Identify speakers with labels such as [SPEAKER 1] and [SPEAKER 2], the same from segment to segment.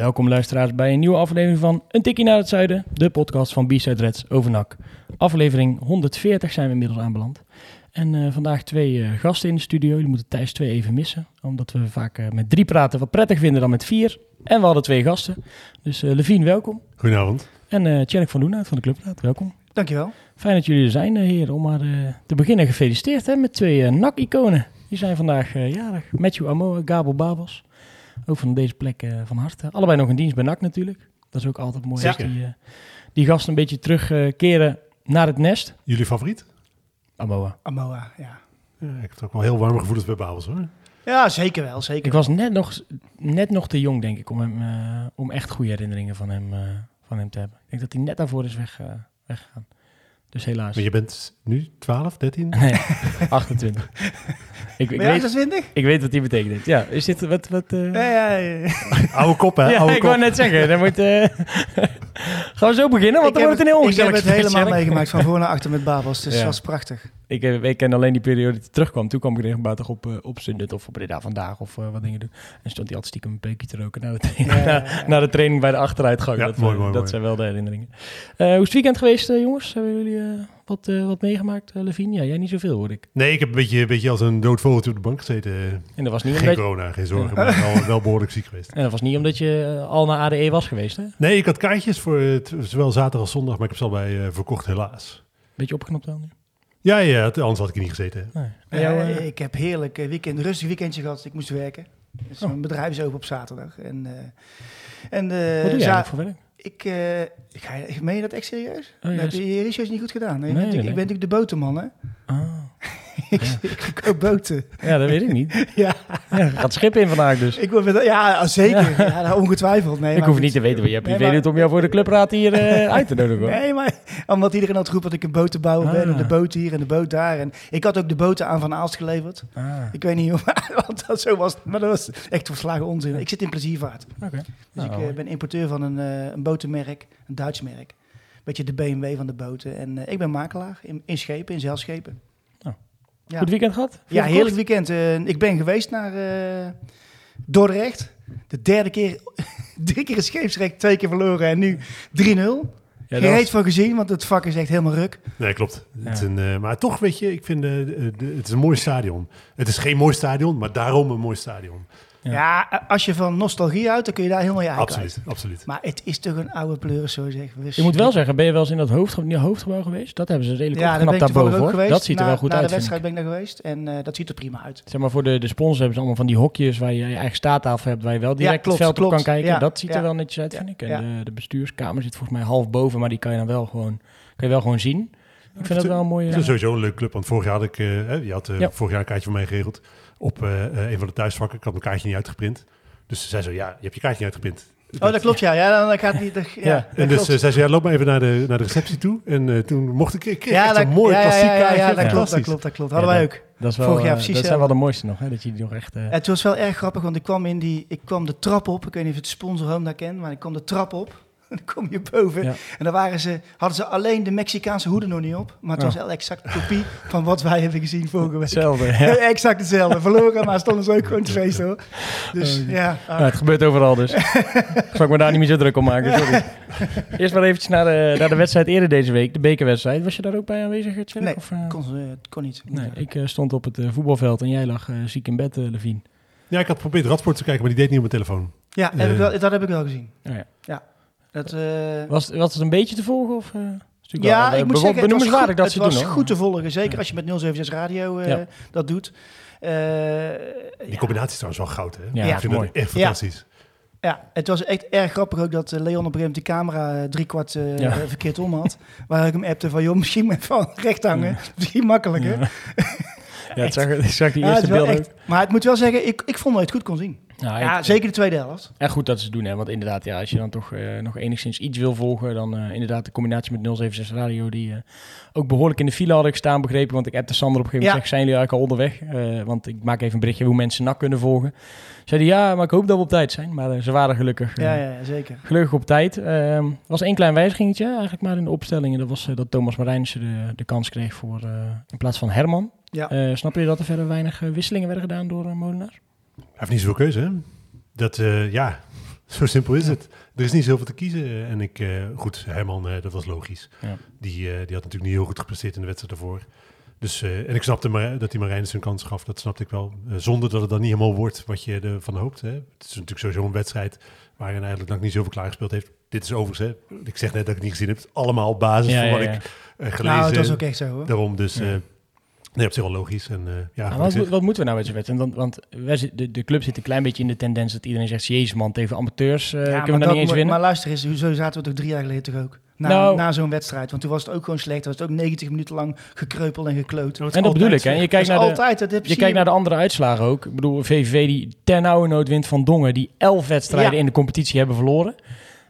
[SPEAKER 1] Welkom luisteraars bij een nieuwe aflevering van Een Tikkie naar het Zuiden, de podcast van B-Side Reds over NAC. Aflevering 140 zijn we inmiddels aanbeland. En eh, vandaag twee eh, gasten in de studio. Die moeten Thijs twee even missen, omdat we vaak eh, met drie praten wat prettig vinden dan met vier. En we hadden twee gasten. Dus eh Levine, welkom.
[SPEAKER 2] Goedenavond.
[SPEAKER 1] En eh Tjerk van Loenhout van de Clubraad, welkom.
[SPEAKER 3] Dankjewel.
[SPEAKER 1] Fijn dat jullie er zijn, heren. Om maar eh, te beginnen gefeliciteerd hè, met twee NAC-iconen. Die zijn vandaag eh, jarig. Matthew Amoa, Gabel Babels. Ook van deze plek eh, van harte. Allebei nog een dienst bij NAC natuurlijk. Dat is ook altijd mooi als die, eh, die gasten een beetje terugkeren naar het nest.
[SPEAKER 2] Jullie favoriet?
[SPEAKER 1] Amoa.
[SPEAKER 3] Amoa, ja.
[SPEAKER 2] Ja, ik heb ook wel heel warme gevoelens bij Babels hoor.
[SPEAKER 3] Ja, zeker wel, zeker.
[SPEAKER 1] Ik was net nog, net nog te jong, denk ik, om, hem, eh, om echt goede herinneringen van hem, eh, van hem te hebben. Ik denk dat hij net daarvoor is weg, eh, weggegaan. Dus helaas.
[SPEAKER 2] Maar je bent nu 12, 13?
[SPEAKER 1] Nee, 28. Ik, ik,
[SPEAKER 3] Ben
[SPEAKER 1] weet,
[SPEAKER 3] 28?
[SPEAKER 1] ik weet wat die betekent. Ja, is dit wat... wat eh,
[SPEAKER 3] Ja, ja, ja.
[SPEAKER 2] Oude kop hè?
[SPEAKER 1] Ja,
[SPEAKER 2] Oude
[SPEAKER 1] ik
[SPEAKER 2] kop.
[SPEAKER 1] wou net zeggen. Dan moet, eh, gaan we zo beginnen, want
[SPEAKER 3] ik
[SPEAKER 1] dan
[SPEAKER 3] heb
[SPEAKER 1] wordt het een heel
[SPEAKER 3] ik heb
[SPEAKER 1] ongezellig
[SPEAKER 3] het helemaal meegemaakt van voor naar achter met Babels. Dus dat was prachtig.
[SPEAKER 1] Ik, eh, ik ken alleen die periode hij terugkwam. Toen kwam ik regelmatig op, eh op Sundut of op Breda Vandaag of wat dingen doen. En stond hij altijd stiekem een peukje te roken na de, training,
[SPEAKER 3] Ja, ja,
[SPEAKER 1] na,
[SPEAKER 3] ja.
[SPEAKER 1] na de training bij de achteruitgang.
[SPEAKER 2] Ja,
[SPEAKER 1] dat
[SPEAKER 2] mooi, mooi,
[SPEAKER 1] dat
[SPEAKER 2] mooi.
[SPEAKER 1] zijn wel de herinneringen. Eh, hoe is het weekend geweest, jongens? Hebben jullie eh, wat, eh, wat meegemaakt, uh, Levine? Ja, jij niet zoveel, hoor ik.
[SPEAKER 2] Nee, ik heb een beetje, een beetje als een dood vogeltje op de bank gezeten.
[SPEAKER 1] En dat was niet
[SPEAKER 2] Geen
[SPEAKER 1] omdat
[SPEAKER 2] corona, geen zorgen, maar wel, wel behoorlijk ziek geweest.
[SPEAKER 1] en dat was niet omdat je eh, al naar ADE was geweest, hè?
[SPEAKER 2] Nee, ik had kaartjes voor het, zowel zaterdag als zondag, maar ik heb ze al bij eh, verkocht helaas.
[SPEAKER 1] Beetje opgeknapt dan nu?
[SPEAKER 2] Ja, ja, het- anders had ik er niet gezeten.
[SPEAKER 1] Nee. En
[SPEAKER 3] Ja,
[SPEAKER 1] jou, eh,
[SPEAKER 3] ik heb heerlijk weekend, een rustig weekendje gehad. Ik moest werken. Dus
[SPEAKER 1] Oh.
[SPEAKER 3] mijn bedrijf is open op zaterdag. En, eh, en eh,
[SPEAKER 1] wat doe jij voor werk?
[SPEAKER 3] Ik, eh, ik ga, ik meen je dat echt serieus?
[SPEAKER 1] Oh, ja,
[SPEAKER 3] dat heb je research niet goed gedaan. Nee,
[SPEAKER 1] Nee,
[SPEAKER 3] ik,
[SPEAKER 1] nee,
[SPEAKER 3] ik ben natuurlijk de boterman, hè?
[SPEAKER 1] Ah.
[SPEAKER 3] Ik, ik verkoop boten.
[SPEAKER 1] Ja, dat weet ik niet.
[SPEAKER 3] ja,
[SPEAKER 1] Ja, gaat schip in vandaag dus.
[SPEAKER 3] ik word, ja, zeker. Ja. nou, ongetwijfeld. Nee,
[SPEAKER 1] Ik hoef niet te weten wat je privé
[SPEAKER 3] Nee,
[SPEAKER 1] doet om jou voor de clubraad hier eh, uit te nodigen. hoor.
[SPEAKER 3] Nee, maar omdat iedereen altijd roept dat ik een botenbouwer ben.
[SPEAKER 1] Ah.
[SPEAKER 3] En de boot hier en de boot daar. En ik had ook de boten aan Van Aalst geleverd.
[SPEAKER 1] Ah,
[SPEAKER 3] Ik weet niet hoe, want dat zo was. Maar dat was echt verslagen onzin. Ik zit in pleziervaart. Dus
[SPEAKER 1] Nou,
[SPEAKER 3] ik eh, ben importeur van een, eh, een botenmerk, een Duits merk. Beetje de BMW van de boten. En ik ben makelaar in, in schepen, in zeilschepen. Ja,
[SPEAKER 1] Goed weekend gehad? Veel
[SPEAKER 3] ja heerlijk weekend. Eh, ik ben geweest naar eh, Dordrecht. De derde keer, drie keer een scheepsrecht, twee keer verloren en nu 3-0.
[SPEAKER 1] Ja,
[SPEAKER 3] Gereed
[SPEAKER 1] was-
[SPEAKER 3] van gezien, want het vak is echt helemaal ruk.
[SPEAKER 2] Nee, klopt. Het is een, eh, maar toch, weet je, ik vind de- het is een mooi stadion. Het is geen mooi stadion, maar daarom een mooi stadion.
[SPEAKER 1] Ja.
[SPEAKER 3] Ja. als je van nostalgie houdt, dan kun je daar helemaal je ei kwijt.
[SPEAKER 2] Absoluut, absoluut.
[SPEAKER 3] Maar het is toch een oude pleuris, zo zeg.
[SPEAKER 1] Je moet wel zeggen, ben je wel eens in dat hoofdgebouw geweest? Dat hebben ze redelijk
[SPEAKER 3] Ja,
[SPEAKER 1] opgeknapt daarboven
[SPEAKER 3] ook
[SPEAKER 1] hoor.
[SPEAKER 3] geweest.
[SPEAKER 1] Dat ziet er
[SPEAKER 3] Na-
[SPEAKER 1] wel goed
[SPEAKER 3] na
[SPEAKER 1] uit.
[SPEAKER 3] de
[SPEAKER 1] vind ik.
[SPEAKER 3] wedstrijd ben ik daar geweest en eh, dat ziet er prima uit.
[SPEAKER 1] Zeg maar voor de, de sponsors hebben ze allemaal van die hokjes waar je je eigen staattafel hebt, waar je wel direct
[SPEAKER 3] klopt,
[SPEAKER 1] het veld op
[SPEAKER 3] klopt.
[SPEAKER 1] kan kijken.
[SPEAKER 3] Ja,
[SPEAKER 1] dat ziet er
[SPEAKER 3] ja.
[SPEAKER 1] wel netjes uit,
[SPEAKER 3] Ja,
[SPEAKER 1] vind ik. En
[SPEAKER 3] ja.
[SPEAKER 1] de, de bestuurskamer zit volgens mij half boven, maar die kan je dan wel gewoon, kan je wel gewoon zien. Ik vind dat wel een mooie...
[SPEAKER 2] Het is sowieso een leuke club, want vorig jaar had ik, eh, hè, je had eh,
[SPEAKER 1] Ja.
[SPEAKER 2] vorig jaar een kaartje voor mij geregeld op eh, eh, een van de thuisvakken. Ik had mijn kaartje niet uitgeprint. Dus ze zei zo, ja, je hebt je kaartje niet uitgeprint.
[SPEAKER 3] Oh, dat klopt, ja. Ja, dan gaat niet... dat- Ja,
[SPEAKER 1] Ja.
[SPEAKER 3] dat
[SPEAKER 2] En dus
[SPEAKER 3] klopt.
[SPEAKER 2] eh, zei ze, ja, loop maar even naar de, naar de receptie toe. En eh, toen mocht ik, ik kreeg
[SPEAKER 3] ja,
[SPEAKER 2] echt
[SPEAKER 3] dat,
[SPEAKER 2] een mooi
[SPEAKER 3] ja,
[SPEAKER 2] klassiek
[SPEAKER 3] ja, ja,
[SPEAKER 2] kaartje.
[SPEAKER 3] ja, dat klopt, dat klopt, dat klopt. Hadden
[SPEAKER 1] Ja,
[SPEAKER 3] wij
[SPEAKER 1] dat-
[SPEAKER 3] ook.
[SPEAKER 1] Dat, is wel,
[SPEAKER 3] Vorig jaar precies
[SPEAKER 1] dat zijn wel de mooiste nog, hè? dat je die nog echt... eh,
[SPEAKER 3] Het was wel erg grappig, want ik kwam, in die, ik kwam de trap op. Ik weet niet of je het sponsor home daar kent, maar ik kwam de trap op. Dan kom je boven.
[SPEAKER 1] Ja.
[SPEAKER 3] En dan waren ze, hadden ze alleen de Mexicaanse hoeden nog niet op. Maar het
[SPEAKER 1] Ja.
[SPEAKER 3] was wel exact een kopie van wat wij hebben gezien vorige week.
[SPEAKER 1] Hetzelfde, ja.
[SPEAKER 3] exact hetzelfde. Verloren, maar stonden ze ook gewoon te feesten hoor. Dus
[SPEAKER 1] Oh,
[SPEAKER 3] ja,
[SPEAKER 1] Ja, het gebeurt overal dus. Zal ik me daar niet meer zo druk om maken, sorry. Eerst maar eventjes naar de, naar de wedstrijd eerder deze week, de bekerwedstrijd. Was je daar ook bij aanwezig, Tjerk?
[SPEAKER 3] Nee,
[SPEAKER 1] Of, eh?
[SPEAKER 3] kon, het kon niet.
[SPEAKER 1] Nee, ik eh, stond op het eh, voetbalveld en jij lag eh, ziek in bed, eh Levine.
[SPEAKER 2] Ja, ik had geprobeerd Radsport te kijken, maar die deed niet op mijn telefoon.
[SPEAKER 3] Ja, heb ik
[SPEAKER 2] Eh.
[SPEAKER 3] wel, dat heb ik wel gezien.
[SPEAKER 1] Oh, ja.
[SPEAKER 3] Dat, eh,
[SPEAKER 1] Was, was het een beetje te volgen? Of, eh,
[SPEAKER 3] ja,
[SPEAKER 1] wel, eh,
[SPEAKER 3] ik moet zeggen, het was, goed,
[SPEAKER 1] dat
[SPEAKER 3] het
[SPEAKER 1] ze
[SPEAKER 3] was
[SPEAKER 1] doen,
[SPEAKER 3] goed te volgen. Zeker
[SPEAKER 1] Ja.
[SPEAKER 3] als je met 076 Radio eh,
[SPEAKER 1] Ja.
[SPEAKER 3] dat doet. Eh,
[SPEAKER 2] Die combinatie is trouwens wel goud, hè?
[SPEAKER 1] Ja,
[SPEAKER 2] ik
[SPEAKER 3] Ja,
[SPEAKER 2] vind
[SPEAKER 1] mooi.
[SPEAKER 2] dat echt
[SPEAKER 3] Ja.
[SPEAKER 2] fantastisch.
[SPEAKER 3] Ja, het was echt erg grappig ook dat eh, Leon op een gegeven moment die camera eh, drie kwart eh,
[SPEAKER 1] Ja.
[SPEAKER 3] eh, verkeerd om had. Waar ik hem appte van, joh, misschien met van recht hangen. Misschien makkelijker.
[SPEAKER 1] Ja. Ja, het zag, ik zag die
[SPEAKER 3] het
[SPEAKER 1] eerste beelden
[SPEAKER 3] echt- Maar ik moet wel zeggen, ik, ik vond dat je het goed kon zien.
[SPEAKER 1] Nou,
[SPEAKER 3] Ja,
[SPEAKER 1] ik-
[SPEAKER 3] zeker de tweede helft.
[SPEAKER 1] En goed dat ze het doen, hè? want inderdaad, ja, als je dan toch eh, nog enigszins iets wil volgen, dan eh, inderdaad de combinatie met 076 Radio, die eh, ook behoorlijk in de file hadden gestaan, begrepen. Want ik heb de Sander op een gegeven moment
[SPEAKER 3] Ja.
[SPEAKER 1] gezegd, zijn jullie eigenlijk al onderweg? Eh, want ik maak even een berichtje hoe mensen NAC kunnen volgen. Zeiden ja, maar ik hoop dat we op tijd zijn. Maar ze waren gelukkig,
[SPEAKER 3] Ja, ja, ja, zeker.
[SPEAKER 1] gelukkig op tijd. Er was één klein wijzigingetje eigenlijk maar in de opstellingen. Dat was dat Thomas Marijnissen de, de kans kreeg voor eh, in plaats van Herman.
[SPEAKER 3] Ja.
[SPEAKER 1] Eh, snap je dat er verder weinig eh, wisselingen werden gedaan door eh, Molenaar?
[SPEAKER 2] Hij heeft niet zoveel keuze, hè? Dat, eh, ja, zo simpel is het. Er is niet zoveel te kiezen. En ik, eh, goed, Herman, eh, dat was logisch.
[SPEAKER 1] Ja.
[SPEAKER 2] Die, eh, die had natuurlijk niet heel goed gepresteerd in de wedstrijd daarvoor. Dus, eh, en ik snapte maar dat hij Marijnus een kans gaf. Dat snapte ik wel. Zonder dat het dan niet helemaal wordt wat je ervan hoopt. Hè. Het is natuurlijk sowieso een wedstrijd waarin eigenlijk nog niet zoveel klaargespeeld heeft. Dit is overigens, hè, ik zeg net dat ik het niet gezien heb. Het is allemaal op basis
[SPEAKER 1] Ja,
[SPEAKER 2] van wat
[SPEAKER 1] ja.
[SPEAKER 2] ik eh, gelezen
[SPEAKER 3] Nou, het was
[SPEAKER 2] heb.
[SPEAKER 3] ook echt zo hoor.
[SPEAKER 2] Daarom dus,
[SPEAKER 1] Ja.
[SPEAKER 2] eh, nee, op zich wel logisch. En, eh, ja,
[SPEAKER 1] Maar
[SPEAKER 2] wat
[SPEAKER 1] wat,
[SPEAKER 2] zeg-
[SPEAKER 1] wat moeten we nou met zo'n wedstrijd? Want, want wij de, de club zit een klein beetje in de tendens dat iedereen zegt... Jezus man, tegen amateurs eh,
[SPEAKER 3] Ja,
[SPEAKER 1] kunnen we
[SPEAKER 3] maar,
[SPEAKER 1] dat
[SPEAKER 3] dat
[SPEAKER 1] niet eens
[SPEAKER 3] moet-
[SPEAKER 1] winnen.
[SPEAKER 3] maar luister eens, zo zaten we toch drie jaar geleden toch ook? Na,
[SPEAKER 1] Nou-
[SPEAKER 3] na zo'n wedstrijd. Want toen was het ook gewoon slecht. Was het ook 90 minuten lang gekreupeld en gekloot.
[SPEAKER 2] Is
[SPEAKER 1] en dat bedoel ik. Hè? Je kijkt
[SPEAKER 3] is
[SPEAKER 1] naar de,
[SPEAKER 3] altijd, dat heb
[SPEAKER 1] je kijkt naar de andere uitslagen ook. Ik bedoel, VVV die ten nauwe nood wint van Dongen... die elf wedstrijden
[SPEAKER 3] Ja.
[SPEAKER 1] in de competitie hebben verloren.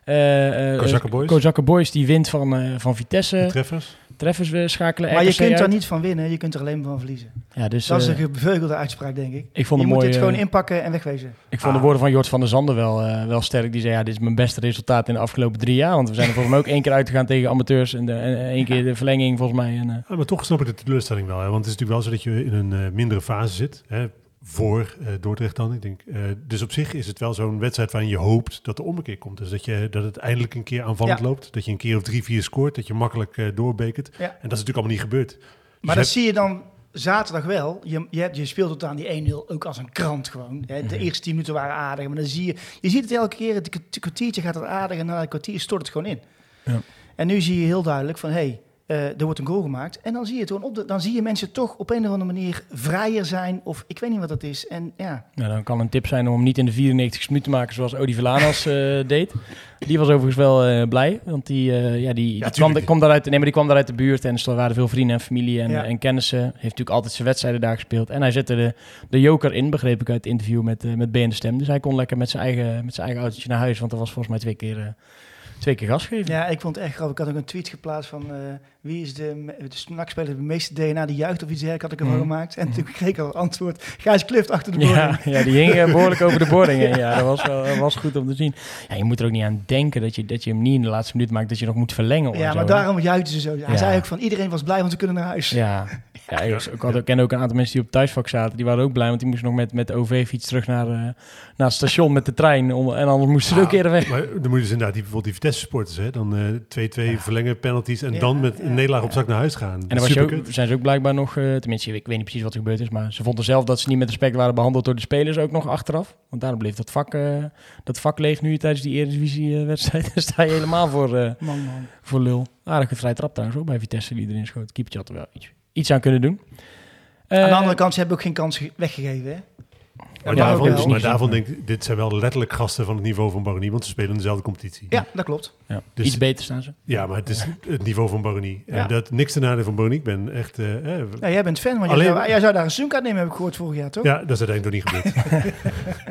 [SPEAKER 1] Eh, eh,
[SPEAKER 2] Kozakken Boys.
[SPEAKER 1] Kozakken Boys die wint van, eh, van
[SPEAKER 2] De
[SPEAKER 1] Vitesse.
[SPEAKER 2] treffers.
[SPEAKER 1] Treffers we schakelen
[SPEAKER 3] Maar je kunt er niet van winnen, je kunt er alleen van verliezen.
[SPEAKER 1] Ja, dus,
[SPEAKER 3] Dat is
[SPEAKER 1] eh,
[SPEAKER 3] een beveugelde uitspraak, denk ik.
[SPEAKER 1] ik vond
[SPEAKER 3] je
[SPEAKER 1] het
[SPEAKER 3] moet
[SPEAKER 1] mooi,
[SPEAKER 3] dit gewoon
[SPEAKER 1] eh,
[SPEAKER 3] inpakken en wegwezen.
[SPEAKER 1] Ik vond de
[SPEAKER 2] Ah.
[SPEAKER 1] woorden van Jort van der Zanden wel, eh, wel sterk. Die zei, ja, dit is mijn beste resultaat in de afgelopen drie jaar. Want we zijn er volgens mij ook één keer uitgegaan tegen amateurs. En, de, en één keer de verlenging volgens mij. En, eh,
[SPEAKER 2] Ja, maar toch snap ik de teleurstelling wel. Hè? Want het is natuurlijk wel zo dat je in een eh, mindere fase zit. Hè? Voor eh, Dordrecht dan. Ik denk, eh, dus op zich is het wel zo'n wedstrijd waarin je hoopt dat de ommekeer komt. Dus dat, je, dat het eindelijk een keer aanvallend
[SPEAKER 3] Ja.
[SPEAKER 2] loopt. Dat je een keer of drie, vier scoort. Dat je makkelijk eh doorbekert.
[SPEAKER 3] Ja.
[SPEAKER 2] En dat is natuurlijk allemaal niet gebeurd. Dus
[SPEAKER 3] Maar dat zie je dan zaterdag wel. Je, je, hebt, je speelt tot aan die 1-0 ook als een krant gewoon. Hè. De
[SPEAKER 1] Mhm.
[SPEAKER 3] eerste 10 minuten waren aardig. Maar dan zie je... Je ziet het elke keer. Het kwart- kwartiertje gaat het aardig. En na een kwartier stort het gewoon in.
[SPEAKER 1] Ja.
[SPEAKER 3] En nu zie je heel duidelijk van... Hey, eh, er wordt een goal gemaakt. En dan zie je het gewoon op de, Dan zie je mensen toch op een of andere manier vrijer zijn. Of ik weet niet wat dat is. En ja...
[SPEAKER 1] nou, dan kan een tip zijn om hem niet in de 94 minuten te maken zoals Odi Villanas eh, deed. Die was overigens wel eh, blij. Want die, eh, ja, die, die kwam, daaruit, nee, maar die kwam daaruit de buurt. En er waren veel vrienden en familie en,
[SPEAKER 3] Ja.
[SPEAKER 1] en kennissen. Heeft natuurlijk altijd zijn wedstrijden daar gespeeld. En hij zette de, de joker in, begreep ik uit het interview met, eh met B en de Stem. Dus hij kon lekker met zijn eigen, met zijn eigen autootje naar huis. Want er was volgens mij twee keer, eh, twee keer gas geven.
[SPEAKER 3] Ja, ik vond het echt grappig. Ik had ook een tweet geplaatst van... eh, wie is de, de snakspeler met de meeste DNA die juicht of iets dergelijks had ik ervan
[SPEAKER 1] Mhm.
[SPEAKER 3] gemaakt. En toen kreeg ik al antwoord. Gijs Kluft achter de boording.
[SPEAKER 1] Ja, ja, die hing eh, behoorlijk over de boarding heen. Ja, dat was, wel, dat was goed om te zien. Ja, je moet er ook niet aan denken dat je, dat je hem niet in de laatste minuut maakt, dat je nog moet verlengen. of
[SPEAKER 3] Ja, maar daarom juichten ze zo. Hij
[SPEAKER 1] Ja.
[SPEAKER 3] zei ook van iedereen was blij, want ze kunnen naar huis.
[SPEAKER 1] Ja, ja ik, ik had, ik ken ook een aantal mensen die op thuisvak zaten. Die waren ook blij, want die moesten nog met, met de OV-fiets terug naar, eh, naar het station met de trein. Om, en anders moesten ze ook eerder weg.
[SPEAKER 2] Maar dan moet je dus inderdaad die, bijvoorbeeld die Vitesse-supporters. Hè? Dan eh, 2-2 verlengen, penalties. En
[SPEAKER 3] Ja,
[SPEAKER 2] dan met
[SPEAKER 3] ja,
[SPEAKER 2] een nederlaag op zak naar huis gaan.
[SPEAKER 1] En dan was je ook, zijn ze ook blijkbaar nog, eh, tenminste, ik weet niet precies wat er gebeurd is, maar ze vonden zelf dat ze niet met respect waren behandeld door de spelers ook nog achteraf. Want daarom bleef dat vak, eh, dat vak leeg nu tijdens die Eredivisie-wedstrijd. Dan sta je helemaal voor, eh,
[SPEAKER 3] Man, man.
[SPEAKER 1] voor lul. Aardige vrij trap trouwens ook bij Vitesse die erin schoot. Keepertje had er wel iets, iets aan kunnen doen.
[SPEAKER 3] Aan de andere kant, ze hebben ook geen kans ge- weggegeven. Hè?
[SPEAKER 2] Maar,
[SPEAKER 3] Ja,
[SPEAKER 2] daarvan, maar denk ik, dit zijn wel letterlijk gasten van het niveau van Baronie. Want ze spelen in dezelfde competitie.
[SPEAKER 3] Ja, dat klopt.
[SPEAKER 1] ja,
[SPEAKER 2] Dus-
[SPEAKER 1] iets beter staan ze.
[SPEAKER 2] Ja, maar het is het niveau van Baronie. En
[SPEAKER 3] Ja.
[SPEAKER 2] dat niks ten nadele van Baronie. Ik ben echt... eh,
[SPEAKER 3] Ja, jij bent fan, want
[SPEAKER 2] Alleen-
[SPEAKER 3] jij, zou, jij zou daar een seizoenkaart nemen, heb ik gehoord vorig jaar, toch?
[SPEAKER 2] ja, dat is uiteindelijk nog niet gebeurd.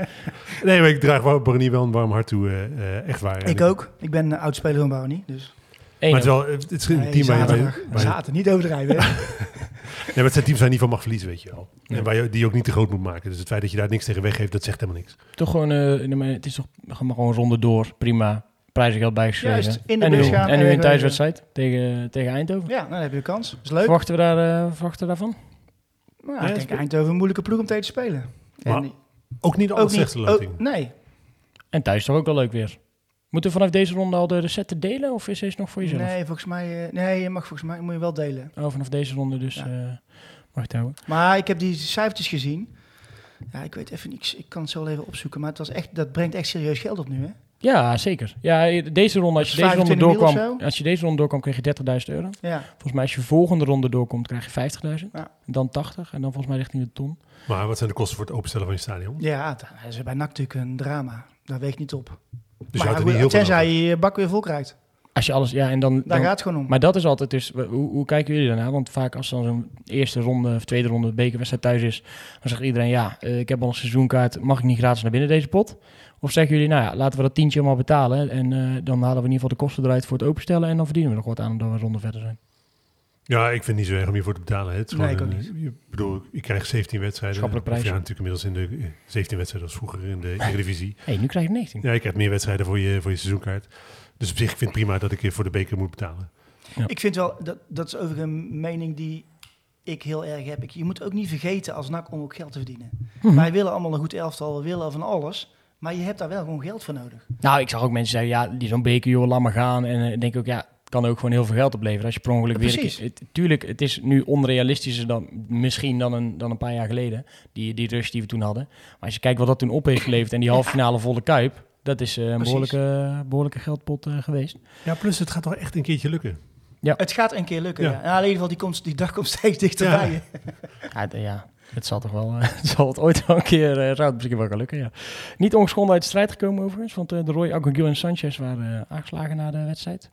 [SPEAKER 2] nee, maar ik draag wel Baronie wel een warm hart toe. eh, eh, echt waar.
[SPEAKER 3] Ik ook. Ik ben een oud-speler van Bouwnie. Dus.
[SPEAKER 1] Eén
[SPEAKER 2] Maar het is wel het is een
[SPEAKER 3] Nee,
[SPEAKER 2] team waar je...
[SPEAKER 3] Zaterdag, niet overdrijven.
[SPEAKER 2] nee, maar het zijn teams waar je niet van mag verliezen, weet je wel. En waar je, die je ook niet te groot moet maken. Dus het feit dat je daar niks tegen weggeeft, dat zegt helemaal niks.
[SPEAKER 1] Toch gewoon, eh, in de- het is toch gewoon gewoon ronde door. Prima. Prijzengeld bijgeschreven.
[SPEAKER 3] Juist, in de
[SPEAKER 1] en nu,
[SPEAKER 3] bus gaan
[SPEAKER 1] En nu een thuiswedstrijd tegen, tegen Eindhoven.
[SPEAKER 3] ja, nou, dan heb je een kans. Dat is leuk.
[SPEAKER 1] Verwachten we, daar, eh, verwachten we daarvan?
[SPEAKER 3] Maar
[SPEAKER 2] Ja,
[SPEAKER 3] ik denk Eindhoven een moeilijke ploeg om tegen te spelen.
[SPEAKER 2] Maar
[SPEAKER 3] En
[SPEAKER 2] Ook niet de
[SPEAKER 3] niet,
[SPEAKER 2] loting.
[SPEAKER 3] ook- nee.
[SPEAKER 1] En thuis toch ook wel leuk weer. Moeten we vanaf deze ronde al de recetten delen? Of is deze nog voor jezelf?
[SPEAKER 3] Nee, volgens mij, eh, nee, je mag volgens mij moet je wel delen.
[SPEAKER 1] Oh, vanaf deze ronde dus
[SPEAKER 3] Ja.
[SPEAKER 1] eh, mag het houden.
[SPEAKER 3] Maar ik heb die cijfertjes gezien. Ja, ik weet even niks. Ik kan het zo wel even opzoeken. Maar het was echt, dat brengt echt serieus geld op nu, hè?
[SPEAKER 1] Ja, zeker. Ja, deze ronde, als je deze ronde
[SPEAKER 3] 25 mil of
[SPEAKER 1] doorkwam,
[SPEAKER 3] zo?
[SPEAKER 1] als je deze ronde doorkwam, kreeg je 30.000 euro.
[SPEAKER 3] Ja.
[SPEAKER 1] Volgens mij als je volgende ronde doorkomt, krijg je 50.000.
[SPEAKER 3] Ja.
[SPEAKER 1] Dan 80. En dan volgens mij richting de ton.
[SPEAKER 2] Maar wat zijn de kosten voor het openstellen van je stadion?
[SPEAKER 3] Ja, dat is bij NAC natuurlijk een drama. Daar weegt niet op.
[SPEAKER 2] Dus je
[SPEAKER 3] maar
[SPEAKER 2] houdt
[SPEAKER 3] goed,
[SPEAKER 2] niet heel veel
[SPEAKER 3] tenzij je je bak weer vol krijgt.
[SPEAKER 1] Als je alles, ja, en dan,
[SPEAKER 3] Daar
[SPEAKER 1] dan-
[SPEAKER 3] gaat het gewoon om.
[SPEAKER 1] Maar dat is altijd dus, hoe, hoe kijken jullie daarna? Want vaak als dan zo'n eerste ronde of tweede ronde bekerwedstrijd thuis is, dan zegt iedereen, ja, eh, ik heb al een seizoenkaart, mag ik niet gratis naar binnen deze pot? Of zeggen jullie, nou ja, laten we dat tientje maar betalen en eh, dan halen we in ieder geval de kosten eruit voor het openstellen en dan verdienen we nog wat aan omdat we een ronde verder zijn.
[SPEAKER 2] Ja, ik vind het niet zo erg om hiervoor te betalen. hè. Het is
[SPEAKER 3] Nee, ik ook
[SPEAKER 2] een- Ik bedoel, ik krijg 17 wedstrijden. Of. Ja, natuurlijk inmiddels in de eh, 17 wedstrijden als vroeger in de Eredivisie.
[SPEAKER 1] Hé, hey, nu krijg je 19.
[SPEAKER 2] Ja, je krijgt meer wedstrijden voor je, voor je seizoenkaart. Dus op zich, ik vind het prima dat ik voor de beker moet betalen.
[SPEAKER 3] Ik vind wel, dat, dat is overigens een mening die ik heel erg heb. Ik, je moet ook niet vergeten als NAC om ook geld te verdienen.
[SPEAKER 1] Mhm.
[SPEAKER 3] Wij willen allemaal een goed elftal, we willen van alles. Maar je hebt daar wel gewoon geld voor nodig.
[SPEAKER 1] Nou, ik zag ook mensen zeggen, ja, die zo'n beker, joh, laat maar gaan. En ik denk ook, ja, kan ook gewoon heel veel geld opleveren. Als je per ongeluk
[SPEAKER 3] Ja,
[SPEAKER 1] weer... Het, tuurlijk, het is nu onrealistischer dan misschien dan een, dan een paar jaar geleden. Die, die rush die we toen hadden. Maar als je kijkt wat dat toen op heeft geleverd en die halve finale volle kuip... Dat is eh, een behoorlijke, behoorlijke geldpot eh, geweest.
[SPEAKER 2] Ja, plus het gaat toch echt een keertje lukken.
[SPEAKER 3] Het gaat een keer lukken,
[SPEAKER 2] Ja.
[SPEAKER 3] ja. Nou, in ieder geval, die, komt, die dag komt steeds dichterbij.
[SPEAKER 2] Ja.
[SPEAKER 1] Ja, ja, het zal toch wel, eh, het zal het ooit wel een keer, eh, zou het misschien wel gaan lukken, ja. Niet ongeschonden uit de strijd gekomen overigens, want eh, de Roy, Aguil en Sanchez waren eh, aangeslagen na de wedstrijd.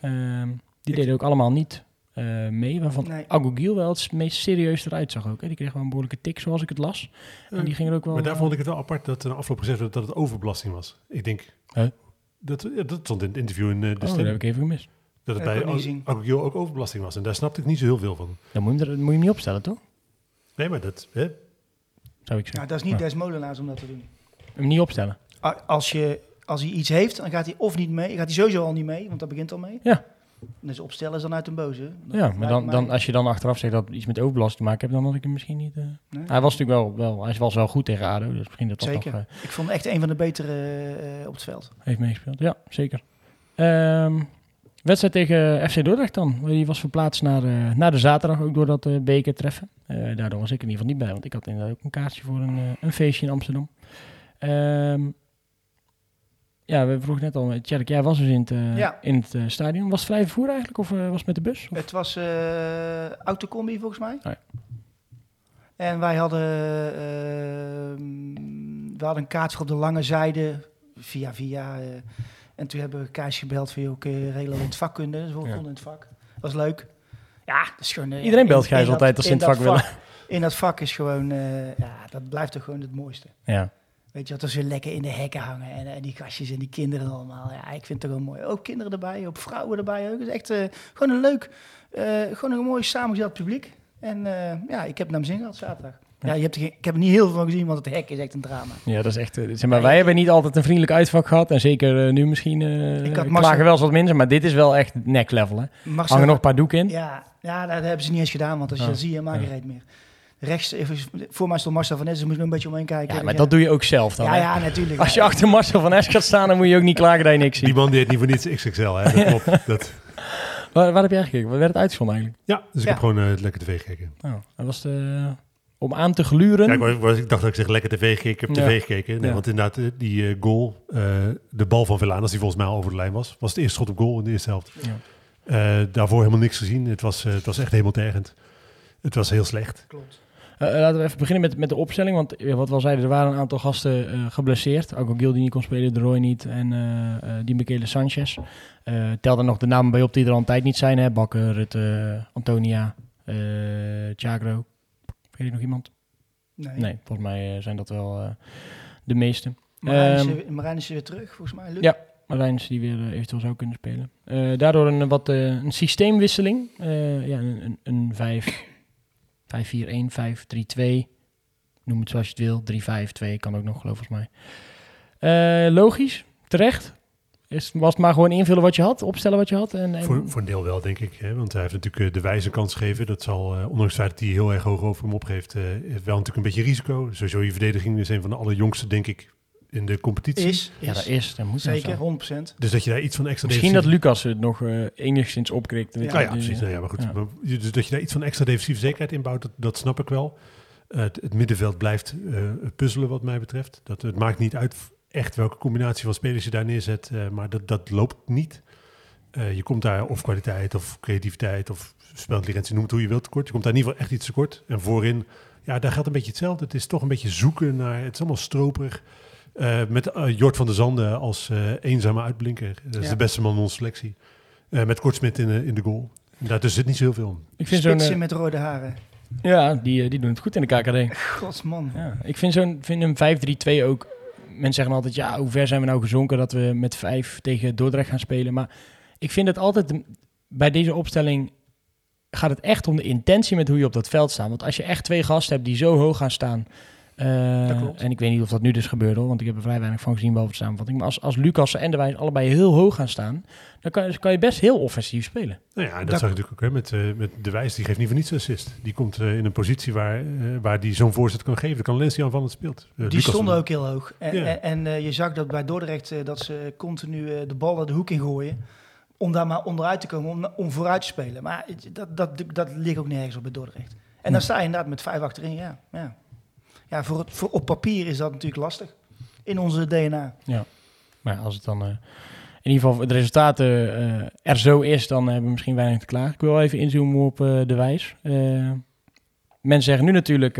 [SPEAKER 1] Ehm, die deden ook allemaal niet eh, mee, waarvan
[SPEAKER 3] Nee.
[SPEAKER 1] Aguil wel het meest serieus eruit zag ook. Hè. Die kreeg wel een behoorlijke tik, zoals ik het las. En die ging er ook wel...
[SPEAKER 2] Maar daar
[SPEAKER 1] eh,
[SPEAKER 2] vond ik het wel apart dat er afgelopen gezegd werd dat het overbelasting was. Ik denk...
[SPEAKER 1] Huh?
[SPEAKER 2] Dat, ja, dat stond in het interview in eh, de
[SPEAKER 1] Oh, dat heb ik even gemist.
[SPEAKER 2] Dat het bij. Agogio ook overbelasting was. En daar snapte ik niet zo heel veel van.
[SPEAKER 1] Dan moet je hem, er, moet je hem niet opstellen, toch?
[SPEAKER 2] Nee, maar dat... Hè?
[SPEAKER 1] Zou ik zeggen.
[SPEAKER 3] Nou, dat is niet
[SPEAKER 1] Ja.
[SPEAKER 3] Des Molenaars om dat te doen.
[SPEAKER 1] Hem niet opstellen.
[SPEAKER 3] Als, je, als hij iets heeft, dan gaat hij of niet mee. Gaat hij sowieso al niet mee, want dat begint al mee.
[SPEAKER 1] Ja.
[SPEAKER 3] Dus opstellen is dan uit een boze. Dat
[SPEAKER 1] Ja, maar dan,
[SPEAKER 3] mij-
[SPEAKER 1] dan, als je dan achteraf zegt dat het iets met overbelasting te maken heeft, dan had ik hem misschien niet... eh,
[SPEAKER 3] Nee.
[SPEAKER 1] Hij was natuurlijk wel, wel, hij was wel goed tegen ADO, dus misschien dat
[SPEAKER 3] Zeker.
[SPEAKER 1] nog... eh,
[SPEAKER 3] Ik vond hem echt een van de betere eh, op het veld.
[SPEAKER 1] heeft meegespeeld. Ja, zeker. Ehm, wedstrijd tegen FC Dordrecht dan. Die was verplaatst naar, eh, naar de zaterdag, ook door dat beker treffen. Daardoor was ik in ieder geval niet bij, want ik had inderdaad ook een kaartje voor een, een feestje in Amsterdam. Ehm, ja, we vroegen net al, Tjerk, jij was dus in het, eh,
[SPEAKER 3] Ja.
[SPEAKER 1] in het eh, stadion. Was het vrij vervoer eigenlijk, of eh, was het met de bus? Of-
[SPEAKER 3] Het was eh autocombi volgens mij.
[SPEAKER 1] Oh ja.
[SPEAKER 3] En wij hadden, we hadden een kaart voor op de lange zijde via via. eh, en toen hebben we Kees gebeld joh, kun je regelen in het vakkunde. Dus we
[SPEAKER 1] Ja.
[SPEAKER 3] vonden in het vak. Dat was leuk. Ja, dat is gewoon... eh,
[SPEAKER 1] Iedereen belt Gijs altijd als ze in het vak willen.
[SPEAKER 3] In dat vak is gewoon, eh, ja, dat blijft toch gewoon het mooiste.
[SPEAKER 1] Ja.
[SPEAKER 3] Weet je, dat zo lekker in de hekken hangen. En, en die gastjes en die kinderen allemaal. Ja, ik vind het toch wel mooi. Ook kinderen erbij, ook vrouwen erbij. Ook. Het is echt eh, gewoon een leuk, eh, gewoon een mooi samengesteld publiek. En eh, ja, ik heb naar mijn zin gehad zaterdag. Ja, je hebt er geen- ik heb er niet heel veel van gezien, want het hek is echt een drama.
[SPEAKER 1] Ja, dat is echt. Zeg maar, wij hebben niet altijd een vriendelijk uitvak gehad. En zeker nu misschien. eh
[SPEAKER 3] Ik had
[SPEAKER 1] klagen
[SPEAKER 3] Marcel-
[SPEAKER 1] wel eens wat minder. Maar dit is wel echt neck level. Hè.
[SPEAKER 3] Marcel-
[SPEAKER 1] Hangen nog een paar doeken in.
[SPEAKER 3] Ja, ja, dat hebben ze niet eens gedaan, want als je
[SPEAKER 1] Oh,
[SPEAKER 3] zie je, maak je
[SPEAKER 1] ja.
[SPEAKER 3] meer. Rechts, voor mij stond Marcel van Nessen, moest ik een beetje omheen kijken.
[SPEAKER 1] Ja,
[SPEAKER 3] Ik
[SPEAKER 1] maar dat doe je ook zelf dan.
[SPEAKER 3] ja,
[SPEAKER 1] hè.
[SPEAKER 3] ja, natuurlijk.
[SPEAKER 1] Als je achter Marcel van Esch gaat staan, dan moet je ook niet klagen dat je niks
[SPEAKER 2] Die
[SPEAKER 1] ziet.
[SPEAKER 2] man die heet niet voor niets XXL, hè? Dat klopt. Dat,
[SPEAKER 1] Waar, waar heb jij gekeken? Waar werd het uitgezonden eigenlijk?
[SPEAKER 2] ja, dus ik
[SPEAKER 3] Ja.
[SPEAKER 2] heb gewoon eh, lekker tv gekeken.
[SPEAKER 1] Oh, dat was de, om aan te gluren.
[SPEAKER 2] Ja, ik, was- was- ik dacht dat ik zeg lekker tv gekeken. Ik heb
[SPEAKER 1] Ja.
[SPEAKER 2] tv gekeken. Nee,
[SPEAKER 1] Ja.
[SPEAKER 2] Want inderdaad, eh, die eh, goal, eh, de bal van Velanas, die volgens mij al over de lijn was, was het eerste schot op goal in de eerste helft.
[SPEAKER 1] Ja.
[SPEAKER 2] Eh, daarvoor helemaal niks gezien. Het was, eh, het was echt helemaal tergend. Het was heel slecht.
[SPEAKER 3] Klopt.
[SPEAKER 1] Eh, eh, laten we even beginnen met, met de opstelling. Want eh, wat we al zeiden, er waren een aantal gasten geblesseerd. Ook Gil die niet kon spelen, De Roy niet. En die Michele Sanchez. Tel er nog de namen bij op die er al een tijd niet zijn. Hè? Bakker, Rutte, Antonia, eh Thiagro. Weet je nog iemand?
[SPEAKER 3] Nee.
[SPEAKER 1] Nee, volgens mij zijn dat wel de meeste.
[SPEAKER 3] Marijn, is,
[SPEAKER 1] Ehm,
[SPEAKER 3] Marijn is er weer terug, volgens mij. Luc?
[SPEAKER 1] Ja. Marijns die weer eventueel zou kunnen spelen. Daardoor een, wat, een systeemwisseling. Ja, een, een, een 5, 5, 4, 1, 5, 3, 2. Noem het zoals je het wil. 3, 5, 2 kan ook nog, geloof ik. Eh, logisch, terecht. Is, was het maar gewoon invullen wat je had, opstellen wat je had. En, en,
[SPEAKER 2] Voor, voor een deel wel, denk ik. Hè? Want hij heeft natuurlijk eh, de wijze kans gegeven. Dat zal, eh, ondanks het feit dat hij heel erg hoog over hem opgeeft, heeft wel natuurlijk een beetje risico. Sowieso je verdediging is een van de allerjongste, denk ik, in de competitie.
[SPEAKER 3] Is,
[SPEAKER 1] ja,
[SPEAKER 3] is.
[SPEAKER 1] dat is. Dat moet wel
[SPEAKER 3] Zeker,
[SPEAKER 1] zo.
[SPEAKER 3] 100%.
[SPEAKER 2] Dus dat je daar iets van extra
[SPEAKER 1] Misschien dat Lucas het nog eh, enigszins opkrikt.
[SPEAKER 3] Ja,
[SPEAKER 2] Nou
[SPEAKER 1] die-
[SPEAKER 2] precies. Nou ja, maar goed.
[SPEAKER 1] Ja.
[SPEAKER 2] Maar je- Dus dat je daar iets van extra defensieve zekerheid inbouwt, dat, dat snap ik wel. Eh, het, het middenveld blijft eh, puzzelen wat mij betreft. Dat, het maakt niet uit echt welke combinatie van spelers je daar neerzet, eh, maar dat, dat loopt niet. Eh, je komt daar of kwaliteit of creativiteit of spelintelligentie, noem het hoe je wilt tekort. Je komt daar in ieder geval echt iets tekort. En voorin, ja, daar geldt een beetje hetzelfde. Het is toch een beetje zoeken naar, het is allemaal stroperig. Eh, met eh, Jort van der Zanden als eh, eenzame uitblinker. Dat is
[SPEAKER 3] Ja.
[SPEAKER 2] de beste man in onze selectie. Eh, met Kortsmit in, de- in de goal. Daartussen zit niet zoveel om.
[SPEAKER 1] Ik vind zo'n...
[SPEAKER 3] Spitsen met rode haren.
[SPEAKER 1] ja, die, die doen het goed in de KKD.
[SPEAKER 3] Godsman.
[SPEAKER 1] Ja, ik vind, zo'n, vind een 5-3-2 ook... Mensen zeggen altijd, ja, hoe ver zijn we nou gezonken dat we met 5 tegen Dordrecht gaan spelen. Maar ik vind het altijd, bij deze opstelling gaat het echt om de intentie met hoe je op dat veld staat. Want als je echt twee gasten hebt die zo hoog gaan staan... eh, en ik weet niet of dat nu dus gebeurt hoor, want ik heb er vrij weinig van gezien boven de samenvatting. Maar als, als Lucas en De Wijs allebei heel hoog gaan staan, dan kan, kan je best heel offensief spelen.
[SPEAKER 2] Nou ja, dat,
[SPEAKER 3] Dat-
[SPEAKER 2] zag je natuurlijk ook hè, met, eh, met De Wijs. Die geeft niet voor niets assist. Die komt eh, in een positie waar, eh, waar die zo'n voorzet kan geven. Dan kan Lensie aanvallend speelt. Eh,
[SPEAKER 3] Die
[SPEAKER 2] Lucas
[SPEAKER 3] stonden ook heel hoog. En,
[SPEAKER 2] Ja.
[SPEAKER 3] en, en, eh, je zag dat bij Dordrecht dat ze continu eh, de ballen de hoek in gooien. Om daar maar onderuit te komen, om, om vooruit te spelen. Maar het- dat, dat, dat ligt ook nergens op bij Dordrecht. En dan sta je inderdaad met vijf achterin. Ja, ja. Ja voor, het- voor op papier is dat natuurlijk lastig. In onze DNA.
[SPEAKER 1] Maar ja, als het dan eh, in ieder geval de resultaten eh, er zo is, dan hebben we misschien weinig te klagen. Ik wil even inzoomen op eh, de wijs. Mensen zeggen nu natuurlijk,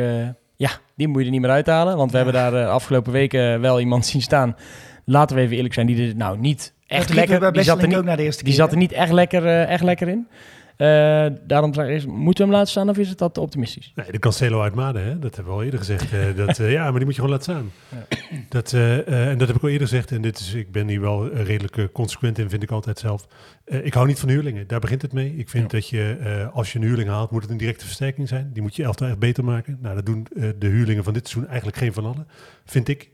[SPEAKER 1] ja, die moet je er niet meer uithalen. Want we hebben daar de afgelopen weken wel iemand zien staan. Laten we even eerlijk zijn, die er nou niet echt lekker... Die zat, er niet,
[SPEAKER 3] ook naar de eerste
[SPEAKER 1] die
[SPEAKER 3] keer.
[SPEAKER 1] zat er niet echt lekker, echt lekker in. Eh, daarom eerst, moeten we hem laten staan of is het dat optimistisch?
[SPEAKER 2] Nee, de Cancelo uit Maden, hè? dat hebben we al eerder gezegd. eh, dat, eh, ja, maar die moet je gewoon laten staan. Dat, eh, eh, en dat heb ik al eerder gezegd. En dit is, ik ben hier wel redelijk consequent in, vind ik altijd zelf. Ik hou niet van huurlingen. Daar begint het mee. Ik vind
[SPEAKER 1] Ja.
[SPEAKER 2] dat je, als je een huurling haalt, moet het een directe versterking zijn. Die moet je elftal echt beter maken. Nou, dat doen de huurlingen van dit seizoen eigenlijk geen van allen. Vind ik.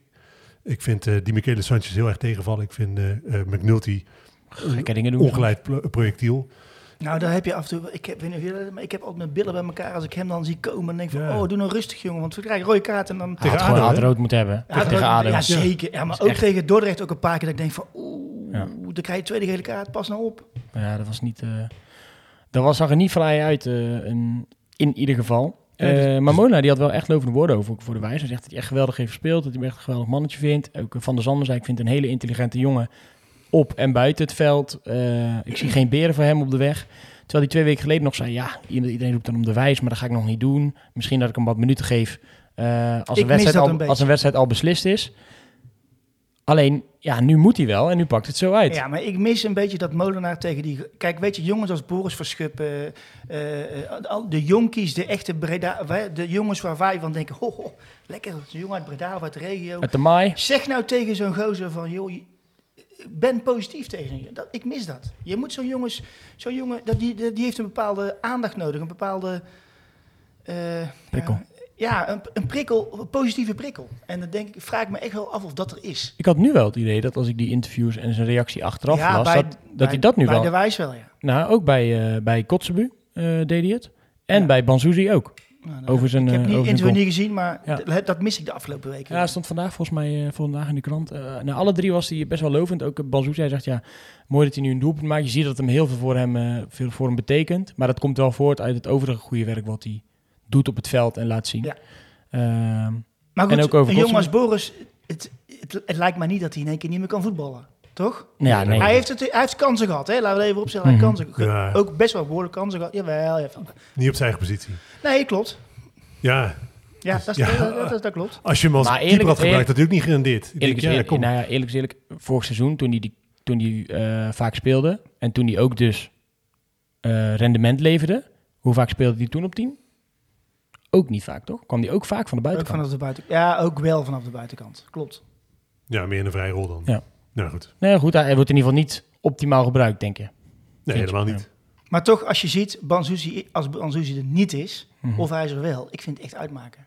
[SPEAKER 2] Ik vind eh, die Michele Sanchez heel erg tegenvallen. Ik vind McNulty
[SPEAKER 1] Gekke dingen doen.
[SPEAKER 2] ongeleid pro- projectiel.
[SPEAKER 3] Nou, daar heb je af en toe... Ik heb, weet niet of jullie- maar ik heb altijd mijn billen bij elkaar als ik hem dan zie komen. En denk van,
[SPEAKER 2] Ja.
[SPEAKER 3] oh, doe nou rustig, jongen. Want we krijgen rode kaart en dan...
[SPEAKER 2] Tegen
[SPEAKER 1] had gewoon
[SPEAKER 2] ADO,
[SPEAKER 1] rood moeten hebben.
[SPEAKER 3] Ja,
[SPEAKER 1] tegen ADO.
[SPEAKER 3] ja, zeker. Ja, maar ook
[SPEAKER 1] echt-
[SPEAKER 3] tegen Dordrecht ook een paar keer dat ik denk van... Oeh,
[SPEAKER 1] Ja.
[SPEAKER 3] dan krijg je tweede gele kaart, pas nou op.
[SPEAKER 1] Ja, dat was niet. eh dat was, zag er niet vrij uit, eh, een- in ieder geval.
[SPEAKER 3] Ja, dus-
[SPEAKER 1] Eh, maar Mona die had wel echt lovende woorden over voor de wijze. Hij zegt dat hij echt geweldig heeft gespeeld, dat hij hem echt een geweldig mannetje vindt. Ook Van der Zanden zei, ik vind een hele intelligente jongen op en buiten het veld. Eh, ik zie geen beren voor hem op de weg. Terwijl hij twee weken geleden nog zei, ja, iedereen roept dan om de wijs, maar dat ga ik nog niet doen. Misschien dat ik hem wat minuten geef eh, als, een wedstrijd al,
[SPEAKER 3] een
[SPEAKER 1] als een wedstrijd al beslist is. Alleen, ja, nu moet hij wel en nu pakt het zo uit.
[SPEAKER 3] Ja, maar ik mis een beetje dat Molenaar tegen die... Kijk, weet je, jongens als Boris Verschuppen, al de jonkies, de echte Breda... De jongens waar wij van denken, ho, ho, lekker, zo'n jongen uit Breda, of uit de regio.
[SPEAKER 1] Met de Mai.
[SPEAKER 3] Zeg nou tegen zo'n gozer van, joh, ben positief tegen je. Dat, ik mis dat. Je moet zo'n jongens, zo'n jongen, dat, die, die heeft een bepaalde aandacht nodig, een bepaalde... eh,
[SPEAKER 1] Prikkel.
[SPEAKER 3] Ja, een, een prikkel, een positieve prikkel. En dan denk ik, vraag ik me echt wel af of dat er is.
[SPEAKER 1] Ik had nu wel het idee dat als ik die interviews en zijn reactie achteraf
[SPEAKER 3] Ja,
[SPEAKER 1] las,
[SPEAKER 3] bij-
[SPEAKER 1] dat, dat
[SPEAKER 3] bij-
[SPEAKER 1] hij dat nu
[SPEAKER 3] bij
[SPEAKER 1] wel...
[SPEAKER 3] de wijs wel, ja.
[SPEAKER 1] Nou, ook bij, eh bij Kotzebu eh, deed hij het. En
[SPEAKER 3] Ja.
[SPEAKER 1] bij Banzuzi ook.
[SPEAKER 3] Nou, nou,
[SPEAKER 1] Over zijn,
[SPEAKER 3] ik heb
[SPEAKER 1] eh,
[SPEAKER 3] niet
[SPEAKER 1] zijn
[SPEAKER 3] interview niet gezien, maar
[SPEAKER 1] Ja.
[SPEAKER 3] dat mis ik de afgelopen weken.
[SPEAKER 1] Ja, stond vandaag volgens mij eh, vandaag in de krant. Eh nou, alle drie was hij best wel lovend. Ook uh, Banzuzi, hij zegt ja, mooi dat hij nu een doelpunt maakt. Je ziet dat hem heel veel voor hem, eh, veel voor hem betekent. Maar dat komt wel voort uit het overige goede werk wat hij doet op het veld en laat zien.
[SPEAKER 3] Ja.
[SPEAKER 1] Ehm,
[SPEAKER 3] maar
[SPEAKER 1] en ook over
[SPEAKER 3] een jongen als
[SPEAKER 1] Kotzebue.
[SPEAKER 3] Boris, het, het, het lijkt mij niet dat hij in één keer niet meer kan voetballen. Toch?
[SPEAKER 1] nou ja, nee.
[SPEAKER 3] Hij, heeft het, hij heeft kansen gehad, hè? laten we even opstellen. Hij
[SPEAKER 1] Mhm.
[SPEAKER 3] heeft kansen,
[SPEAKER 2] Ja.
[SPEAKER 3] Ook best wel behoorlijk kansen gehad. Jawel, ja.
[SPEAKER 2] Niet op zijn eigen positie.
[SPEAKER 3] Nee, klopt.
[SPEAKER 2] Ja,
[SPEAKER 3] Ja, dat, is-
[SPEAKER 2] Ja.
[SPEAKER 3] dat, dat, dat klopt.
[SPEAKER 2] als je hem als
[SPEAKER 1] Maar
[SPEAKER 2] keeper
[SPEAKER 1] eerlijk-
[SPEAKER 2] had gebruikt, had hij ook niet gerendeerd. Ik
[SPEAKER 1] Eerlijk
[SPEAKER 2] denk,
[SPEAKER 1] is eerlijk,
[SPEAKER 2] kom.
[SPEAKER 1] nou ja, eerlijk is eerlijk, vorig seizoen toen hij, die, toen hij eh, vaak speelde en toen hij ook dus eh, rendement leverde, hoe vaak speelde hij toen op 10? Ook niet vaak, toch? Kwam hij ook vaak van de
[SPEAKER 3] Ook
[SPEAKER 1] buitenkant?
[SPEAKER 3] vanaf de buiten, ja, ook wel vanaf de buitenkant. Klopt.
[SPEAKER 2] Ja, meer in een vrije rol dan.
[SPEAKER 1] Ja.
[SPEAKER 2] Nou goed.
[SPEAKER 1] Nee, goed, hij wordt in ieder geval niet optimaal gebruikt, denk je.
[SPEAKER 2] Nee,
[SPEAKER 1] Vind je?
[SPEAKER 2] helemaal niet.
[SPEAKER 3] Maar toch, als je ziet, Banzuzi, als Banzuzi er niet is,
[SPEAKER 1] Mhm.
[SPEAKER 3] of hij is er wel, ik vind het echt uitmaken.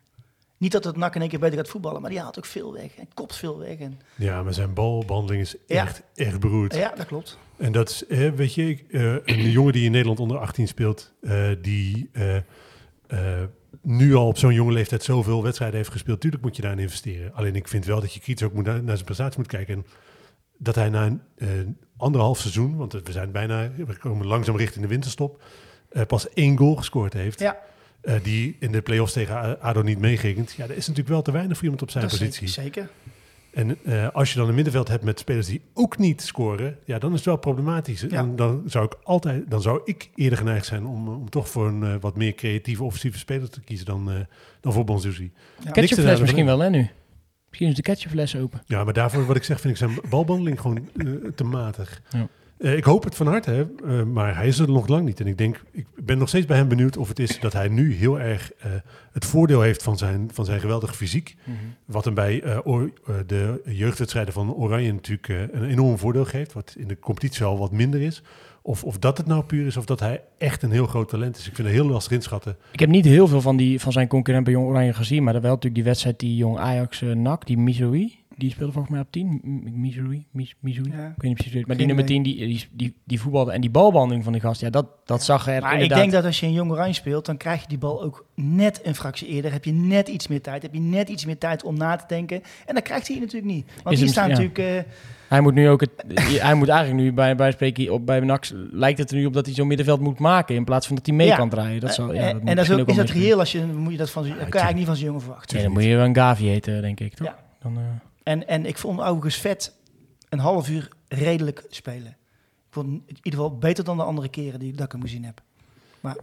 [SPEAKER 3] Niet dat het nak in één keer beter gaat voetballen, maar die haalt ook veel weg. En kopt veel weg. En,
[SPEAKER 2] Ja, maar zijn balbehandeling is
[SPEAKER 3] Ja.
[SPEAKER 2] echt, echt beroerd.
[SPEAKER 3] ja, dat klopt.
[SPEAKER 2] En dat is, weet je, ik, eh, een jongen die in Nederland onder 18 speelt, eh, die eh, nu al op zo'n jonge leeftijd zoveel wedstrijden heeft gespeeld, tuurlijk moet je daarin investeren. Alleen ik vind wel dat je kritisch ook moet naar, naar zijn prestatie moet kijken. En dat hij na een eh, anderhalf seizoen, want we zijn bijna, we komen langzaam richting de winterstop, eh, pas één goal gescoord heeft.
[SPEAKER 3] Ja.
[SPEAKER 2] eh, die in de play-offs tegen ADO niet meegerekend. Ja, dat is natuurlijk wel te weinig voor iemand op zijn
[SPEAKER 3] Dat is
[SPEAKER 2] positie.
[SPEAKER 3] zeker.
[SPEAKER 2] En eh, als je dan een middenveld hebt met spelers die ook niet scoren, ja, dan is het wel problematisch.
[SPEAKER 3] Ja.
[SPEAKER 2] En dan zou ik altijd, dan zou ik eerder geneigd zijn om, om toch voor een wat meer creatieve, offensieve speler te kiezen dan, eh, dan voor Banzuzi.
[SPEAKER 3] Ja.
[SPEAKER 1] Ketchupfles misschien wel, hè, nu? Misschien is de ketchupfles open.
[SPEAKER 2] Ja, maar daarvoor wat ik zeg, vind ik zijn balbehandeling gewoon eh, te matig.
[SPEAKER 1] Ja.
[SPEAKER 2] Eh, ik hoop het van harte, hè, eh, maar hij is er nog lang niet. En ik denk, ik ben nog steeds bij hem benieuwd of het is dat hij nu heel erg het voordeel heeft van zijn, van zijn geweldige fysiek. Wat hem bij de jeugdwedstrijden van Oranje natuurlijk een enorm voordeel geeft. Wat in de competitie al wat minder is. Of, of dat het nou puur is, of dat hij echt een heel groot talent is. Ik vind het heel lastig inschatten.
[SPEAKER 1] Ik heb niet heel veel van, die, van zijn concurrent bij Jong Oranje gezien, maar er wel natuurlijk die wedstrijd die Jong Ajax uh, NAC, die Missouri, die speelde volgens mij op 10. M- Missouri, Mis- Missouri,
[SPEAKER 3] Ja.
[SPEAKER 1] ik weet niet precies hoe het- maar
[SPEAKER 3] Geen
[SPEAKER 1] die nummer
[SPEAKER 3] idee.
[SPEAKER 1] 10, die, die, die, die voetbalde en die balbehandeling van die gast, ja, dat, dat zag er
[SPEAKER 3] Maar ik denk dat als je een jong oranje speelt, dan krijg je die bal ook net een fractie eerder. Heb je net iets meer tijd. Heb je net iets meer tijd om na te denken. En dat krijgt hij natuurlijk niet. Want
[SPEAKER 1] Is
[SPEAKER 3] die
[SPEAKER 1] ja.
[SPEAKER 3] natuurlijk... eh,
[SPEAKER 1] Hij moet nu ook het, hij moet eigenlijk nu bij, bij spreken op bij Nax lijkt het er nu op dat hij zo'n middenveld moet maken in plaats van dat hij mee
[SPEAKER 3] Ja.
[SPEAKER 1] kan draaien. Dat zal, ja,
[SPEAKER 3] en
[SPEAKER 1] dat
[SPEAKER 3] en
[SPEAKER 1] moet
[SPEAKER 3] dat is, ook, is dat reëel als je... Moet je dat van, dat kan je eigenlijk niet van zo'n jongen verwachten.
[SPEAKER 1] Nee, dan moet je wel een Gavi heten, denk ik. Toch?
[SPEAKER 3] Ja.
[SPEAKER 1] Dan, eh,
[SPEAKER 3] En, en ik vond overigens vet een half uur redelijk spelen. Ik vond het in ieder geval beter dan de andere keren die ik dat ik hem gezien heb. Maar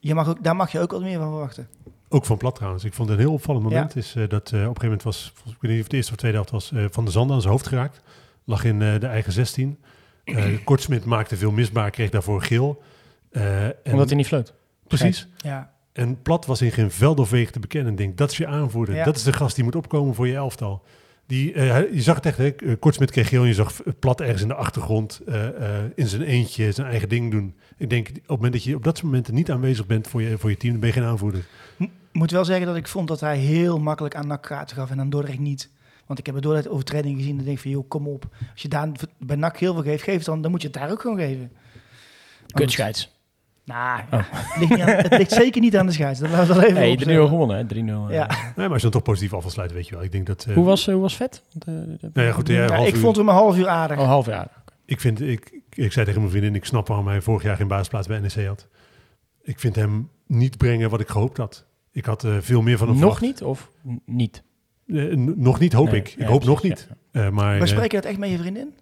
[SPEAKER 3] je mag ook, daar mag je ook wat meer van verwachten.
[SPEAKER 2] Ook van plat trouwens. Ik vond het een heel opvallend moment. Is eh, dat eh, op een gegeven moment was, volgens- ik weet niet of het eerste of tweede helft was, eh, Van de Zanden aan zijn hoofd geraakt. Lag in eh, de eigen 16. Eh Kortsmit maakte veel misbaar, kreeg daarvoor geel. Eh, en-
[SPEAKER 1] omdat hij niet floot.
[SPEAKER 2] Precies.
[SPEAKER 3] Ja,
[SPEAKER 2] En Plat was in geen veld of wegen te bekennen. Denk, dat is je aanvoerder.
[SPEAKER 3] Ja.
[SPEAKER 2] Dat is de gast die moet opkomen voor je elftal. Die, eh, je zag het echt, hè? Kortsmit kreeg geel en je zag Plat ergens in de achtergrond eh, eh, in zijn eentje zijn eigen ding doen. Ik denk, op het moment dat je op dat soort momenten niet aanwezig bent voor je, voor je team, dan ben je geen aanvoerder.
[SPEAKER 3] Ik moet wel zeggen dat ik vond dat hij heel makkelijk aan NAC kaarten gaf en aan Dordrecht niet. Want ik heb bij Dordrecht overtreding gezien en denk ik van, joh, kom op. Als je daar bij NAC heel veel geeft, geef het dan, dan moet je het daar ook gewoon geven.
[SPEAKER 1] Kutscheids.
[SPEAKER 3] Nou, ja, het, ligt niet aan- het ligt zeker niet aan de scheids. Dat laten we even
[SPEAKER 1] Hey,
[SPEAKER 3] op
[SPEAKER 1] 3-0
[SPEAKER 3] zeggen.
[SPEAKER 1] gewonnen, hè? 3-0. eh.
[SPEAKER 3] Ja.
[SPEAKER 2] Nee, maar als je dan toch positief af wil sluiten, weet je wel. Ik denk dat... eh,
[SPEAKER 1] Hoe, was, hoe was vet? Eh, dat-
[SPEAKER 2] Nou ja, goed, ja,
[SPEAKER 3] ik
[SPEAKER 2] uur.
[SPEAKER 3] vond hem een half uur aardig.
[SPEAKER 1] Oh, half jaar.
[SPEAKER 2] Ik, vind, ik, ik zei tegen mijn vriendin, ik snap waarom hij vorig jaar geen basisplaats bij NEC had. Ik vind hem niet brengen wat ik gehoopt had. Ik had eh, veel meer van hem
[SPEAKER 1] Nog
[SPEAKER 2] verwacht.
[SPEAKER 1] niet of niet?
[SPEAKER 2] Eh, nog niet, hoop
[SPEAKER 1] Nee,
[SPEAKER 2] ik. Ik
[SPEAKER 1] ja,
[SPEAKER 2] hoop nog niet. Eh, maar,
[SPEAKER 3] Maar
[SPEAKER 2] eh,
[SPEAKER 3] spreek je dat echt met je vriendin?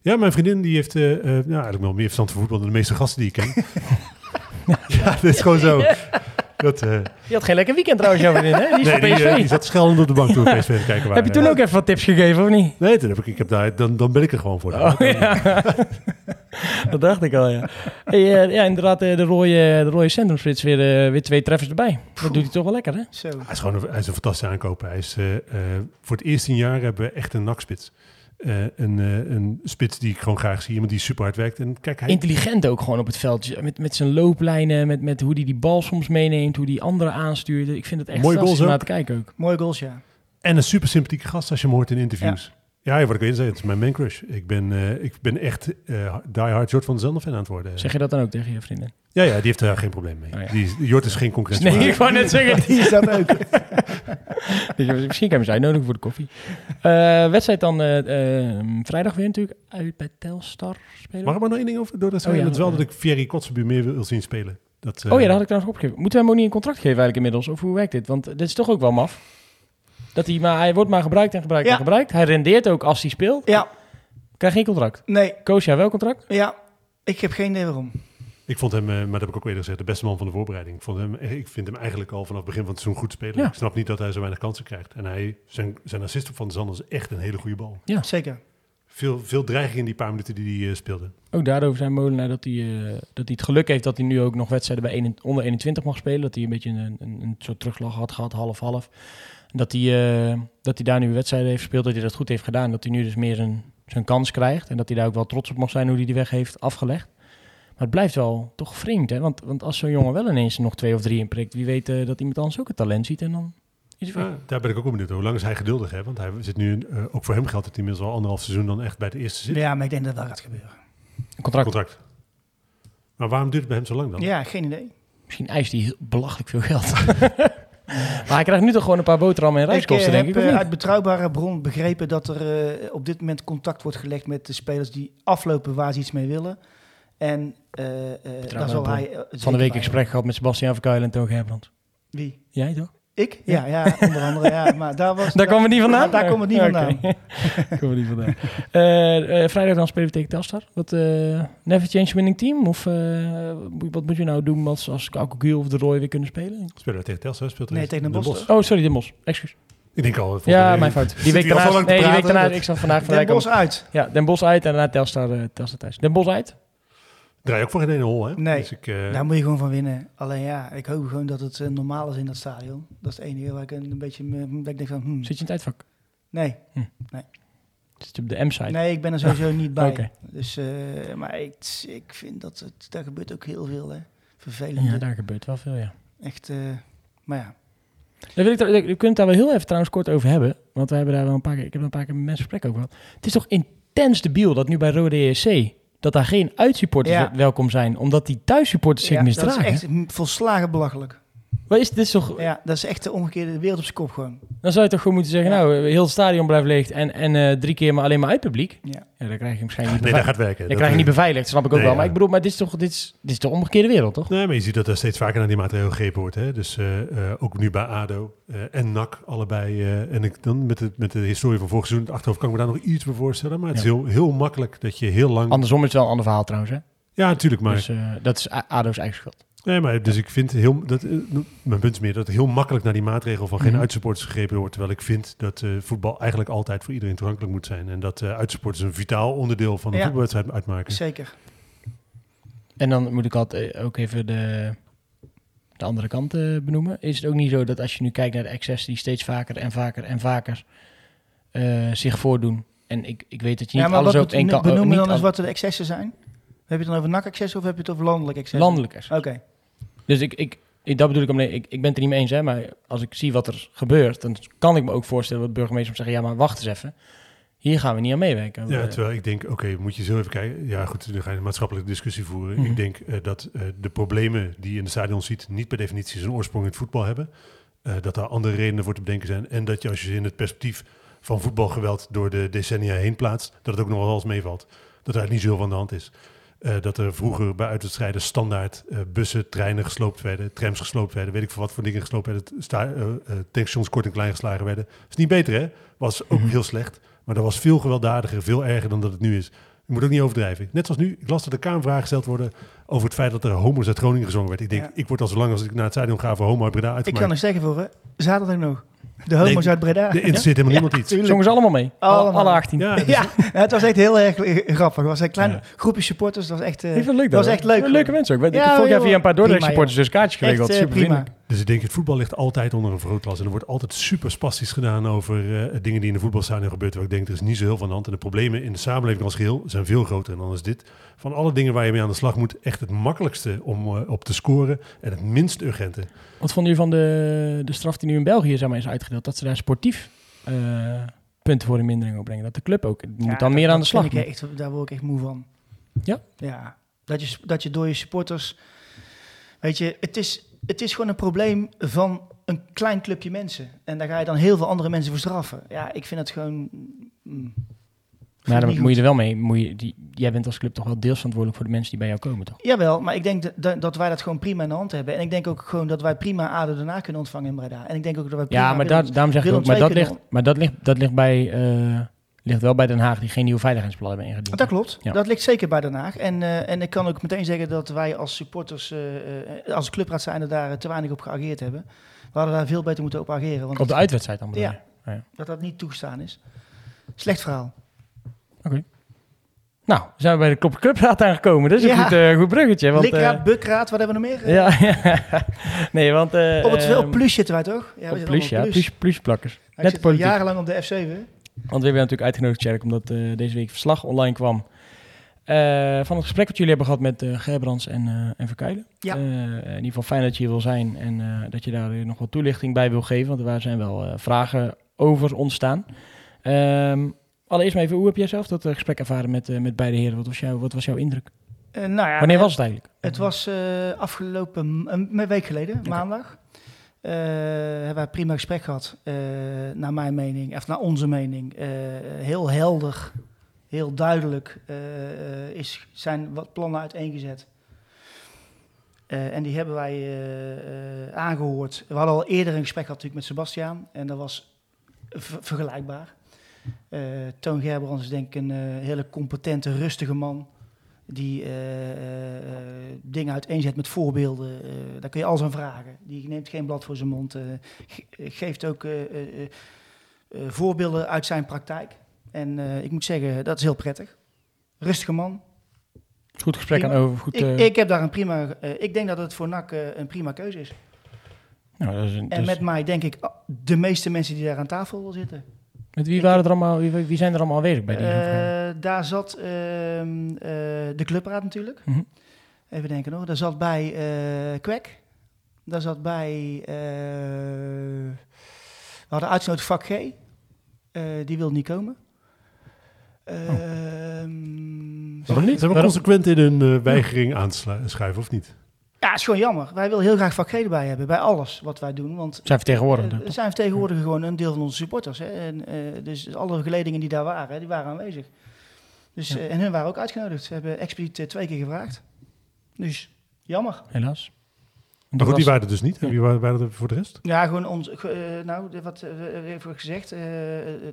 [SPEAKER 2] ja, mijn vriendin die heeft eh, eh, nou, eigenlijk wel meer verstand van voetbal dan de meeste gasten die ik ken. ja, dat is gewoon zo. Dat, eh,
[SPEAKER 1] Je had geen lekker weekend trouwens, jouw vriendin, hè? Die is
[SPEAKER 2] nee,
[SPEAKER 1] van
[SPEAKER 2] die,
[SPEAKER 1] PSV.
[SPEAKER 2] eh, die zat schelend op de bank toen we PSV het kijken waren.
[SPEAKER 1] Heb je toen ook even wat tips gegeven, of niet?
[SPEAKER 2] Nee, toen heb ik, ik heb daar, dan, dan ben ik er gewoon voor.
[SPEAKER 1] Oh, ja. dat dacht ik al, ja. Hey, eh, ja, inderdaad, de rode, de rode centrumspits weer, weer twee treffers erbij. Dat doet hij toch wel lekker, hè?
[SPEAKER 3] Zo.
[SPEAKER 2] Hij is gewoon een, hij is een fantastische aankoper. Hij is, eh, eh, voor het eerste in jaar hebben we echt een nakspits. Eh, een, eh, een spits die ik gewoon graag zie. Iemand die super hard werkt. En kijk, hij,
[SPEAKER 1] Intelligent ook gewoon op het veld. Met, met zijn looplijnen, met, met hoe hij die bal soms meeneemt, hoe die anderen aanstuurt. Ik vind het echt
[SPEAKER 2] Mooie
[SPEAKER 1] fantastisch om naar te kijken ook.
[SPEAKER 3] Mooie goals, ja.
[SPEAKER 2] en een super sympathieke gast als je hem hoort in interviews. Ja, ja wat ik weet, het is mijn man crush. Ik ben, eh, ik ben echt eh die hard Jort van de Zander fan aan het worden.
[SPEAKER 1] Zeg je dat dan ook tegen je vriendin?
[SPEAKER 2] Ja, ja, die heeft daar geen probleem mee.
[SPEAKER 1] Oh, ja.
[SPEAKER 2] die, is- Jort is geen concurrentie.
[SPEAKER 1] Nee, ik wou net zeggen.
[SPEAKER 3] Die is dat ook.
[SPEAKER 1] Misschien kan je ze uitnodigen voor de koffie. Eh, wedstrijd dan eh, eh, vrijdag weer natuurlijk uit bij Telstar spelen.
[SPEAKER 2] Mag ik maar nog één ding over door dat
[SPEAKER 1] Oh, ja.
[SPEAKER 2] wel dat ik Thierry Kotzebu meer wil zien spelen. Dat, eh,
[SPEAKER 1] Oh ja, dat had ik trouwens opgegeven. Moeten we hem ook niet een contract geven eigenlijk inmiddels? Of hoe werkt dit? Want dit is toch ook wel maf. Dat hij, maar hij wordt maar gebruikt en gebruikt
[SPEAKER 3] Ja.
[SPEAKER 1] en gebruikt. Hij rendeert ook als hij speelt.
[SPEAKER 3] Ja,
[SPEAKER 1] Krijgt geen contract.
[SPEAKER 3] nee,
[SPEAKER 1] Koosja wel contract?
[SPEAKER 3] ja. Ik heb geen idee waarom.
[SPEAKER 2] Ik vond hem, eh, maar dat heb ik ook eerder gezegd, de beste man van de voorbereiding. Ik, vond hem, eh, ik vind hem eigenlijk al vanaf het begin van het seizoen goed spelen.
[SPEAKER 1] Ja.
[SPEAKER 2] Ik snap niet dat hij zo weinig kansen krijgt. En hij, zijn, zijn assist op Van de Zander is echt een hele goede bal.
[SPEAKER 3] Zeker.
[SPEAKER 2] Veel, veel dreiging in die paar minuten die hij eh, speelde.
[SPEAKER 1] Ook daarover zijn Molenaar dat hij, eh, dat hij het geluk heeft dat hij nu ook nog wedstrijden bij 1 onder 21 mag spelen. Dat hij een beetje een, een, een soort terugslag had gehad, half-half. Dat hij, eh, dat hij daar nu wedstrijden heeft gespeeld, dat hij dat goed heeft gedaan. Dat hij nu dus meer zijn, zijn kans krijgt. En dat hij daar ook wel trots op mag zijn hoe hij die weg heeft afgelegd. Maar het blijft wel toch vreemd, hè? Want, want als zo'n jongen wel ineens nog twee of drie inprikt, wie weet eh, dat iemand anders ook het talent ziet en dan is.
[SPEAKER 2] Ja, daar ben ik ook benieuwd. Hoe lang is hij geduldig? Hè? Want hij zit nu, eh, ook voor hem geldt het inmiddels al anderhalf seizoen dan echt bij de eerste zit.
[SPEAKER 3] Ja, maar ik denk dat dat gaat gebeuren.
[SPEAKER 1] Een contract.
[SPEAKER 2] Contract. Maar waarom duurt het bij hem zo lang dan?
[SPEAKER 3] Ja, geen idee.
[SPEAKER 1] Misschien eist hij belachelijk veel geld. maar hij krijgt nu toch gewoon een paar boterhammen en
[SPEAKER 3] Ik eh,
[SPEAKER 1] reiskosten, denk
[SPEAKER 3] heb
[SPEAKER 1] ik, of
[SPEAKER 3] eh, uit betrouwbare bron begrepen dat er eh, op dit moment contact wordt gelegd met de spelers die aflopen waar ze iets mee willen. En daar zal hij
[SPEAKER 1] Van de week
[SPEAKER 3] bij
[SPEAKER 1] gesprek gehad met Sebastian Verkuilen en Toon.
[SPEAKER 3] Wie?
[SPEAKER 1] Jij toch?
[SPEAKER 3] Ik? Ja, ja, onder andere. Ja, maar daar was,
[SPEAKER 1] Daar kwam het niet vandaan?
[SPEAKER 3] Daar komt het niet vandaan.
[SPEAKER 1] Daar komt het niet vandaan. Eh, eh, vrijdag dan spelen we tegen Telstar. Wat, eh, never change winning team? Of eh, wat moet je nou doen als, als Kaukogiel of de Roy weer kunnen spelen?
[SPEAKER 2] Spelen we tegen Telstar? Speelt
[SPEAKER 3] Nee, tegen Den Bosch,
[SPEAKER 1] Oh, sorry, Den Bosch. Excuus.
[SPEAKER 2] Ik denk al...
[SPEAKER 1] Ja, mijn fout. Die week daarna, nee, die week daarna, ik zat vandaag van de
[SPEAKER 3] Den Bosch uit.
[SPEAKER 1] Ja, Den Bosch uit en daarna Telstar, eh, Telstar thuis. Den Bosch uit?
[SPEAKER 2] Draai ook voor geen ene hol, hè?
[SPEAKER 3] Nee.
[SPEAKER 2] Dus ik, eh,
[SPEAKER 3] Daar moet je gewoon van winnen. Alleen ja, ik hoop gewoon dat het eh, normaal is in dat stadion. Dat is het enige waar ik een, een beetje... me- dat ik denk van, hmm,
[SPEAKER 1] Zit je in het tijdvak?
[SPEAKER 3] nee.
[SPEAKER 1] Zit je op de M-site?
[SPEAKER 3] Nee, ik ben er sowieso niet bij. Dus, eh, maar ik, ik vind dat het... Daar gebeurt ook heel veel, hè. Vervelend.
[SPEAKER 1] Ja, daar gebeurt wel veel, ja.
[SPEAKER 3] Echt, eh, maar ja.
[SPEAKER 1] Daar wil ik, we kunnen het daar wel heel even trouwens kort over hebben. Want we hebben daar wel een paar keer, ik heb er een paar keer met mensen gesprek over gehad. Het is toch intens debiel dat nu bij Rode ESC... dat daar geen uitsupporters
[SPEAKER 3] Ja.
[SPEAKER 1] welkom zijn. Omdat die thuissupporters zich
[SPEAKER 3] ja, dat
[SPEAKER 1] misdragen.
[SPEAKER 3] is echt volslagen belachelijk.
[SPEAKER 1] Wat is dit toch...
[SPEAKER 3] Ja, dat is echt de omgekeerde wereld op zijn kop gewoon.
[SPEAKER 1] Dan zou je toch gewoon moeten zeggen...
[SPEAKER 3] Ja.
[SPEAKER 1] nou, heel het stadion blijft leeg... en, en eh, drie keer maar alleen maar uit publiek.
[SPEAKER 3] Ja.
[SPEAKER 1] Ja, dan krijg je waarschijnlijk
[SPEAKER 2] nee,
[SPEAKER 1] niet
[SPEAKER 2] dat gaat werken.
[SPEAKER 1] Dan
[SPEAKER 2] Dat-
[SPEAKER 1] krijg je niet beveiligd, snap ik ook
[SPEAKER 2] Nee,
[SPEAKER 1] wel.
[SPEAKER 2] ja.
[SPEAKER 1] Maar ik bedoel, maar dit is toch, dit is, dit is de omgekeerde wereld, toch?
[SPEAKER 2] Nee, maar je ziet dat er steeds vaker naar die maatregelen gegrepen wordt. Hè? Dus eh, eh, ook nu bij ADO eh, en NAC allebei. eh, en ik, dan met de, met de historie van vorig seizoen, het achterhoofd kan ik me daar nog iets bij voorstellen. Maar het is heel, heel makkelijk dat je heel lang...
[SPEAKER 1] Andersom is het wel een ander verhaal trouwens, hè?
[SPEAKER 2] Ja, natuurlijk, maar...
[SPEAKER 1] Dus eh, dat is ADO's eigen schuld.
[SPEAKER 2] Nee, maar dus ik vind heel, dat, eh, mijn punt is meer dat heel makkelijk naar die maatregel van geen
[SPEAKER 1] Mhm.
[SPEAKER 2] uitsupporters gegrepen wordt. Terwijl ik vind dat eh, voetbal eigenlijk altijd voor iedereen toegankelijk moet zijn. En dat eh uitsupporters een vitaal onderdeel van de
[SPEAKER 3] Ja.
[SPEAKER 2] voetbalwedstrijd uitmaken.
[SPEAKER 3] Zeker.
[SPEAKER 1] En dan moet ik altijd ook even de, de andere kant eh, benoemen. Is het ook niet zo dat als je nu kijkt naar de excessen die steeds vaker en vaker en vaker eh, zich voordoen. En ik, ik weet dat je niet
[SPEAKER 3] ja, maar
[SPEAKER 1] alles op één kan...
[SPEAKER 3] benoem dan eens wat de excessen zijn. Heb je het dan over NAC-excessen of heb je het over landelijk excessen?
[SPEAKER 1] landelijk is.
[SPEAKER 3] Oké.
[SPEAKER 1] Dus ik, ik, ik, dat bedoel ik, om, nee, ik, ik ben het er niet mee eens, hè, maar als ik zie wat er gebeurt, dan kan ik me ook voorstellen dat burgemeesters zeggen, ja, maar wacht eens even. Hier gaan we niet aan meewerken.
[SPEAKER 2] Ja, terwijl ik denk, oké, moet je zo even kijken. Ja, goed, dan ga je een maatschappelijke discussie voeren.
[SPEAKER 1] Mhm.
[SPEAKER 2] Ik denk eh, dat eh, de problemen die je in de stadion ziet, niet per definitie zijn oorsprong in het voetbal hebben. Eh, dat daar andere redenen voor te bedenken zijn. En dat je als je ze in het perspectief van voetbalgeweld door de decennia heen plaatst, dat het ook nog wel eens meevalt. Dat er eigenlijk niet zoveel aan de hand is. Eh, dat er vroeger bij uitwedstrijden standaard eh, bussen, treinen gesloopt werden, trams gesloopt werden, weet ik veel wat voor dingen gesloopt werden, sta, eh, tankstations kort en klein geslagen werden. is niet beter, hè? Was ook
[SPEAKER 1] Mhm.
[SPEAKER 2] heel slecht. Maar dat was veel gewelddadiger, veel erger dan dat het nu is. Je moet ook niet overdrijven. Net zoals nu, ik las dat er kamervragen gesteld worden over het feit dat er homo's uit Groningen gezongen werd. Ik denk,
[SPEAKER 3] Ja.
[SPEAKER 2] ik word al zo lang als ik naar het stadion ga voor homo uit Breda
[SPEAKER 3] Ik kan er zeggen voor, hè. zaterdag nog. De homo's
[SPEAKER 2] Nee,
[SPEAKER 3] uit Breda.
[SPEAKER 2] Er interesseert helemaal niemand iets.
[SPEAKER 3] tuurlijk.
[SPEAKER 1] Zongen ze allemaal mee? Alle,
[SPEAKER 3] Allemaal.
[SPEAKER 1] alle 18.
[SPEAKER 2] Ja, dus-
[SPEAKER 3] Ja, het was echt heel erg eh, grappig. Het was een klein
[SPEAKER 1] Ja.
[SPEAKER 3] groepje supporters. Dat was echt... eh,
[SPEAKER 1] Ik vind het leuk
[SPEAKER 3] dat was echt leuk.
[SPEAKER 1] Leuke mensen ook. Ik heb vorig jaar via een paar Dordrecht supporters dus kaartjes geregeld.
[SPEAKER 3] echt, eh,
[SPEAKER 1] Super
[SPEAKER 3] prima.
[SPEAKER 2] Dus ik denk, het voetbal ligt altijd onder een vergrootglas. En er wordt altijd super spastisch gedaan over eh, dingen die in de voetbalstadion gebeuren. Terwijl ik denk, er is niet zo heel van de hand. En de problemen in de samenleving als geheel zijn veel groter. En dan is dit van alle dingen waar je mee aan de slag moet... echt het makkelijkste om eh, op te scoren en het minst urgente.
[SPEAKER 1] Wat vonden jullie van de, de straf die nu in België zeg maar, is uitgedeeld? Dat ze daar sportief eh, punten voor in mindering opbrengen. Dat de club ook moet
[SPEAKER 3] Ja,
[SPEAKER 1] dan
[SPEAKER 3] dat-
[SPEAKER 1] meer aan de slag.
[SPEAKER 3] ik echt, daar word ik echt moe van.
[SPEAKER 1] Ja?
[SPEAKER 3] Ja. Dat je, dat je door je supporters... Weet je, het is, het is gewoon een probleem van een klein clubje mensen. En daar ga je dan heel veel andere mensen voor straffen. Ja, ik vind het gewoon... mm,
[SPEAKER 1] Maar dan moet je er wel mee. Moet je, die, jij bent als club toch wel deels verantwoordelijk voor de mensen die bij jou komen, toch?
[SPEAKER 3] Jawel, maar ik denk dat- dat, wij dat gewoon prima in de hand hebben. En ik denk ook gewoon dat wij prima ADO daarna kunnen ontvangen in Breda. En ik denk ook dat wij prima...
[SPEAKER 1] Ja, maar daar, daarom zeg ik ook. Maar dat ligt, maar dat ligt, dat ligt bij. eh, ligt wel bij Den Haag die geen nieuwe veiligheidsplan hebben ingediend.
[SPEAKER 3] Dat klopt.
[SPEAKER 1] Ja.
[SPEAKER 3] Dat ligt zeker bij Den Haag. En, eh, en ik kan ook meteen zeggen dat wij als supporters, eh, eh, als clubraad zijn, daar te weinig op geageerd hebben. We hadden daar veel beter moeten op ageren. Want
[SPEAKER 1] Op de uitwedstrijd dan bedoel
[SPEAKER 3] Ja. dat dat niet toegestaan is. Slecht verhaal.
[SPEAKER 1] Nou, we zijn we bij de Klop Clubraad aangekomen. Dat is een
[SPEAKER 3] Ja.
[SPEAKER 1] goed, eh, goed bruggetje. Want,
[SPEAKER 3] Likraad,
[SPEAKER 1] eh,
[SPEAKER 3] bukraad, wat hebben we nog meer?
[SPEAKER 1] ja, ja. nee, want... eh,
[SPEAKER 3] op het
[SPEAKER 1] ehm,
[SPEAKER 3] op plus zitten wij toch? Ja,
[SPEAKER 1] op plus, ja. Plus, plusplakkers.
[SPEAKER 3] Ik
[SPEAKER 1] Net politiek.
[SPEAKER 3] jarenlang op de F7.
[SPEAKER 1] Want we hebben natuurlijk uitgenodigd, Tjerk, omdat eh, deze week verslag online kwam. eh, van het gesprek wat jullie hebben gehad met eh Gerbrands en, eh en Verkuilen.
[SPEAKER 3] Ja.
[SPEAKER 1] In ieder geval fijn dat je hier wil zijn en dat je daar nog wat toelichting bij wil geven. Want er zijn wel vragen over ontstaan. Ehm, allereerst maar even, hoe heb jij zelf dat gesprek ervaren met, met beide heren? Wat was, jouw, wat was jouw indruk?
[SPEAKER 3] Nou ja,
[SPEAKER 1] Wanneer was het eigenlijk?
[SPEAKER 3] Het was afgelopen een, een week geleden, maandag. Eh, hebben wij een prima gesprek gehad, eh, naar mijn mening, of naar onze mening. Eh, heel helder, heel duidelijk is, zijn wat plannen uiteengezet. En die hebben wij eh, eh, aangehoord. We hadden al eerder een gesprek gehad natuurlijk met Sebastiaan. En dat was ver- vergelijkbaar. Toon Gerbrands is denk ik een hele competente, rustige man die eh, eh, eh, dingen uiteenzet met voorbeelden. daar kun je alles aan vragen. Die neemt geen blad voor zijn mond. ge- geeft ook voorbeelden uit zijn praktijk. En ik moet zeggen, dat is heel prettig. Rustige man.
[SPEAKER 1] Goed gesprek aan
[SPEAKER 3] Prima.
[SPEAKER 1] over. Goed,
[SPEAKER 3] Ik, ik heb daar een prima... eh, ik denk dat het voor NAC een prima keuze is.
[SPEAKER 1] nou, dat is een-
[SPEAKER 3] En
[SPEAKER 1] dus-
[SPEAKER 3] met mij denk ik ah, de meeste mensen die daar aan tafel zitten.
[SPEAKER 1] Met wie, waren er allemaal, wie, wie zijn er allemaal aanwezig bij die?
[SPEAKER 3] Eh, daar zat ehm, eh, de clubraad natuurlijk.
[SPEAKER 1] Mhm.
[SPEAKER 3] Even denken hoor. Daar zat bij eh Kwek. Daar zat bij... eh, we hadden uitgenodigd vak G. Eh, die wil niet komen. Ehm,
[SPEAKER 1] Waarom niet?
[SPEAKER 2] Zijn we
[SPEAKER 1] Waarom?
[SPEAKER 2] consequent in een eh, weigering aanschuiven of niet?
[SPEAKER 3] Ja, het is gewoon jammer. Wij willen heel graag vak G erbij hebben. Bij alles wat wij doen. Want
[SPEAKER 1] Zijn vertegenwoordigd.
[SPEAKER 3] eh, zijn vertegenwoordigen gewoon een deel van onze supporters. Hè? En, eh, dus alle geledingen die daar waren, die waren aanwezig. Dus,
[SPEAKER 1] Ja.
[SPEAKER 3] eh, en hun waren ook uitgenodigd. Ze hebben expliciet eh, twee keer gevraagd. Dus jammer.
[SPEAKER 1] Helaas.
[SPEAKER 2] Maar goed, die waren er dus niet. Wie waren, waren er voor de rest?
[SPEAKER 3] Ja, gewoon ons. eh, nou, wat uh, even gezegd. de-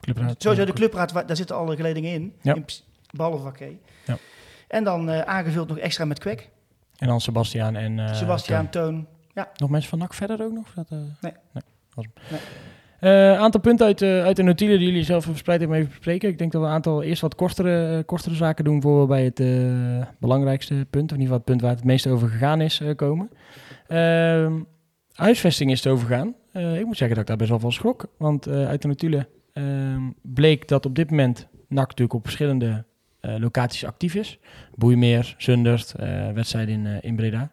[SPEAKER 1] Clubraad,
[SPEAKER 3] sowieso de clubraad, daar zitten alle geledingen in.
[SPEAKER 1] Ja.
[SPEAKER 3] in behalve.
[SPEAKER 1] Ja.
[SPEAKER 3] En dan eh, aangevuld nog extra met kwek.
[SPEAKER 1] En dan Sebastiaan en... eh,
[SPEAKER 3] Sebastiaan,
[SPEAKER 1] Toon.
[SPEAKER 3] Toon.
[SPEAKER 1] Nog mensen van NAC verder ook nog? Dat, eh?
[SPEAKER 3] Nee. Nee.
[SPEAKER 1] Eh, aantal punten uit, de uit de notulen die jullie zelf verspreid hebben even bespreken. Ik denk dat we een aantal eerst wat kortere, kortere zaken doen voor we bij het belangrijkste punt, of in ieder geval het punt waar het meest over gegaan is, komen. Ehm, huisvesting is het overgaan. Ik moet zeggen dat ik daar best wel van schrok. Want uit de notulen ehm, bleek dat op dit moment NAC natuurlijk op verschillende locaties actief is. Boeimeer, Zundert, eh, wedstrijden in, eh, in Breda.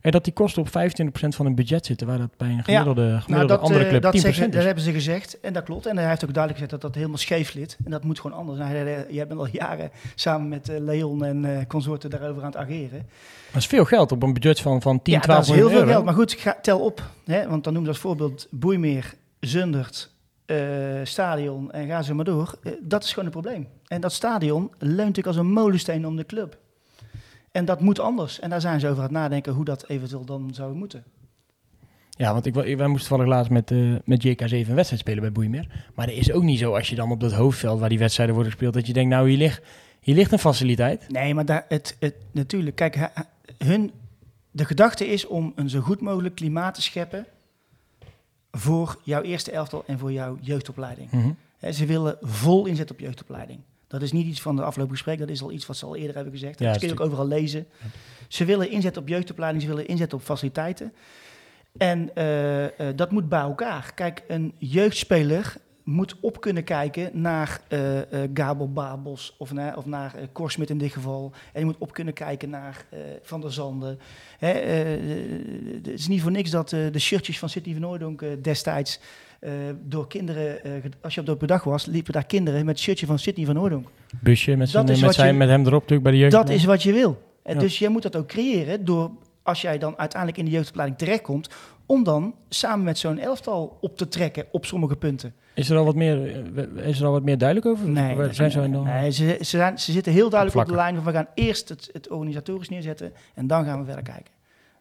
[SPEAKER 1] En dat die kosten op 25% van hun budget zitten, waar dat bij een gemiddelde, gemiddelde
[SPEAKER 3] Nou, dat,
[SPEAKER 1] andere
[SPEAKER 3] eh,
[SPEAKER 1] club
[SPEAKER 3] dat,
[SPEAKER 1] 10%
[SPEAKER 3] zeggen,
[SPEAKER 1] is.
[SPEAKER 3] dat hebben ze gezegd en dat klopt. En hij heeft ook duidelijk gezegd dat dat helemaal scheef ligt. En dat moet gewoon anders. Nou, jij bent al jaren samen met eh, Leon en eh, consorten daarover aan het ageren.
[SPEAKER 1] Dat is veel geld op een budget van, van 10,
[SPEAKER 3] ja,
[SPEAKER 1] 12
[SPEAKER 3] dat is heel
[SPEAKER 1] miljoen
[SPEAKER 3] veel
[SPEAKER 1] euro.
[SPEAKER 3] geld. Maar goed, ga, tel op. Hè? Want dan noem je als voorbeeld Boeimeer, Zundert, eh, stadion en ga zo maar door. Eh, dat is gewoon een probleem. En dat stadion leunt natuurlijk als een molensteen om de club. En dat moet anders. En daar zijn ze over aan het nadenken hoe dat eventueel dan zou moeten.
[SPEAKER 1] Ja, want ik, wij moesten toevallig laatst met, eh met JK7 een wedstrijd spelen bij Boeimeer. Maar er is ook niet zo als je dan op dat hoofdveld waar die wedstrijden worden gespeeld, dat je denkt, nou hier ligt, hier ligt een faciliteit.
[SPEAKER 3] Nee, maar daar, het, het, natuurlijk, kijk, hun, de gedachte is om een zo goed mogelijk klimaat te scheppen voor jouw eerste elftal en voor jouw jeugdopleiding.
[SPEAKER 1] Mhm.
[SPEAKER 3] Ze willen vol inzet op jeugdopleiding. Dat is niet iets van de afgelopen gesprek, dat is al iets wat ze al eerder hebben gezegd.
[SPEAKER 1] Ja,
[SPEAKER 3] dat kun je ook overal lezen. Ze willen inzet op jeugdopleiding, ze willen inzet op faciliteiten. En eh, eh, dat moet bij elkaar. Kijk, een jeugdspeler moet op kunnen kijken naar eh eh Gabel Babos of naar, of naar eh, Korsmit in dit geval. En je moet op kunnen kijken naar Van der Zanden. Hè, het is niet voor niks dat de shirtjes van City van Noordonk destijds door kinderen, als je op de open dag was, liepen daar kinderen met het shirtje van City van Noordonk.
[SPEAKER 1] Busje met, zijn, met, zijn,
[SPEAKER 3] je-
[SPEAKER 1] met hem erop natuurlijk bij de jeugd.
[SPEAKER 3] Dat is wat je wil. En
[SPEAKER 1] Ja.
[SPEAKER 3] Dus jij moet dat ook creëren door, als jij dan uiteindelijk in de jeugdopleiding terechtkomt, om dan samen met zo'n elftal op te trekken op sommige punten.
[SPEAKER 1] Is er al wat meer, eh, is er al wat meer duidelijk over?
[SPEAKER 3] Nee,
[SPEAKER 1] Waar
[SPEAKER 3] nee,
[SPEAKER 1] zijn ze dan?
[SPEAKER 3] nee, ze, ze, zijn, ze zitten heel duidelijk op de lijn van we gaan eerst het, het organisatorisch neerzetten en dan gaan we verder kijken.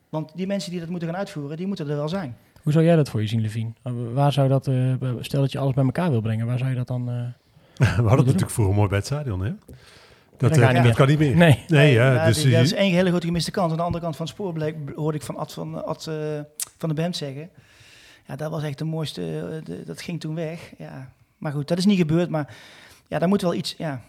[SPEAKER 3] Want die mensen die dat moeten gaan uitvoeren, die moeten er wel zijn.
[SPEAKER 1] Hoe zou jij dat voor je zien, Levine? Uh, Waar zou dat, eh, stel dat je alles bij elkaar wil brengen, waar zou je dat dan... eh,
[SPEAKER 2] We hadden het natuurlijk vroeger mooi bij het stadion, hè? Dat,
[SPEAKER 1] Dat
[SPEAKER 2] eh,
[SPEAKER 1] gaat niet
[SPEAKER 2] dat kan niet meer.
[SPEAKER 1] Nee.
[SPEAKER 2] Nee, ja,
[SPEAKER 3] ja,
[SPEAKER 2] dus
[SPEAKER 3] die- dat is één hele grote gemiste kans. Aan de andere kant van het spoor bleek, hoorde ik van Ad van, Ad, eh, van de Bemt zeggen. Ja, dat was echt de mooiste, eh, de- dat ging toen weg. Ja. Maar goed, dat is niet gebeurd. Maar ja, daar moet wel iets, ja.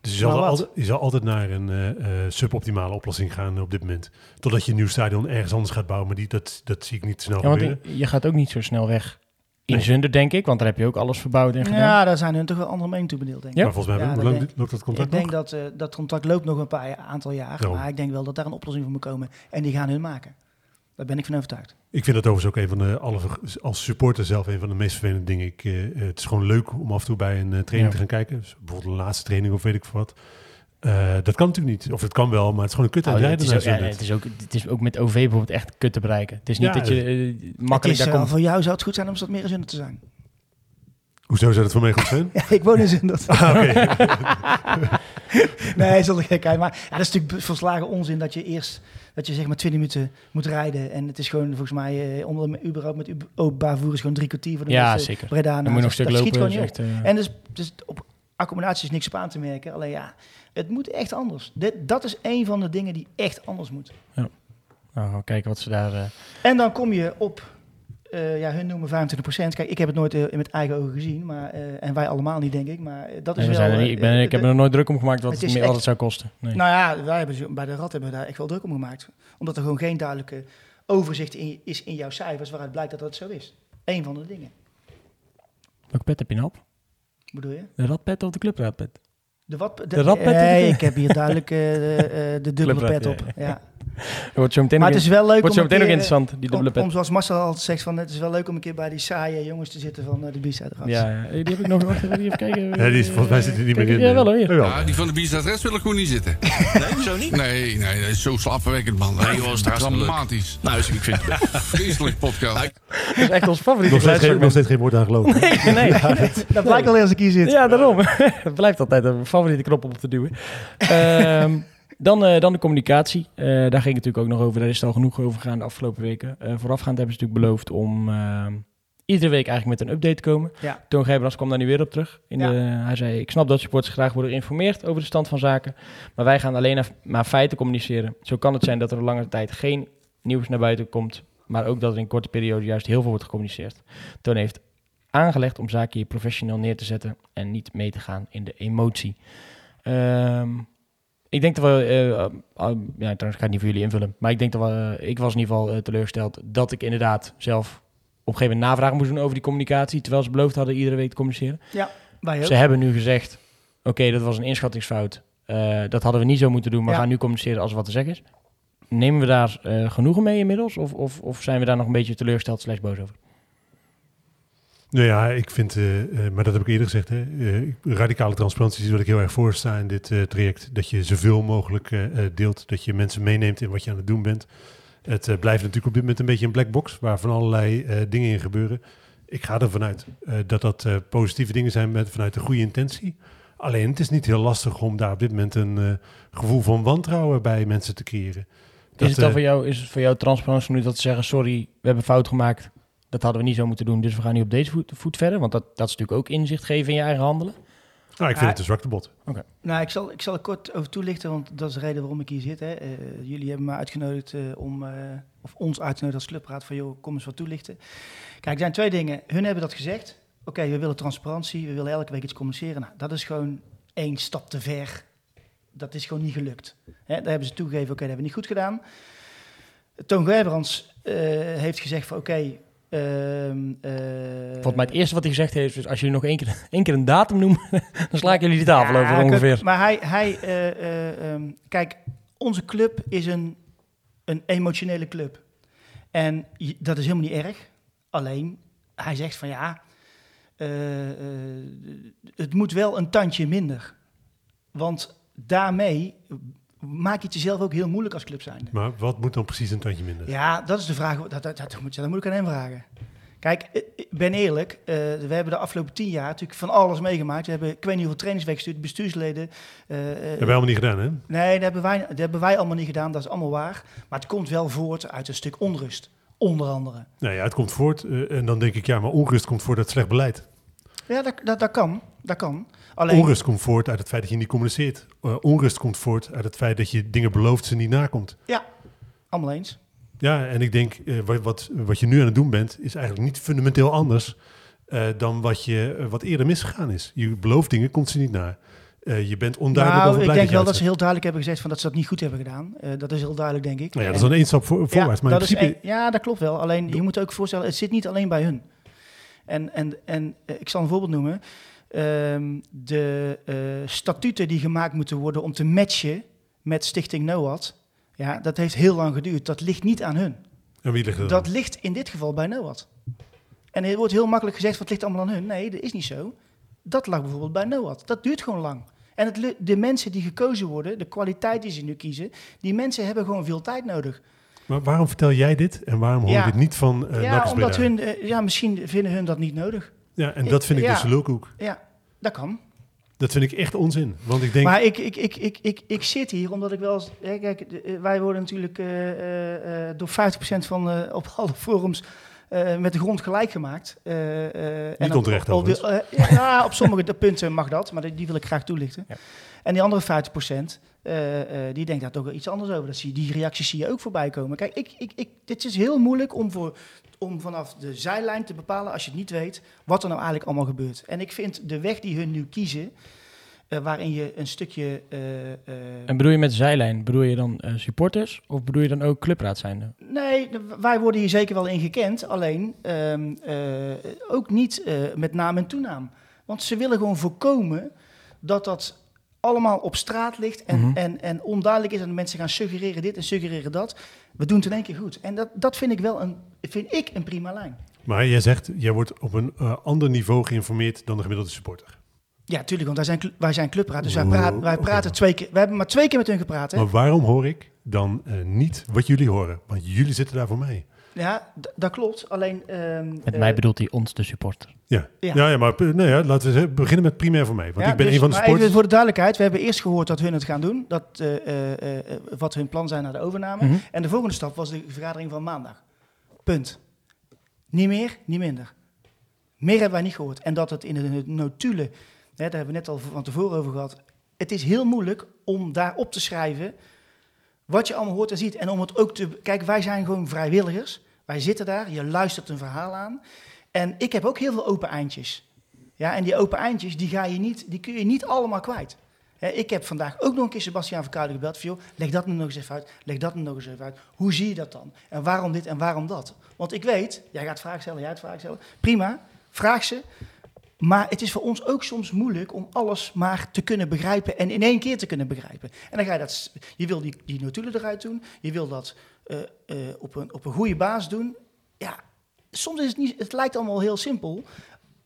[SPEAKER 2] dus je zal, altijd, je zal altijd naar een eh, eh, suboptimale oplossing gaan op dit moment. Totdat je een nieuw stadion ergens anders gaat bouwen, maar die, dat, dat zie ik niet snel
[SPEAKER 1] Ja, want
[SPEAKER 2] gebeuren.
[SPEAKER 1] je gaat ook niet zo snel weg in
[SPEAKER 2] Nee.
[SPEAKER 1] Zunder, denk ik, want daar heb je ook alles verbouwd en gedaan.
[SPEAKER 3] Ja, daar zijn hun toch wel andere meningen toe bedeeld, denk ik.
[SPEAKER 1] Ja.
[SPEAKER 2] Maar volgens mij,
[SPEAKER 3] Ja,
[SPEAKER 2] hoe
[SPEAKER 3] dat
[SPEAKER 2] lang
[SPEAKER 3] denk-
[SPEAKER 2] loopt dat contract
[SPEAKER 3] Ik denk
[SPEAKER 2] nog?
[SPEAKER 3] dat eh, dat contract loopt nog een paar jaar- aantal jaar. Maar ik denk wel dat daar een oplossing voor moet komen. En die gaan hun maken. Daar ben ik van overtuigd.
[SPEAKER 2] Ik vind dat overigens ook een van de, alle, als supporter zelf, een van de meest vervelende dingen. Ik, eh, eh, het is gewoon leuk om af en toe bij een eh, training
[SPEAKER 1] Ja.
[SPEAKER 2] te gaan kijken. Dus bijvoorbeeld een laatste training of weet ik veel wat. Eh, dat kan natuurlijk niet. Of het kan wel, maar het is gewoon een kut
[SPEAKER 1] Oh,
[SPEAKER 2] uit
[SPEAKER 1] het,
[SPEAKER 2] rijden.
[SPEAKER 1] is ook, ja, het, is ook, het is ook met OV bijvoorbeeld echt kut te bereiken. Het is niet
[SPEAKER 2] Ja,
[SPEAKER 1] dat je
[SPEAKER 3] Het
[SPEAKER 1] makkelijk
[SPEAKER 3] is,
[SPEAKER 1] daar komt.
[SPEAKER 3] voor jou zou het goed zijn om dat meer in Zundert te zijn.
[SPEAKER 2] Hoezo zou dat voor mij goed zijn?
[SPEAKER 3] Ja, ik woon in Zundert.
[SPEAKER 2] Ah, oké.
[SPEAKER 3] nee, zonder gekheid. Maar ja, dat is natuurlijk verslagen onzin dat je eerst dat je zeg maar 20 minuten moet rijden. En het is gewoon volgens mij eh, onder überhaupt met openbaar vervoer is gewoon drie kwartier voor de
[SPEAKER 1] Ja,
[SPEAKER 3] mensen
[SPEAKER 1] zeker.
[SPEAKER 3] Breda
[SPEAKER 1] moet je nog een stuk lopen.
[SPEAKER 3] gewoon
[SPEAKER 1] echt, eh,
[SPEAKER 3] En dus, dus op accommodatie is niks op aan te merken. Alleen ja, het moet echt anders. Dit, dat is een van de dingen die echt anders moet.
[SPEAKER 1] nou, gaan we kijken wat ze daar... eh,
[SPEAKER 3] En dan kom je op eh, ja, hun noemen 25%. Kijk, ik heb het nooit eh, in met eigen ogen gezien, maar, eh, en wij allemaal niet, denk ik. Maar eh, dat is
[SPEAKER 1] Nee, we
[SPEAKER 3] wel...
[SPEAKER 1] er niet, ik, ben,
[SPEAKER 3] eh,
[SPEAKER 1] ik heb er nooit druk om gemaakt wat
[SPEAKER 3] het
[SPEAKER 1] meer
[SPEAKER 3] echt-
[SPEAKER 1] het zou kosten. Nee.
[SPEAKER 3] Nou ja, wij hebben, bij de Rad hebben we daar echt wel druk om gemaakt. Omdat er gewoon geen duidelijke overzicht in, is in jouw cijfers waaruit blijkt dat dat zo is. Eén van de dingen.
[SPEAKER 1] Welke pet heb je nou op?
[SPEAKER 3] Bedoel je?
[SPEAKER 1] De radpet of de clubraadpet?
[SPEAKER 3] De wat? De,
[SPEAKER 1] De radpet
[SPEAKER 3] Nee, ik heb hier duidelijk eh, de, eh, de dubbele pet op.
[SPEAKER 1] ja.
[SPEAKER 3] Ja.
[SPEAKER 1] Dat wordt zo meteen,
[SPEAKER 3] Maar het is wel leuk
[SPEAKER 1] wordt
[SPEAKER 3] om
[SPEAKER 1] zo
[SPEAKER 3] een
[SPEAKER 1] meteen nog
[SPEAKER 3] keer,
[SPEAKER 1] interessant, die dubbele
[SPEAKER 3] om,
[SPEAKER 1] pet.
[SPEAKER 3] om zoals Marcel altijd zegt, van, het is wel leuk om een keer bij die saaie jongens te zitten van eh, de Rats.
[SPEAKER 1] ja, ja, die heb ik nog. Wacht even, even kijken.
[SPEAKER 2] Ja, die is, volgens mij zit hij niet meer in.
[SPEAKER 1] Ja, wel hoor.
[SPEAKER 2] eh.
[SPEAKER 1] hier.
[SPEAKER 2] Jawel.
[SPEAKER 4] Ja, die van de Biestad Rest wil ik gewoon niet zitten.
[SPEAKER 5] Nee, zo niet?
[SPEAKER 4] Nee, nee, dat is zo slaapverwekkend, man.
[SPEAKER 5] Nee, joh, is hartstikke leuk.
[SPEAKER 4] Dramatisch.
[SPEAKER 5] Nou, dus ik vind het
[SPEAKER 4] Vreselijk podcast.
[SPEAKER 1] Dat is echt ons favoriete
[SPEAKER 2] Nog steeds, geen, nog steeds geen woord aan geloven.
[SPEAKER 1] Nee, nee.
[SPEAKER 3] Dat blijkt al als ik hier zit.
[SPEAKER 1] Ja, daarom. Het blijft altijd een favoriete knop om op te duwen. Ehm, dan, eh, dan de communicatie. Eh, daar ging het natuurlijk ook nog over. Daar is het al genoeg over gegaan de afgelopen weken. Eh, voorafgaand hebben ze natuurlijk beloofd om iedere week eigenlijk met een update te komen.
[SPEAKER 3] Ja.
[SPEAKER 1] Toon Gerbrands kwam daar nu weer op terug. In
[SPEAKER 3] Ja.
[SPEAKER 1] de, hij zei, ik snap dat supporters graag worden geïnformeerd over de stand van zaken. Maar wij gaan alleen maar feiten communiceren. Zo kan het zijn dat er een lange tijd geen nieuws naar buiten komt. Maar ook dat er in korte periode juist heel veel wordt gecommuniceerd. Toon heeft aangelegd om zaken hier professioneel neer te zetten en niet mee te gaan in de emotie. Ehm, ik denk dat we, eh, eh, ah, ja, trouwens, ik ga het niet voor jullie invullen, maar ik denk dat we, eh, ik was in ieder geval teleurgesteld dat ik inderdaad zelf op een gegeven moment navraag moest doen over die communicatie, terwijl ze beloofd hadden iedere week te communiceren.
[SPEAKER 3] Wij ook.
[SPEAKER 1] Ze hebben nu gezegd, oké, dat was een inschattingsfout, dat hadden we niet zo moeten doen, maar
[SPEAKER 3] Ja.
[SPEAKER 1] gaan nu communiceren als er wat te zeggen is. Nemen we daar genoegen mee inmiddels, of, of, of zijn we daar nog een beetje teleurgesteld slash boos over?
[SPEAKER 2] Nou ja, ik vind, eh, eh, maar dat heb ik eerder gezegd, hè, eh, radicale transparantie is wat ik heel erg voor sta in dit traject. Dat je zoveel mogelijk deelt, dat je mensen meeneemt in wat je aan het doen bent. Het blijft natuurlijk op dit moment een beetje een black box, waar van allerlei dingen in gebeuren. Ik ga ervan uit dat dat positieve dingen zijn met, vanuit een goede intentie. Alleen het is niet heel lastig om daar op dit moment een gevoel van wantrouwen bij mensen te creëren.
[SPEAKER 1] is, het dan voor jou, is het voor jou transparantie nu dat ze zeggen, sorry, we hebben fout gemaakt, dat hadden we niet zo moeten doen, dus we gaan nu op deze voet, voet verder? Want dat, dat is natuurlijk ook inzicht geven in je eigen handelen.
[SPEAKER 2] Nou, ik vind het een zwakte bot.
[SPEAKER 3] Nou, ik zal, ik zal er kort over toelichten, want dat is de reden waarom ik hier zit. Hè. Eh, jullie hebben me uitgenodigd eh, om, eh, of ons uitgenodigd als clubraad van, joh, kom eens wat toelichten. Kijk, er zijn twee dingen. Hun hebben dat gezegd. Oké, we willen transparantie, we willen elke week iets communiceren. Nou, dat is gewoon één stap te ver. Dat is gewoon niet gelukt. Hè, daar hebben ze toegegeven, oké, dat hebben we niet goed gedaan. Toon Gerbrands eh, heeft gezegd van, oké...
[SPEAKER 1] Volgens mij het eerste wat hij gezegd heeft is, als jullie nog één keer, één keer een datum noemen, dan sla ik jullie de tafel
[SPEAKER 3] Ja,
[SPEAKER 1] over ongeveer.
[SPEAKER 3] Maar hij, hij eh, eh, ehm, kijk, onze club is een, een emotionele club. En dat is helemaal niet erg. Alleen, hij zegt van ja, het moet wel een tandje minder. Want daarmee maak je het jezelf ook heel moeilijk als club zijnde.
[SPEAKER 2] Maar wat moet dan precies een tandje minder?
[SPEAKER 3] Ja, dat is de vraag. Dat, dat, dat, moet, dat moet ik aan hem vragen. Kijk, eh, ik ben eerlijk. eh, we hebben de afgelopen tien jaar natuurlijk van alles meegemaakt. We hebben, ik weet niet hoeveel trainings weggestuurd, bestuursleden. eh, eh,
[SPEAKER 2] Dat hebben wij allemaal niet gedaan, hè?
[SPEAKER 3] Nee, dat hebben, wij, dat hebben wij allemaal niet gedaan. Dat is allemaal waar. Maar het komt wel voort uit een stuk onrust. Onder andere.
[SPEAKER 2] Nou ja, het komt voort. eh, en dan denk ik, ja, maar onrust komt voort uit slecht beleid.
[SPEAKER 3] Ja, dat, dat, dat kan. Dat kan. Alleen,
[SPEAKER 2] Onrust komt voort uit het feit dat je niet communiceert. Eh, onrust komt voort uit het feit dat je dingen belooft ze niet nakomt.
[SPEAKER 3] allemaal eens.
[SPEAKER 2] Ja, en ik denk, eh, wat, wat, wat je nu aan het doen bent, is eigenlijk niet fundamenteel anders eh, dan wat, je, wat eerder misgegaan is. Je belooft dingen, komt ze niet na. Eh, je bent onduidelijk
[SPEAKER 3] nou,
[SPEAKER 2] over
[SPEAKER 3] ik denk wel dat ze heel duidelijk hebben gezegd van dat ze dat niet goed hebben gedaan. Dat is heel duidelijk, denk ik.
[SPEAKER 2] Nou ja, dat is dan één stap voor, voorwaarts. maar in principe,
[SPEAKER 3] ja, dat klopt wel. Alleen je moet ook voorstellen, het zit niet alleen bij hun. En, en, en ik zal een voorbeeld noemen. Ehm, de eh, statuten die gemaakt moeten worden om te matchen met Stichting NOAD. Ja, dat heeft heel lang geduurd. Dat ligt niet aan hun.
[SPEAKER 2] en wie ligt er?
[SPEAKER 3] Dat ligt in dit geval bij NOAD. En er wordt heel makkelijk gezegd, wat ligt allemaal aan hun? Nee, dat is niet zo. Dat lag bijvoorbeeld bij NOAD. Dat duurt gewoon lang. En het, de mensen die gekozen worden, de kwaliteit die ze nu kiezen, die mensen hebben gewoon veel tijd nodig.
[SPEAKER 2] Maar waarom vertel jij dit en waarom hoor je
[SPEAKER 3] Ja.
[SPEAKER 2] dit niet van eh
[SPEAKER 3] ja, omdat hun, eh, ja, misschien vinden hun dat niet nodig.
[SPEAKER 2] Ja, en dat vind ik dus lulkoek.
[SPEAKER 3] Ja, dat kan.
[SPEAKER 2] Dat vind ik echt onzin. Want ik denk,
[SPEAKER 3] Maar ik, ik, ik, ik, ik, ik zit hier omdat ik wel eens... Hè, kijk, eh, wij worden natuurlijk eh, eh, door 50% van eh, op alle forums eh, met de grond gelijk gemaakt. Eh, en
[SPEAKER 2] Niet
[SPEAKER 3] op-
[SPEAKER 2] onterecht
[SPEAKER 3] op, de- ja, op sommige de punten mag dat, maar die, die wil ik graag toelichten.
[SPEAKER 1] Ja.
[SPEAKER 3] En die andere 50%, eh, eh, die denkt daar toch wel iets anders over. Dat zie, die reacties zie je ook voorbij komen. Kijk, ik, ik, ik, dit is heel moeilijk om, voor, om vanaf de zijlijn te bepalen, als je het niet weet, wat er nou eigenlijk allemaal gebeurt. En ik vind de weg die hun nu kiezen, eh, waarin je een stukje... eh, eh,
[SPEAKER 1] En bedoel je met zijlijn, bedoel je dan supporters of bedoel je dan ook clubraad zijnde?
[SPEAKER 3] Nee, wij worden hier zeker wel in gekend. Alleen ehm, eh, ook niet eh, met naam en toenaam. Want ze willen gewoon voorkomen dat dat allemaal op straat ligt en,
[SPEAKER 1] Mhm.
[SPEAKER 3] en, en onduidelijk is. En mensen gaan suggereren dit en suggereren dat. We doen het in één keer goed. En dat, dat vind ik wel een, vind ik een prima lijn.
[SPEAKER 2] Maar jij zegt, jij wordt op een ander niveau geïnformeerd dan de gemiddelde supporter.
[SPEAKER 3] Ja, tuurlijk, want wij zijn, wij zijn clubraad. Dus wij, praten, wij praten twee keer. We hebben maar twee keer met hun gepraat. Hè?
[SPEAKER 2] Maar waarom hoor ik dan eh, niet wat jullie horen? Want jullie zitten daar voor mij.
[SPEAKER 3] Ja, dat klopt. Alleen. ehm,
[SPEAKER 1] Met
[SPEAKER 3] eh,
[SPEAKER 1] mij bedoelt hij ons, de supporter.
[SPEAKER 2] Ja,
[SPEAKER 3] Ja.
[SPEAKER 2] ja. ja, maar eh, nee, ja, laten we beginnen met primair voor mij. Want
[SPEAKER 3] Ja,
[SPEAKER 2] ik ben
[SPEAKER 3] dus-
[SPEAKER 2] een van de
[SPEAKER 3] maar
[SPEAKER 2] sporters.
[SPEAKER 3] Even voor de duidelijkheid, we hebben eerst gehoord dat hun het gaan doen, dat, eh, eh, eh, wat hun plan zijn naar de overname.
[SPEAKER 1] Mhm.
[SPEAKER 3] En de volgende stap was de vergadering van maandag. Punt. Niet meer, niet minder. Meer hebben wij niet gehoord. En dat het in de notulen, daar hebben we net al van tevoren over gehad. Het is heel moeilijk om daar op te schrijven wat je allemaal hoort en ziet. En om het ook te. Kijk, wij zijn gewoon vrijwilligers. Wij zitten daar, je luistert een verhaal aan. En ik heb ook heel veel open eindjes. Ja, en die open eindjes, die, ga je niet, die kun je niet allemaal kwijt. Ik heb vandaag ook nog een keer Sebastiaan Verkuilen gebeld. Van, joh, leg dat nu nog eens even uit. Leg dat nu nog eens even uit. Hoe zie je dat dan? En waarom dit en waarom dat? Want ik weet, jij gaat vragen stellen, jij gaat vragen stellen. Prima, vraag ze. Maar het is voor ons ook soms moeilijk om alles maar te kunnen begrijpen en in één keer te kunnen begrijpen. En dan ga je dat, je wil die, die notulen eruit doen, je wil dat eh, eh, op, een, op een goede basis doen. Ja, soms is het niet, het lijkt allemaal heel simpel,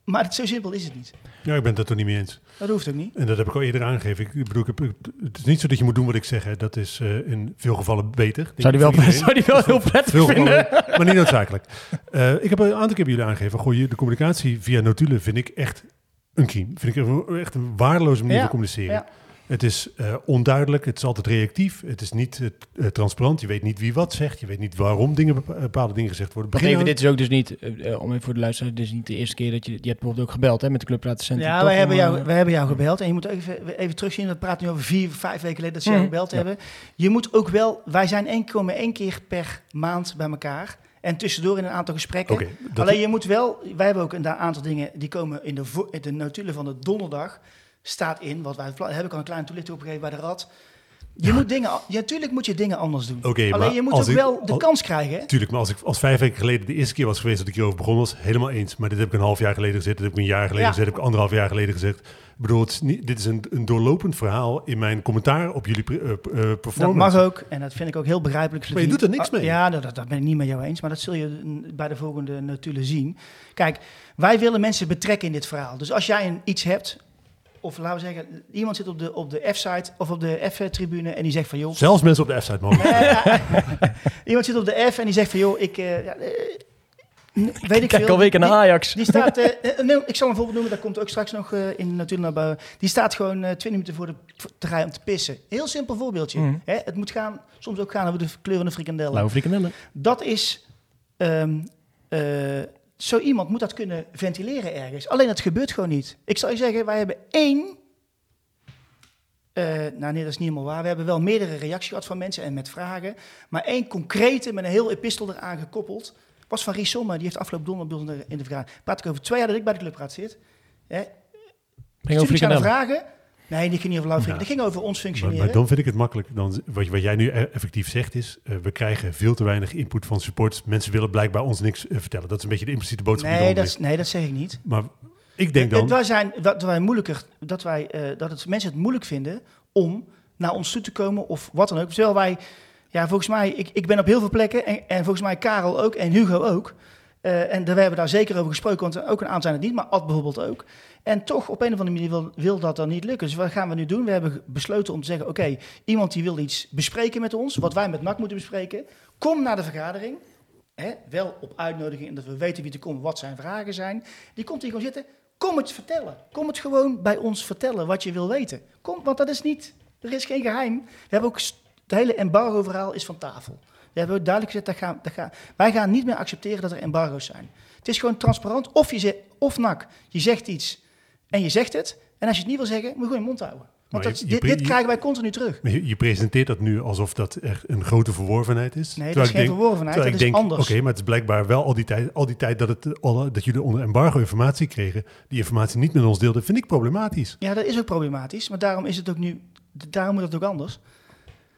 [SPEAKER 3] maar het, zo simpel is het niet.
[SPEAKER 2] Ja, ik ben het er toch niet mee eens.
[SPEAKER 3] Dat hoeft ook niet.
[SPEAKER 2] En dat heb ik al eerder aangegeven. Ik bedoel, ik heb, het is niet zo dat je moet doen wat ik zeg. Hè. Dat is eh, in veel gevallen beter.
[SPEAKER 1] Zou die
[SPEAKER 2] ik,
[SPEAKER 1] wel, zou die wel heel prettig
[SPEAKER 2] Veel
[SPEAKER 1] vinden?
[SPEAKER 2] gevallen, maar niet noodzakelijk. Eh, ik heb een aantal keer bij jullie aangegeven. Goh, je- de communicatie via notulen vind ik echt een crime. Vind ik een- echt een waardeloze manier
[SPEAKER 3] Ja,
[SPEAKER 2] van communiceren.
[SPEAKER 3] ja.
[SPEAKER 2] Het is eh, onduidelijk, het is altijd reactief, het is niet eh, eh, transparant. Je weet niet wie wat zegt, je weet niet waarom dingen, bepa- bepaalde dingen gezegd worden. Begin
[SPEAKER 1] even, dit is ook dus niet, om even voor de luisteraar, dit is niet de eerste keer dat je, je hebt bijvoorbeeld ook gebeld hè, met de clubraadcentrum.
[SPEAKER 3] Ja, wij hebben, jou, wij hebben jou gebeld. En je moet even, even terugzien, we praten nu over vier, vijf weken geleden dat ze jou
[SPEAKER 1] Mhm.
[SPEAKER 3] gebeld
[SPEAKER 1] Ja.
[SPEAKER 3] hebben. Je moet ook wel, wij zijn één, komen één keer per maand bij elkaar. En tussendoor in een aantal gesprekken. Alleen je moet wel, wij hebben ook een aantal dingen die komen in de, in de notulen van de donderdag. Staat in, wat wij heb ik al een kleine toelichting op gegeven bij de rad. Je moet dingen, ja, natuurlijk moet je dingen anders doen.
[SPEAKER 2] Oké,
[SPEAKER 3] Alleen
[SPEAKER 2] maar
[SPEAKER 3] je moet ook
[SPEAKER 2] ik-
[SPEAKER 3] wel de kans krijgen. Hè?
[SPEAKER 2] Tuurlijk, maar als ik als vijf weken geleden de eerste keer was geweest dat ik hierover begon was, helemaal eens. Maar dit heb ik een half jaar geleden gezegd, dit heb ik een jaar geleden
[SPEAKER 3] Ja.
[SPEAKER 2] gezegd, heb ik anderhalf jaar geleden gezegd. Ik bedoel, het is niet, dit is een, een doorlopend verhaal in mijn commentaar op jullie eh, performance.
[SPEAKER 3] Dat mag ook, en dat vind ik ook heel begrijpelijk.
[SPEAKER 2] Maar je doet er niks mee.
[SPEAKER 3] Ah, Ja, dat, dat- dat ben ik niet met jou eens, maar dat zul je bij de volgende notulen zien. Kijk, wij willen mensen betrekken in dit verhaal. Dus als jij een, iets hebt, of laten we zeggen, iemand zit op de, op de F-site of op de F-tribune en die zegt van joh,
[SPEAKER 2] Zelfs mensen op de F-site mogen.
[SPEAKER 3] iemand zit op de F en die zegt van joh, ik, eh, ja, eh, weet ik
[SPEAKER 1] Kijk
[SPEAKER 3] veel.
[SPEAKER 1] al weken naar Ajax.
[SPEAKER 3] Die staat, eh, eh, nee, ik zal een voorbeeld noemen, dat komt ook straks nog eh, in natuurlijk naar buiten. Die staat gewoon eh, twee minuten voor de voor te rij om te pissen. Heel simpel voorbeeldje.
[SPEAKER 1] Mhm.
[SPEAKER 3] Hè? Het moet gaan, soms ook gaan over de kleurende frikandellen.
[SPEAKER 1] Blauwe frikandellen.
[SPEAKER 3] Dat is, ehm, eh, zo iemand moet dat kunnen ventileren ergens. Alleen dat gebeurt gewoon niet. Ik zal je zeggen, wij hebben één, eh, nou nee, dat is niet helemaal waar. We hebben wel meerdere reacties gehad van mensen en met vragen. Maar één concrete, met een heel epistel eraan gekoppeld, was van Ries Sommer. Die heeft afgelopen donderdag in de- in de vergadering. Praat ik over twee jaar dat ik bij de clubraad zit. Hè?
[SPEAKER 1] Ging over
[SPEAKER 3] vragen. Nee, die ging niet over lauw frikandellen. Die ging over ons functioneren.
[SPEAKER 2] maar dan vind ik het makkelijk. Dan, wat, wat jij nu e- effectief zegt is, eh, we krijgen veel te weinig input van supporters. Mensen willen blijkbaar ons niks eh, vertellen. Dat is een beetje de impliciete boodschap die
[SPEAKER 3] nee, dat, is- nee, dat zeg ik niet.
[SPEAKER 2] Maar ik denk
[SPEAKER 3] Het-
[SPEAKER 2] dan...
[SPEAKER 3] wij zijn, dat wij moeilijker, dat, wij, eh, dat het mensen het moeilijk vinden om naar ons toe te komen of wat dan ook. Terwijl wij, ja, volgens mij, ik, ik ben op heel veel plekken en, en volgens mij Karel ook en Hugo ook. Eh, en we hebben daar zeker over gesproken, want ook een aantal zijn het niet, maar Ad bijvoorbeeld ook. En toch op een of andere manier wil, wil dat dan niet lukken. Dus wat gaan we nu doen? We hebben besloten om te zeggen, oké, iemand die wil iets bespreken met ons, wat wij met NAC moeten bespreken, kom naar de vergadering. Hè, wel op uitnodiging en dat we weten wie er komt, wat zijn vragen zijn. Die komt hier gewoon zitten. Kom het vertellen. Kom het gewoon bij ons vertellen wat je wil weten. Kom, want dat is niet, er is geen geheim. We hebben ook, het hele embargo-verhaal is van tafel. Hebben we duidelijk gezegd, dat gaan, dat gaan, wij gaan niet meer accepteren dat er embargo's zijn. Het is gewoon transparant. Of, je zegt, of NAC, je zegt iets en je zegt het. En als je het niet wil zeggen, moet je gewoon je mond houden. Want dat,
[SPEAKER 2] je-
[SPEAKER 3] dit,
[SPEAKER 2] je-
[SPEAKER 3] dit
[SPEAKER 2] je-
[SPEAKER 3] krijgen wij continu terug.
[SPEAKER 2] Je, presenteert dat nu alsof dat echt een grote verworvenheid is.
[SPEAKER 3] Nee, dat is geen
[SPEAKER 2] denk-
[SPEAKER 3] verworvenheid, dat is
[SPEAKER 2] denk,
[SPEAKER 3] anders.
[SPEAKER 2] Oké, maar het is blijkbaar wel al die tijd, al die tijd dat, het, dat jullie onder embargo informatie kregen, die informatie niet met ons deelden, vind ik problematisch.
[SPEAKER 3] Ja, dat is ook problematisch. Maar daarom is het ook nu, daarom moet het ook anders.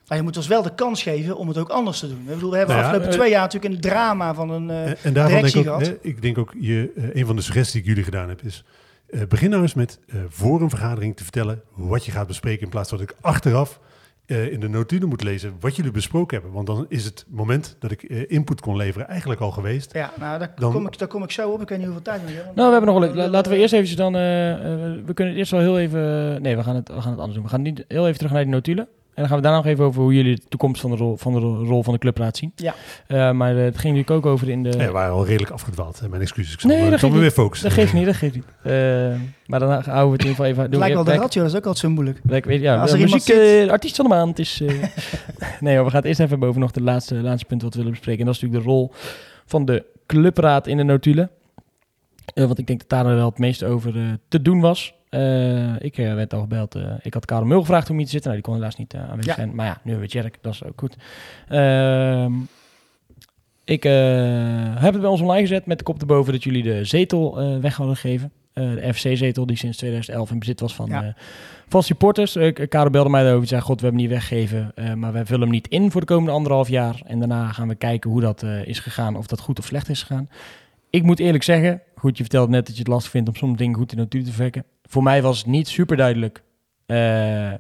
[SPEAKER 3] Maar je moet ons wel de kans geven om het ook anders te doen. Ik bedoel, we hebben
[SPEAKER 2] Nou ja,
[SPEAKER 3] afgelopen
[SPEAKER 1] eh,
[SPEAKER 3] twee jaar natuurlijk een drama van een eh,
[SPEAKER 2] En, en daarvan denk ik ook,
[SPEAKER 3] gehad.
[SPEAKER 2] hè, ik denk ook, je, eh, een van de suggesties die ik jullie gedaan heb, is eh, begin nou eens met eh, voor een vergadering te vertellen wat je gaat bespreken, in plaats van dat ik achteraf eh, in de notulen moet lezen wat jullie besproken hebben. Want dan is het moment dat ik input kon leveren eigenlijk al geweest.
[SPEAKER 3] Ja, nou, daar,
[SPEAKER 2] Dan-
[SPEAKER 3] kom ik, daar kom ik zo op. Ik weet niet hoeveel tijd we hebben.
[SPEAKER 1] Nou, we hebben nog wel. la- Laten we eerst eventjes dan. we kunnen het eerst wel heel even. Nee, we gaan het, we gaan het anders doen. We gaan niet heel even terug naar die notulen. En dan gaan we daarna nog even over hoe jullie de toekomst van de rol van de, ro- rol van de clubraad zien.
[SPEAKER 3] Ja.
[SPEAKER 1] Eh, maar eh, het ging natuurlijk ook over in de.
[SPEAKER 2] Ja, we waren al redelijk afgedwaald. hè. Mijn excuses. Ik zal,
[SPEAKER 1] Nee,
[SPEAKER 2] me-
[SPEAKER 1] dat
[SPEAKER 2] ik zal me
[SPEAKER 1] geeft
[SPEAKER 2] weer focussen.
[SPEAKER 1] Dat geeft niet, dat geeft niet. Eh, maar dan houden we het in ieder geval even.
[SPEAKER 3] Het lijkt wel de ratio, dat is ook altijd zo moeilijk.
[SPEAKER 1] Ik weet, ja,
[SPEAKER 3] Als er
[SPEAKER 1] muziek,
[SPEAKER 3] zit-
[SPEAKER 1] eh, artiest van de maand is... nee, maar we gaan het eerst even boven nog de laatste, laatste punt wat we willen bespreken. En dat is natuurlijk de rol van de clubraad in de notulen. Eh, want ik denk dat daar wel het meest over te doen was. Eh, ik eh, werd al gebeld. eh, ik had Karel Mul gevraagd om hier te zitten. Nou, die kon helaas niet aanwezig
[SPEAKER 3] Ja.
[SPEAKER 1] zijn. Maar ja, nu hebben we Jerk. Dat is ook goed. Ehm, ik heb het bij ons online gezet met de kop erboven dat jullie de zetel weg hadden gegeven. De FC-zetel die sinds 2011 in bezit was van,
[SPEAKER 3] Ja.
[SPEAKER 1] van supporters. Karel belde mij daarover. Die zei, god, we hebben hem niet weggegeven. maar wij vullen hem niet in voor de komende anderhalf jaar. En daarna gaan we kijken hoe dat is gegaan. Of dat goed of slecht is gegaan. Ik moet eerlijk zeggen, goed, je vertelde net dat je het lastig vindt om sommige dingen goed in de natuur te verwerken. Voor mij was het niet super duidelijk eh,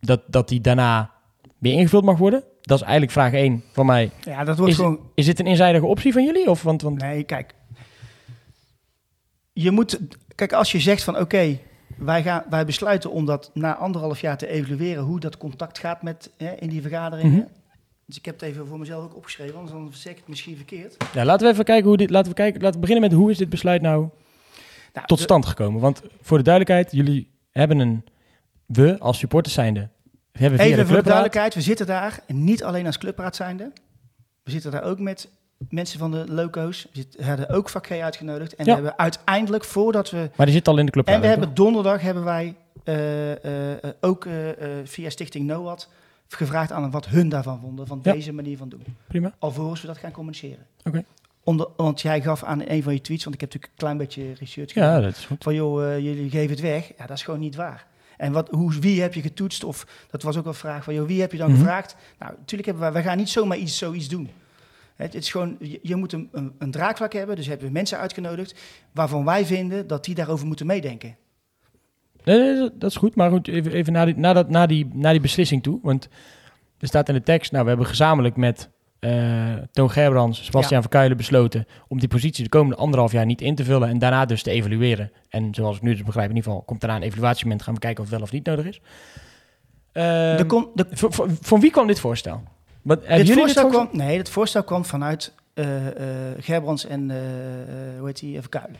[SPEAKER 1] dat, dat die daarna weer ingevuld mag worden. Dat is eigenlijk vraag 1 van mij.
[SPEAKER 3] Ja, dat wordt
[SPEAKER 1] Is-
[SPEAKER 3] gewoon...
[SPEAKER 1] Is dit een eenzijdige optie van jullie? Of, want, want,
[SPEAKER 3] Nee, kijk. Je moet... Kijk, als je zegt van oké, wij, gaan, wij besluiten om dat na anderhalf jaar te evalueren... hoe dat contact gaat met, hè, in die vergaderingen.
[SPEAKER 1] Mhm.
[SPEAKER 3] Dus ik heb het even voor mezelf ook opgeschreven, anders dan zeg ik het misschien verkeerd.
[SPEAKER 1] ja, laten we even kijken hoe dit. Laten we, kijken, laten we beginnen met hoe is dit besluit nou
[SPEAKER 3] Nou,
[SPEAKER 1] tot stand gekomen? Want voor de duidelijkheid, jullie hebben een. We als supporters zijnde. Hebben via
[SPEAKER 3] Even
[SPEAKER 1] de
[SPEAKER 3] voor de duidelijkheid, we zitten daar niet alleen als clubraad zijnde. We zitten daar ook met mensen van de loco's. We hadden ook vak G uitgenodigd. En
[SPEAKER 1] Ja.
[SPEAKER 3] we hebben uiteindelijk, voordat we...
[SPEAKER 1] Maar die zit al in de clubraad.
[SPEAKER 3] En we hebben donderdag hebben wij eh, eh, eh, ook via Stichting NOAD gevraagd aan wat hun daarvan vonden, van
[SPEAKER 1] Ja.
[SPEAKER 3] deze manier van doen.
[SPEAKER 1] Prima.
[SPEAKER 3] Alvorens we dat gaan communiceren.
[SPEAKER 1] Oké.
[SPEAKER 3] Onder, want jij gaf aan een van je tweets, want ik heb natuurlijk een klein beetje research gedaan.
[SPEAKER 1] Ja, dat is goed.
[SPEAKER 3] Van joh, eh, jullie geven het weg. Ja, dat is gewoon niet waar. En wat, hoe, wie heb je getoetst? Of dat was ook wel een vraag van joh, wie heb je dan
[SPEAKER 1] Mhm.
[SPEAKER 3] gevraagd? Nou, natuurlijk hebben wij, wij gaan niet zomaar iets, zoiets doen. Het, het is gewoon, je, je moet een, een, een draagvlak hebben. Dus hebben we mensen uitgenodigd waarvan wij vinden dat die daarover moeten meedenken.
[SPEAKER 1] Nee, nee, dat- dat is goed. Maar goed, even, even naar, die, naar, dat, naar, die, naar die beslissing toe. Want er staat in de tekst, nou, we hebben gezamenlijk met eh Toon Gerbrands, Sebastian
[SPEAKER 3] Ja.
[SPEAKER 1] Verkuilen besloten om die positie de komende anderhalf jaar niet in te vullen en daarna dus te evalueren. En zoals ik nu dus begrijp, in ieder geval komt daarna een evaluatiemoment, gaan we kijken of het wel of niet nodig is. Ehm,
[SPEAKER 3] de kon, de,
[SPEAKER 1] voor- voor- van wie kwam dit voorstel? Wat, hebben
[SPEAKER 3] dit
[SPEAKER 1] jullie
[SPEAKER 3] voorstel
[SPEAKER 1] dit voorstel?
[SPEAKER 3] kwam, nee, het voorstel kwam vanuit eh eh Gerbrands en eh, eh, hoe heet die, Verkuilen.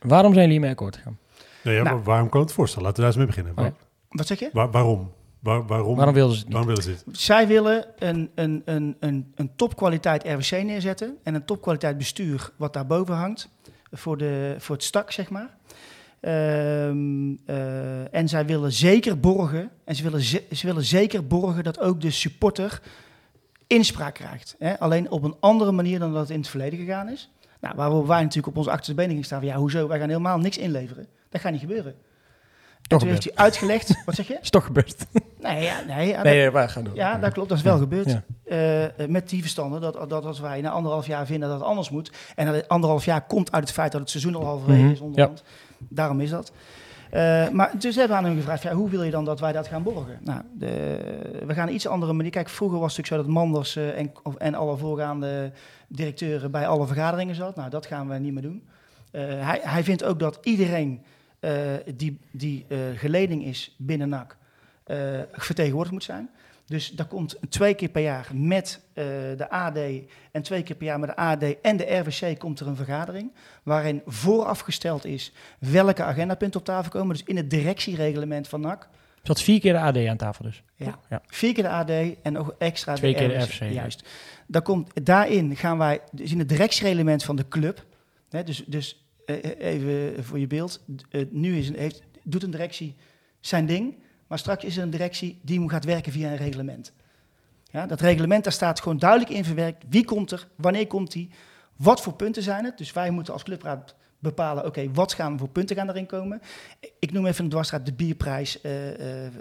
[SPEAKER 1] Waarom zijn jullie hiermee akkoord gegaan?
[SPEAKER 2] Nou ja,
[SPEAKER 3] Nou.
[SPEAKER 2] waarom kan het voorstel? Laten we daar eens mee beginnen.
[SPEAKER 1] Oké.
[SPEAKER 3] Wat zeg je?
[SPEAKER 2] waar- waarom? Waar- waarom?
[SPEAKER 1] Waarom wilden ze het niet?
[SPEAKER 2] waarom willen ze dit?
[SPEAKER 3] Zij willen een, een, een, een, een topkwaliteit RWC neerzetten en een topkwaliteit bestuur wat daarboven hangt voor, de, voor het stak, zeg maar. Ehm, eh, en zij willen zeker borgen, en ze willen, ze, ze willen zeker borgen dat ook de supporter inspraak krijgt. Hè? Alleen op een andere manier dan dat het in het verleden gegaan is. Nou, waarop wij natuurlijk op onze achterste benen gingen staan van, ja, hoezo? Wij gaan helemaal niks inleveren. Dat gaat niet gebeuren. En toen heeft hij uitgelegd, wat zeg je?
[SPEAKER 1] Is toch gebeurd?
[SPEAKER 3] Nee, ja, nee, ja,
[SPEAKER 1] Nee, we gaan door.
[SPEAKER 3] ja, dat klopt. Dat is wel gebeurd. Eh, met die verstanden dat, dat als wij na anderhalf jaar vinden dat het anders moet. En dat anderhalf jaar komt uit het feit dat het seizoen al halverwege
[SPEAKER 1] Mhm,
[SPEAKER 3] is onderhand. Daarom is dat. Eh, maar dus hebben we aan hem gevraagd, ja, hoe wil je dan dat wij dat gaan borgen? Nou, de, we gaan een iets andere manier. Kijk, vroeger was het natuurlijk zo dat Manders eh, en, of- en alle voorgaande directeuren bij alle vergaderingen zat. Nou, dat gaan we niet meer doen. Hij, hij vindt ook dat iedereen die, die eh, geleding is binnen NAC eh, vertegenwoordigd moet zijn. Dus daar komt twee keer per jaar met eh, de AD en twee keer per jaar met de AD en de RWC komt er een vergadering. Waarin voorafgesteld is welke agendapunten op tafel komen. Dus in het directiereglement van NAC.
[SPEAKER 1] zat vier keer de AD aan tafel dus.
[SPEAKER 3] Ja.
[SPEAKER 1] Ja.
[SPEAKER 3] Vier keer de AD en nog extra
[SPEAKER 1] Twee keer de
[SPEAKER 3] RWC. Juist. Daar komt, daarin gaan wij, dus in het directiereglement van de club, hè, dus, dus eh, even voor je beeld, eh, nu is een, heeft, doet een directie zijn ding, maar straks is er een directie die moet gaat werken via een reglement. Ja, dat reglement, daar staat gewoon duidelijk in verwerkt, wie komt er, wanneer komt die, wat voor punten zijn het. Dus wij moeten als clubraad bepalen, oké, wat gaan we voor punten gaan erin komen. Ik noem even een dwarsstraat de bierprijs. eh, eh,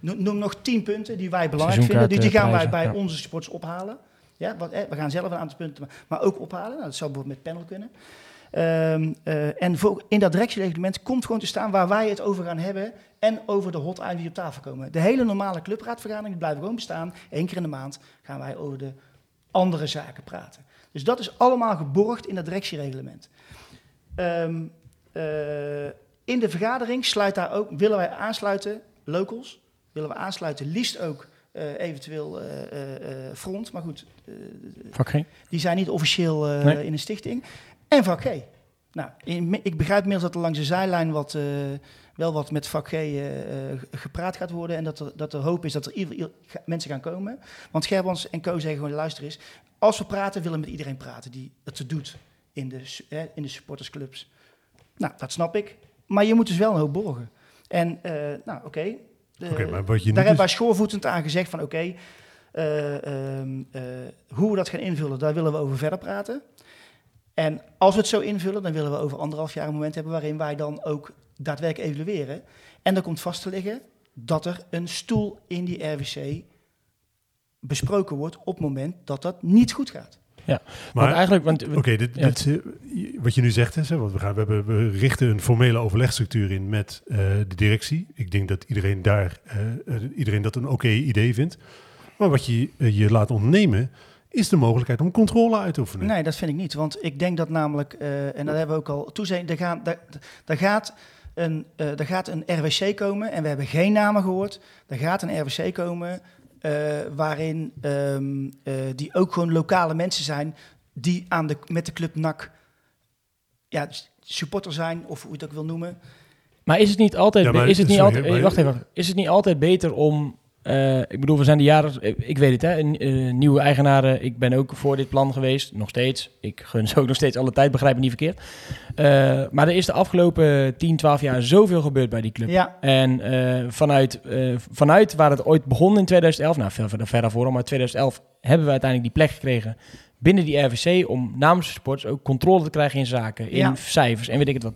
[SPEAKER 3] noem, nog tien punten die wij belangrijk vinden. Dus die gaan wij bij onze sports ophalen. Ja, wat, eh, we gaan zelf een aantal punten, maar, maar ook ophalen. Nou, dat zou bijvoorbeeld met panel kunnen. Ehm, eh, en voor, in dat directiereglement komt gewoon te staan waar wij het over gaan hebben en over de hot items die op tafel komen. De hele normale clubraadvergadering blijven gewoon bestaan. Eén keer in de maand gaan wij over de andere zaken praten. Dus dat is allemaal geborgd in dat directiereglement. Ehm, eh, in de vergadering sluit daar ook, willen wij aansluiten, locals, willen we aansluiten, liefst ook eh, eventueel front, maar goed, die zijn niet officieel
[SPEAKER 1] Nee.
[SPEAKER 3] in een stichting. En vak G. Nou, in- ik begrijp inmiddels dat er langs de zijlijn wat, eh, wel wat met vak G eh, eh, gepraat gaat worden. En dat er, dat er hoop is dat er ieder, ieder- ga- mensen gaan komen. Want Gerbrands en Co zeggen gewoon, luister eens. Als we praten, willen we met iedereen praten die het doet in de, in de supportersclubs. Nou, dat snap ik. Maar je moet dus wel een hoop borgen. En, eh, nou, oké. Daar hebben
[SPEAKER 2] dus-
[SPEAKER 3] wij schoorvoetend aan gezegd van oké, eh, ehm, eh, hoe we dat gaan invullen, daar willen we over verder praten. En als we het zo invullen, dan willen we over anderhalf jaar een moment hebben waarin wij dan ook daadwerkelijk evalueren. En dan komt vast te liggen dat er een stoel in die RWC besproken wordt op het moment dat dat niet goed gaat.
[SPEAKER 1] Want
[SPEAKER 2] Maar
[SPEAKER 1] eigenlijk, want,
[SPEAKER 2] Oké, dit,
[SPEAKER 1] Ja.
[SPEAKER 2] dit, eh, wat je nu zegt is, hè, want we, gaan, we, hebben, we richten een formele overlegstructuur in met eh, de directie. Ik denk dat iedereen daar, eh, iedereen dat een oké idee vindt. Maar wat je je laat ontnemen, is de mogelijkheid om controle uit te oefenen.
[SPEAKER 3] Nee, dat vind ik niet. Want ik denk dat namelijk, eh, en dat hebben we ook al toezegd, er, gaan, daar, daar, gaat een, eh, er gaat een RWC komen, en we hebben geen namen gehoord. Er gaat een RWC komen eh, waarin ehm, eh, die ook gewoon lokale mensen zijn die aan de, met de club NAC ja, supporter zijn, of hoe je het ook wil noemen.
[SPEAKER 1] Maar is het niet altijd,
[SPEAKER 2] Ja, maar-
[SPEAKER 1] is het niet
[SPEAKER 2] sorry,
[SPEAKER 1] altijd, wacht even, is het niet altijd beter om, eh, ik bedoel, we zijn de jaren, ik weet het hè, eh, nieuwe eigenaren, ik ben ook voor dit plan geweest, nog steeds. Ik gun ze ook nog steeds alle tijd, begrijp me niet verkeerd. Eh, maar er is de afgelopen 10, 12 jaar zoveel gebeurd bij die club.
[SPEAKER 3] Ja,
[SPEAKER 1] En vanuit, vanuit waar het ooit begon in 2011, nou ver, ver, ver daarvoor, maar 2011 hebben we uiteindelijk die plek gekregen binnen die RVC om namens de sports ook controle te krijgen in zaken, in
[SPEAKER 3] Ja.
[SPEAKER 1] cijfers en weet ik het wat.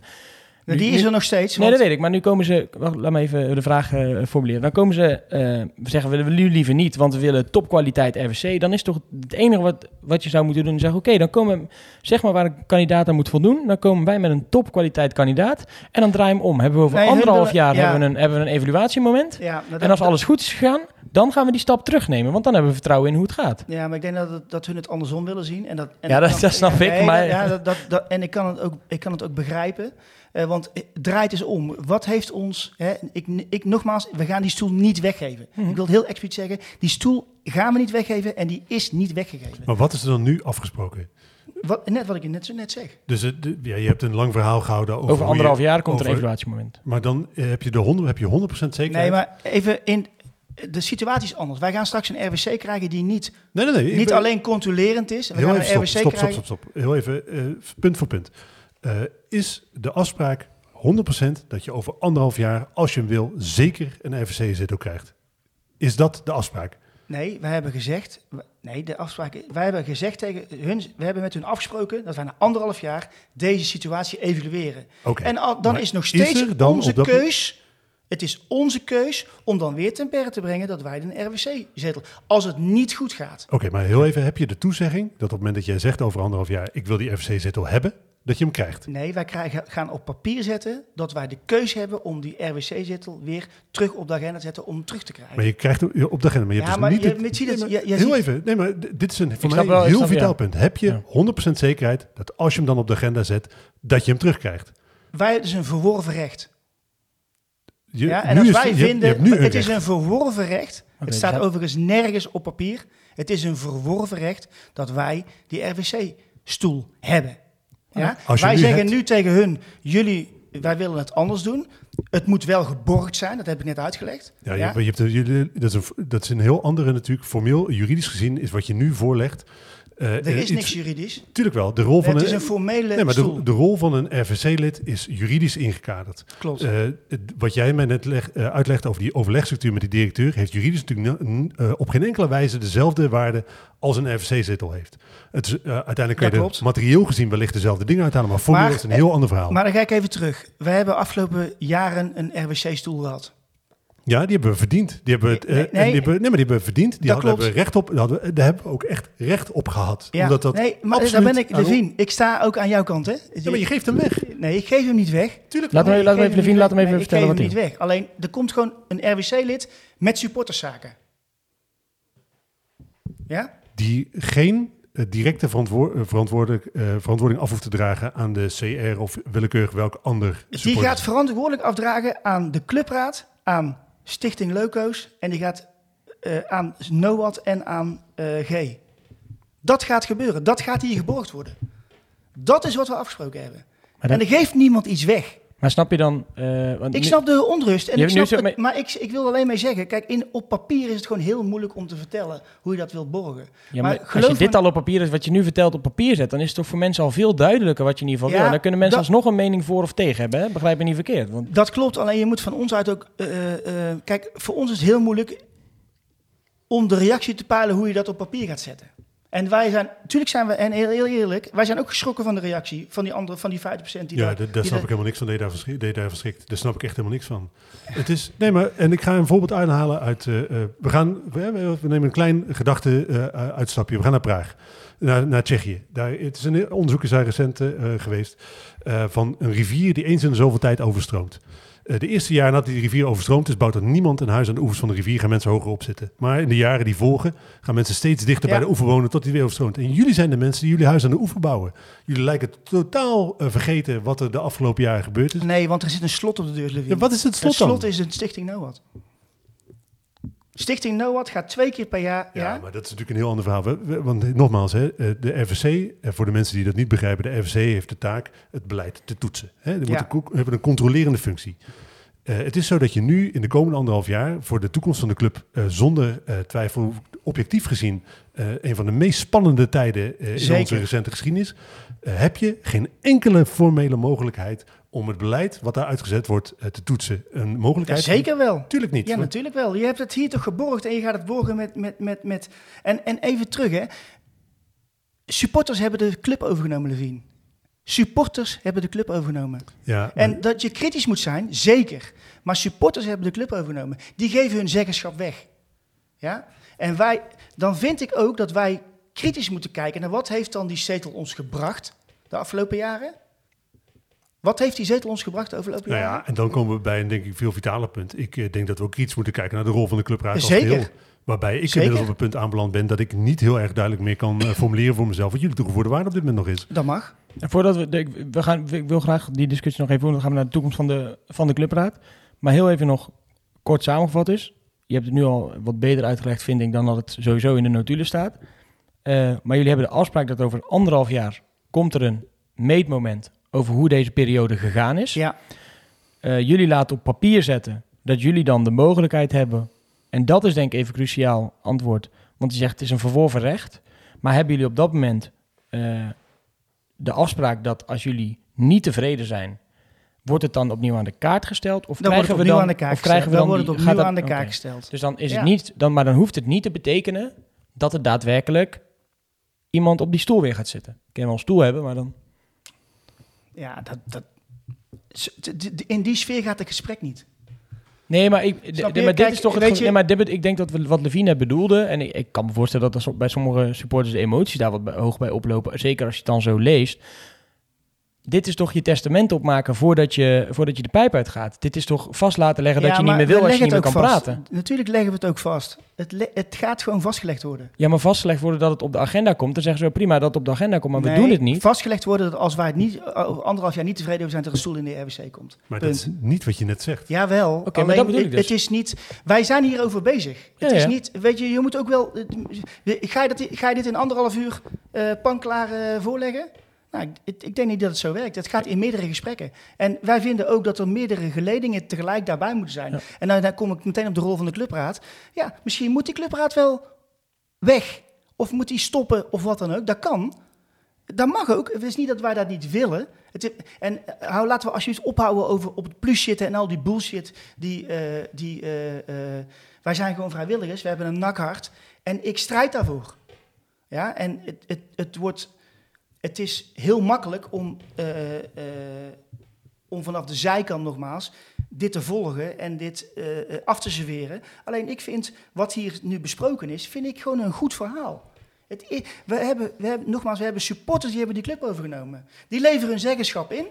[SPEAKER 1] Nu-
[SPEAKER 3] die is er nog steeds.
[SPEAKER 1] Nee, dat weet ik. Maar nu komen ze... Wacht, laat me even de vraag eh, formuleren. Dan komen ze... we zeggen, we willen liever niet, want we willen topkwaliteit RWC. Dan is toch het enige wat, wat je zou moeten doen... zeggen, oké, dan komen... Zeg maar waar een kandidaat aan moet voldoen. Dan komen wij met een topkwaliteit kandidaat. En dan draai je hem om. Hebben we over
[SPEAKER 3] Nee,
[SPEAKER 1] anderhalf jaar
[SPEAKER 3] ja.
[SPEAKER 1] hebben, we een, hebben we een evaluatiemoment.
[SPEAKER 3] Ja,
[SPEAKER 1] En als
[SPEAKER 3] dat-
[SPEAKER 1] alles goed is gegaan, dan gaan we die stap terugnemen. Want dan hebben we vertrouwen in hoe het gaat.
[SPEAKER 3] Ja, maar ik denk dat, het- dat hun het andersom willen zien. En dat, en
[SPEAKER 1] Ja, dat-
[SPEAKER 3] kan-
[SPEAKER 1] dat snap ik,
[SPEAKER 3] nee,
[SPEAKER 1] maar-
[SPEAKER 3] dat- Ja, dat, dat, dat- en ik kan, het ook, ik kan het ook begrijpen. Eh, want eh, draait eens om. Wat heeft ons... Hè, ik, ik, nogmaals, we gaan die stoel niet weggeven.
[SPEAKER 1] Mhm.
[SPEAKER 3] Ik wil het heel expliciet zeggen. Die stoel gaan we niet weggeven en die is niet weggegeven.
[SPEAKER 2] Maar wat is er dan nu afgesproken?
[SPEAKER 3] Wat, net wat ik net zo net zeg.
[SPEAKER 2] Dus de- ja, je hebt een lang verhaal gehouden over,
[SPEAKER 1] Over anderhalf jaar komt er een
[SPEAKER 2] over-
[SPEAKER 1] evaluatiemoment.
[SPEAKER 2] Maar dan eh, heb je de 100, heb je 100% zekerheid.
[SPEAKER 3] Nee, maar even in... De situatie is anders. Wij gaan straks een RWC krijgen die niet,
[SPEAKER 2] nee, nee, nee.
[SPEAKER 3] niet
[SPEAKER 2] ben-
[SPEAKER 3] alleen controlerend is. We
[SPEAKER 2] Heel
[SPEAKER 3] gaan
[SPEAKER 2] even
[SPEAKER 3] een
[SPEAKER 2] stop,
[SPEAKER 3] RWC
[SPEAKER 2] stop, stop, stop. Heel even, eh, punt voor punt. Eh, is de afspraak 100% dat je over anderhalf jaar, als je hem wil, zeker een RVC-zetel krijgt? Is dat de afspraak?
[SPEAKER 3] Nee, we hebben gezegd. Nee, de afspraak. Wij hebben gezegd tegen hun. We hebben met hun afgesproken dat wij na anderhalf jaar deze situatie evalueren.
[SPEAKER 2] Oké.
[SPEAKER 3] En al- dan
[SPEAKER 2] Maar
[SPEAKER 3] is nog steeds onze keus. Het is onze keus om dan weer ten perre te brengen dat wij een RWC-zetel. Als het niet goed gaat.
[SPEAKER 2] Oké, maar heel even, heb je de toezegging dat op het moment dat jij zegt over anderhalf jaar, ik wil die RVC-zetel hebben, dat je hem krijgt?
[SPEAKER 3] Nee, wij krijgen, gaan op papier zetten dat wij de keus hebben om die RWC-zetel weer terug op de agenda te zetten om hem terug te krijgen.
[SPEAKER 2] Maar je krijgt hem op de agenda, maar je
[SPEAKER 3] Ja,
[SPEAKER 2] hebt
[SPEAKER 3] maar
[SPEAKER 2] dus niet...
[SPEAKER 3] je-
[SPEAKER 2] het-
[SPEAKER 3] je ziet het-
[SPEAKER 2] Nee, maar
[SPEAKER 3] je- je
[SPEAKER 2] heel
[SPEAKER 3] ziet-
[SPEAKER 2] even, nee, maar dit is een voor mij
[SPEAKER 1] wel,
[SPEAKER 2] heel
[SPEAKER 1] snap,
[SPEAKER 2] vitaal
[SPEAKER 1] ja.
[SPEAKER 2] punt. Heb je
[SPEAKER 1] Ja.
[SPEAKER 2] 100% zekerheid dat als je hem dan op de agenda zet, dat je hem terugkrijgt?
[SPEAKER 3] Wij hebben dus een verworven recht.
[SPEAKER 2] Je,
[SPEAKER 3] Ja, en
[SPEAKER 2] nu
[SPEAKER 3] als
[SPEAKER 2] is-
[SPEAKER 3] wij
[SPEAKER 2] je hebt- je
[SPEAKER 3] vinden, het is een verworven recht. Het staat
[SPEAKER 1] dus-
[SPEAKER 3] overigens nergens op papier. Het is een verworven recht dat wij die RWC-stoel hebben. Ja? Wij zeggen
[SPEAKER 2] hebt-
[SPEAKER 3] nu tegen hun, jullie, wij willen het anders doen. Het moet wel geborgd zijn, dat heb ik net uitgelegd.
[SPEAKER 2] Ja, je, hebt- je dat, is een, dat is een heel andere natuurlijk. Formeel, juridisch gezien, is wat je nu voorlegt. Eh,
[SPEAKER 3] Er
[SPEAKER 2] eh,
[SPEAKER 3] is
[SPEAKER 2] iets-
[SPEAKER 3] niks juridisch.
[SPEAKER 2] Tuurlijk wel. De rol van
[SPEAKER 3] het is
[SPEAKER 2] een,
[SPEAKER 3] formele
[SPEAKER 2] nee, maar
[SPEAKER 3] stoel.
[SPEAKER 2] de, de rol van een RVC-lid is juridisch ingekaderd.
[SPEAKER 3] Klopt.
[SPEAKER 2] Eh, wat jij mij net leg, eh, uitlegt over die overlegstructuur met die directeur, heeft juridisch natuurlijk eh, op geen enkele wijze dezelfde waarde als een RVC-zetel heeft. Het is, eh, uiteindelijk kan
[SPEAKER 3] Ja,
[SPEAKER 2] je
[SPEAKER 3] klopt.
[SPEAKER 2] er materieel gezien wellicht dezelfde dingen uithalen, maar formeel is een heel ander verhaal.
[SPEAKER 3] Maar dan ga ik even terug. We hebben afgelopen jaren een RWC-stoel gehad.
[SPEAKER 2] Ja, die hebben we verdiend. Die hebben, het, eh,
[SPEAKER 3] Nee,
[SPEAKER 2] en die hebben, nee, maar die hebben we verdiend. Die
[SPEAKER 3] Dat
[SPEAKER 2] hadden, hebben we recht op, daar hadden daar hebben we ook echt recht op gehad.
[SPEAKER 3] Ja,
[SPEAKER 2] Omdat dat
[SPEAKER 3] nee, maar daar
[SPEAKER 2] absoluut
[SPEAKER 3] ben ik, Levine, ik sta ook aan jouw kant, hè?
[SPEAKER 2] Ja, maar je geeft hem weg.
[SPEAKER 3] Nee, ik geef hem niet weg.
[SPEAKER 2] Tuurlijk
[SPEAKER 1] Laat
[SPEAKER 3] Nee,
[SPEAKER 1] laat
[SPEAKER 3] ik
[SPEAKER 1] me
[SPEAKER 3] geef
[SPEAKER 1] even, Levine,
[SPEAKER 3] niet
[SPEAKER 1] laat hem even
[SPEAKER 3] Nee,
[SPEAKER 1] vertellen wat
[SPEAKER 3] ik
[SPEAKER 1] hij
[SPEAKER 3] geef hem niet weg. Alleen, er komt gewoon een RWC-lid met supporterszaken. Ja?
[SPEAKER 2] die geen eh, directe verantwoor- eh, verantwoordelijk, eh, verantwoording af hoeft te dragen aan de CR of willekeurig welk ander
[SPEAKER 3] Die
[SPEAKER 2] supporter.
[SPEAKER 3] gaat verantwoordelijk afdragen aan de clubraad, aan Stichting Loco's en die gaat eh, aan NOAD en aan eh, G. Dat gaat gebeuren. Dat gaat hier geborgd worden. Dat is wat we afgesproken hebben. En er geeft niemand iets weg.
[SPEAKER 1] Maar snap je dan... eh, want
[SPEAKER 3] Ik
[SPEAKER 1] nu-
[SPEAKER 3] snap de onrust. En ik snap het,
[SPEAKER 1] mee-
[SPEAKER 3] maar ik, ik wil alleen mee zeggen, kijk, in, op papier is het gewoon heel moeilijk om te vertellen hoe je dat wilt borgen.
[SPEAKER 1] Ja,
[SPEAKER 3] maar
[SPEAKER 1] maar als je dit
[SPEAKER 3] me-
[SPEAKER 1] al op papier is, wat je nu vertelt op papier zet, dan is het toch voor mensen al veel duidelijker wat je in ieder geval
[SPEAKER 3] Ja,
[SPEAKER 1] wil. Dan kunnen mensen
[SPEAKER 3] dat-
[SPEAKER 1] alsnog een mening voor of tegen hebben. Hè? Begrijp me niet verkeerd. Want
[SPEAKER 3] Dat klopt, alleen je moet van ons uit ook... eh, eh, kijk, voor ons is het heel moeilijk om de reactie te peilen hoe je dat op papier gaat zetten. En wij zijn, natuurlijk zijn we, en heel, heel eerlijk, wij zijn ook geschrokken van de reactie van die andere, van die 50% die
[SPEAKER 2] Ja,
[SPEAKER 3] daar-
[SPEAKER 2] snap ik helemaal niks van. Deed daar, verschrik, deed daar verschrikt. Daar snap ik echt helemaal niks van. Het is, nee, maar, en ik ga een voorbeeld aanhalen uit... eh, eh, we, gaan, we, we- nemen een klein gedachte-uitstapje. we gaan naar Praag, naar, naar Tsjechië. Daar, het is een onderzoek is daar recent eh, geweest eh, van een rivier die eens in de zoveel tijd overstroomt. Eh, de eerste jaren nadat die rivier overstroomt is, bouwt er niemand een huis aan de oevers van de rivier, gaan mensen hoger opzitten. Maar in de jaren die volgen, gaan mensen steeds dichter
[SPEAKER 3] Ja.
[SPEAKER 2] bij de oever wonen tot die weer overstroomt. En jullie zijn de mensen die jullie huis aan de oever bouwen. Jullie lijken totaal eh, vergeten wat er de afgelopen jaren gebeurd is.
[SPEAKER 3] Nee, want er zit een slot op de deur, Levine.
[SPEAKER 2] Ja, wat is het slot
[SPEAKER 3] Het
[SPEAKER 2] dan?
[SPEAKER 3] slot is een Stichting NOAD. Stichting NOAD gaat twee keer per jaar...
[SPEAKER 2] Ja,
[SPEAKER 3] Ja,
[SPEAKER 2] maar dat is natuurlijk een heel ander verhaal. We- we- Want nogmaals, hè, eh, de RVC, eh, voor de mensen die dat niet begrijpen, de RVC heeft de taak het beleid te toetsen. Hè. Die
[SPEAKER 3] Ja.
[SPEAKER 2] moeten ko- hebben een controlerende functie. Eh, het is zo dat je nu in de komende anderhalf jaar voor de toekomst van de club zonder twijfel, objectief gezien, een van de meest spannende tijden in onze recente geschiedenis, heb je geen enkele formele mogelijkheid om het beleid wat daar uitgezet wordt eh, te toetsen. Een
[SPEAKER 3] Ja,
[SPEAKER 2] mogelijkheid?
[SPEAKER 3] zeker wel.
[SPEAKER 2] Tuurlijk niet.
[SPEAKER 3] Ja, natuurlijk wel. Je hebt het hier toch geborgd en je gaat het borgen met... met, met, met en, en even terug, hè. Supporters hebben de club overgenomen, Levine. Supporters hebben de club overgenomen.
[SPEAKER 2] Ja, maar-
[SPEAKER 3] En dat je kritisch moet zijn, zeker. Maar supporters hebben de club overgenomen. Die geven hun zeggenschap weg. Ja? En wij, dan vind ik ook dat wij kritisch moeten kijken naar wat heeft dan die zetel ons gebracht de afgelopen jaren? Wat heeft die zetel ons gebracht de afgelopen
[SPEAKER 2] Nou
[SPEAKER 3] jaren?
[SPEAKER 2] ja, en dan komen we bij een denk ik veel vitaler punt. Ik eh, denk dat we ook kritisch moeten kijken naar de rol van de clubraad als
[SPEAKER 3] Zeker.
[SPEAKER 2] geheel. Waarbij ik
[SPEAKER 3] Zeker.
[SPEAKER 2] inmiddels op het punt aanbeland ben dat ik niet heel erg duidelijk meer kan eh, formuleren voor mezelf wat jullie toegevoegde waarde op dit moment nog is.
[SPEAKER 3] Dat mag.
[SPEAKER 1] En voordat we, de- we gaan, ik wil graag die discussie nog even doen. Dan gaan we naar de toekomst van de, van de clubraad. Maar heel even nog kort samengevat is. Je hebt het nu al wat beter uitgelegd, vind ik, dan dat het sowieso in de notulen staat. Eh, maar jullie hebben de afspraak dat over anderhalf jaar komt er een meetmoment over hoe deze periode gegaan is.
[SPEAKER 3] Ja,
[SPEAKER 1] Eh, jullie laten op papier zetten dat jullie dan de mogelijkheid hebben. En dat is denk ik even cruciaal antwoord. Want je zegt het is een verworven recht. Maar hebben jullie op dat moment eh, de afspraak dat als jullie niet tevreden zijn, wordt het dan opnieuw aan de kaart gesteld? Of
[SPEAKER 3] dan
[SPEAKER 1] krijgen we dan,
[SPEAKER 3] aan de kaak
[SPEAKER 1] of krijgen we
[SPEAKER 3] Dan
[SPEAKER 1] dan
[SPEAKER 3] wordt het opnieuw
[SPEAKER 1] gaat
[SPEAKER 3] aan de
[SPEAKER 1] oké.
[SPEAKER 3] gesteld.
[SPEAKER 1] Dus dan is
[SPEAKER 3] Ja.
[SPEAKER 1] het niet, dan, maar dan hoeft het niet te betekenen dat er daadwerkelijk iemand op die stoel weer gaat zitten. Ik kan wel een stoel hebben, maar dan.
[SPEAKER 3] Ja, dat, dat, in die sfeer gaat het gesprek niet.
[SPEAKER 1] Nee, maar, ik, maar dit
[SPEAKER 3] Kijk,
[SPEAKER 1] is toch het. nee, maar dit, ik denk dat we, wat Levine bedoelde. En ik, ik kan me voorstellen dat er bij sommige supporters de emoties daar wat bij, hoog bij oplopen. Zeker als je het dan zo leest. Dit is toch je testament opmaken voordat je, voordat je de pijp uitgaat. Dit is toch vast laten leggen dat je niet meer wil als je niet meer kan
[SPEAKER 3] vast.
[SPEAKER 1] praten.
[SPEAKER 3] Natuurlijk leggen we het ook vast. Het, het gaat gewoon vastgelegd worden.
[SPEAKER 1] Ja, maar vastgelegd worden dat het op de agenda komt. Dan zeggen ze "Oh, prima dat het op de agenda komt, maar we doen het niet.
[SPEAKER 3] Vastgelegd worden dat als wij het niet, anderhalf jaar niet tevreden over zijn, dat er een stoel in de RWC komt.
[SPEAKER 2] Maar
[SPEAKER 3] Punt.
[SPEAKER 2] dat is niet wat je net zegt.
[SPEAKER 3] Jawel,
[SPEAKER 1] Oké, maar
[SPEAKER 3] alleen
[SPEAKER 1] dat bedoel ik
[SPEAKER 3] het,
[SPEAKER 1] dus.
[SPEAKER 3] het is niet. Wij zijn hierover bezig.
[SPEAKER 1] Ja,
[SPEAKER 3] het is
[SPEAKER 1] ja.
[SPEAKER 3] niet. Weet je, je moet ook wel. eh, Ga je, dat, ga je dit in anderhalf uur eh panklaar eh, voorleggen? Nou, ik, ik denk niet dat het zo werkt. Het gaat in meerdere gesprekken. En wij vinden ook dat er meerdere geledingen tegelijk daarbij moeten zijn.
[SPEAKER 1] Ja.
[SPEAKER 3] En dan, dan kom ik meteen op de rol van de clubraad. Ja, misschien moet die clubraad wel weg. Of moet die stoppen of wat dan ook. Dat kan. Dat mag ook. Het is niet dat wij dat niet willen. Het, is- en eh, hou, laten we alsjeblieft ophouden over op het plus zitten en al die bullshit. Die, eh, die, eh, wij zijn gewoon vrijwilligers. We hebben een nakhart. En ik strijd daarvoor. Ja, en het, het, het wordt... Het is heel makkelijk om, eh, eh, om vanaf de zijkant nogmaals dit te volgen en dit eh, af te serveren. Alleen ik vind wat hier nu besproken is, vind ik gewoon een goed verhaal. Het we hebben, we nogmaals, we hebben supporters die hebben die club overgenomen. Die leveren hun zeggenschap in.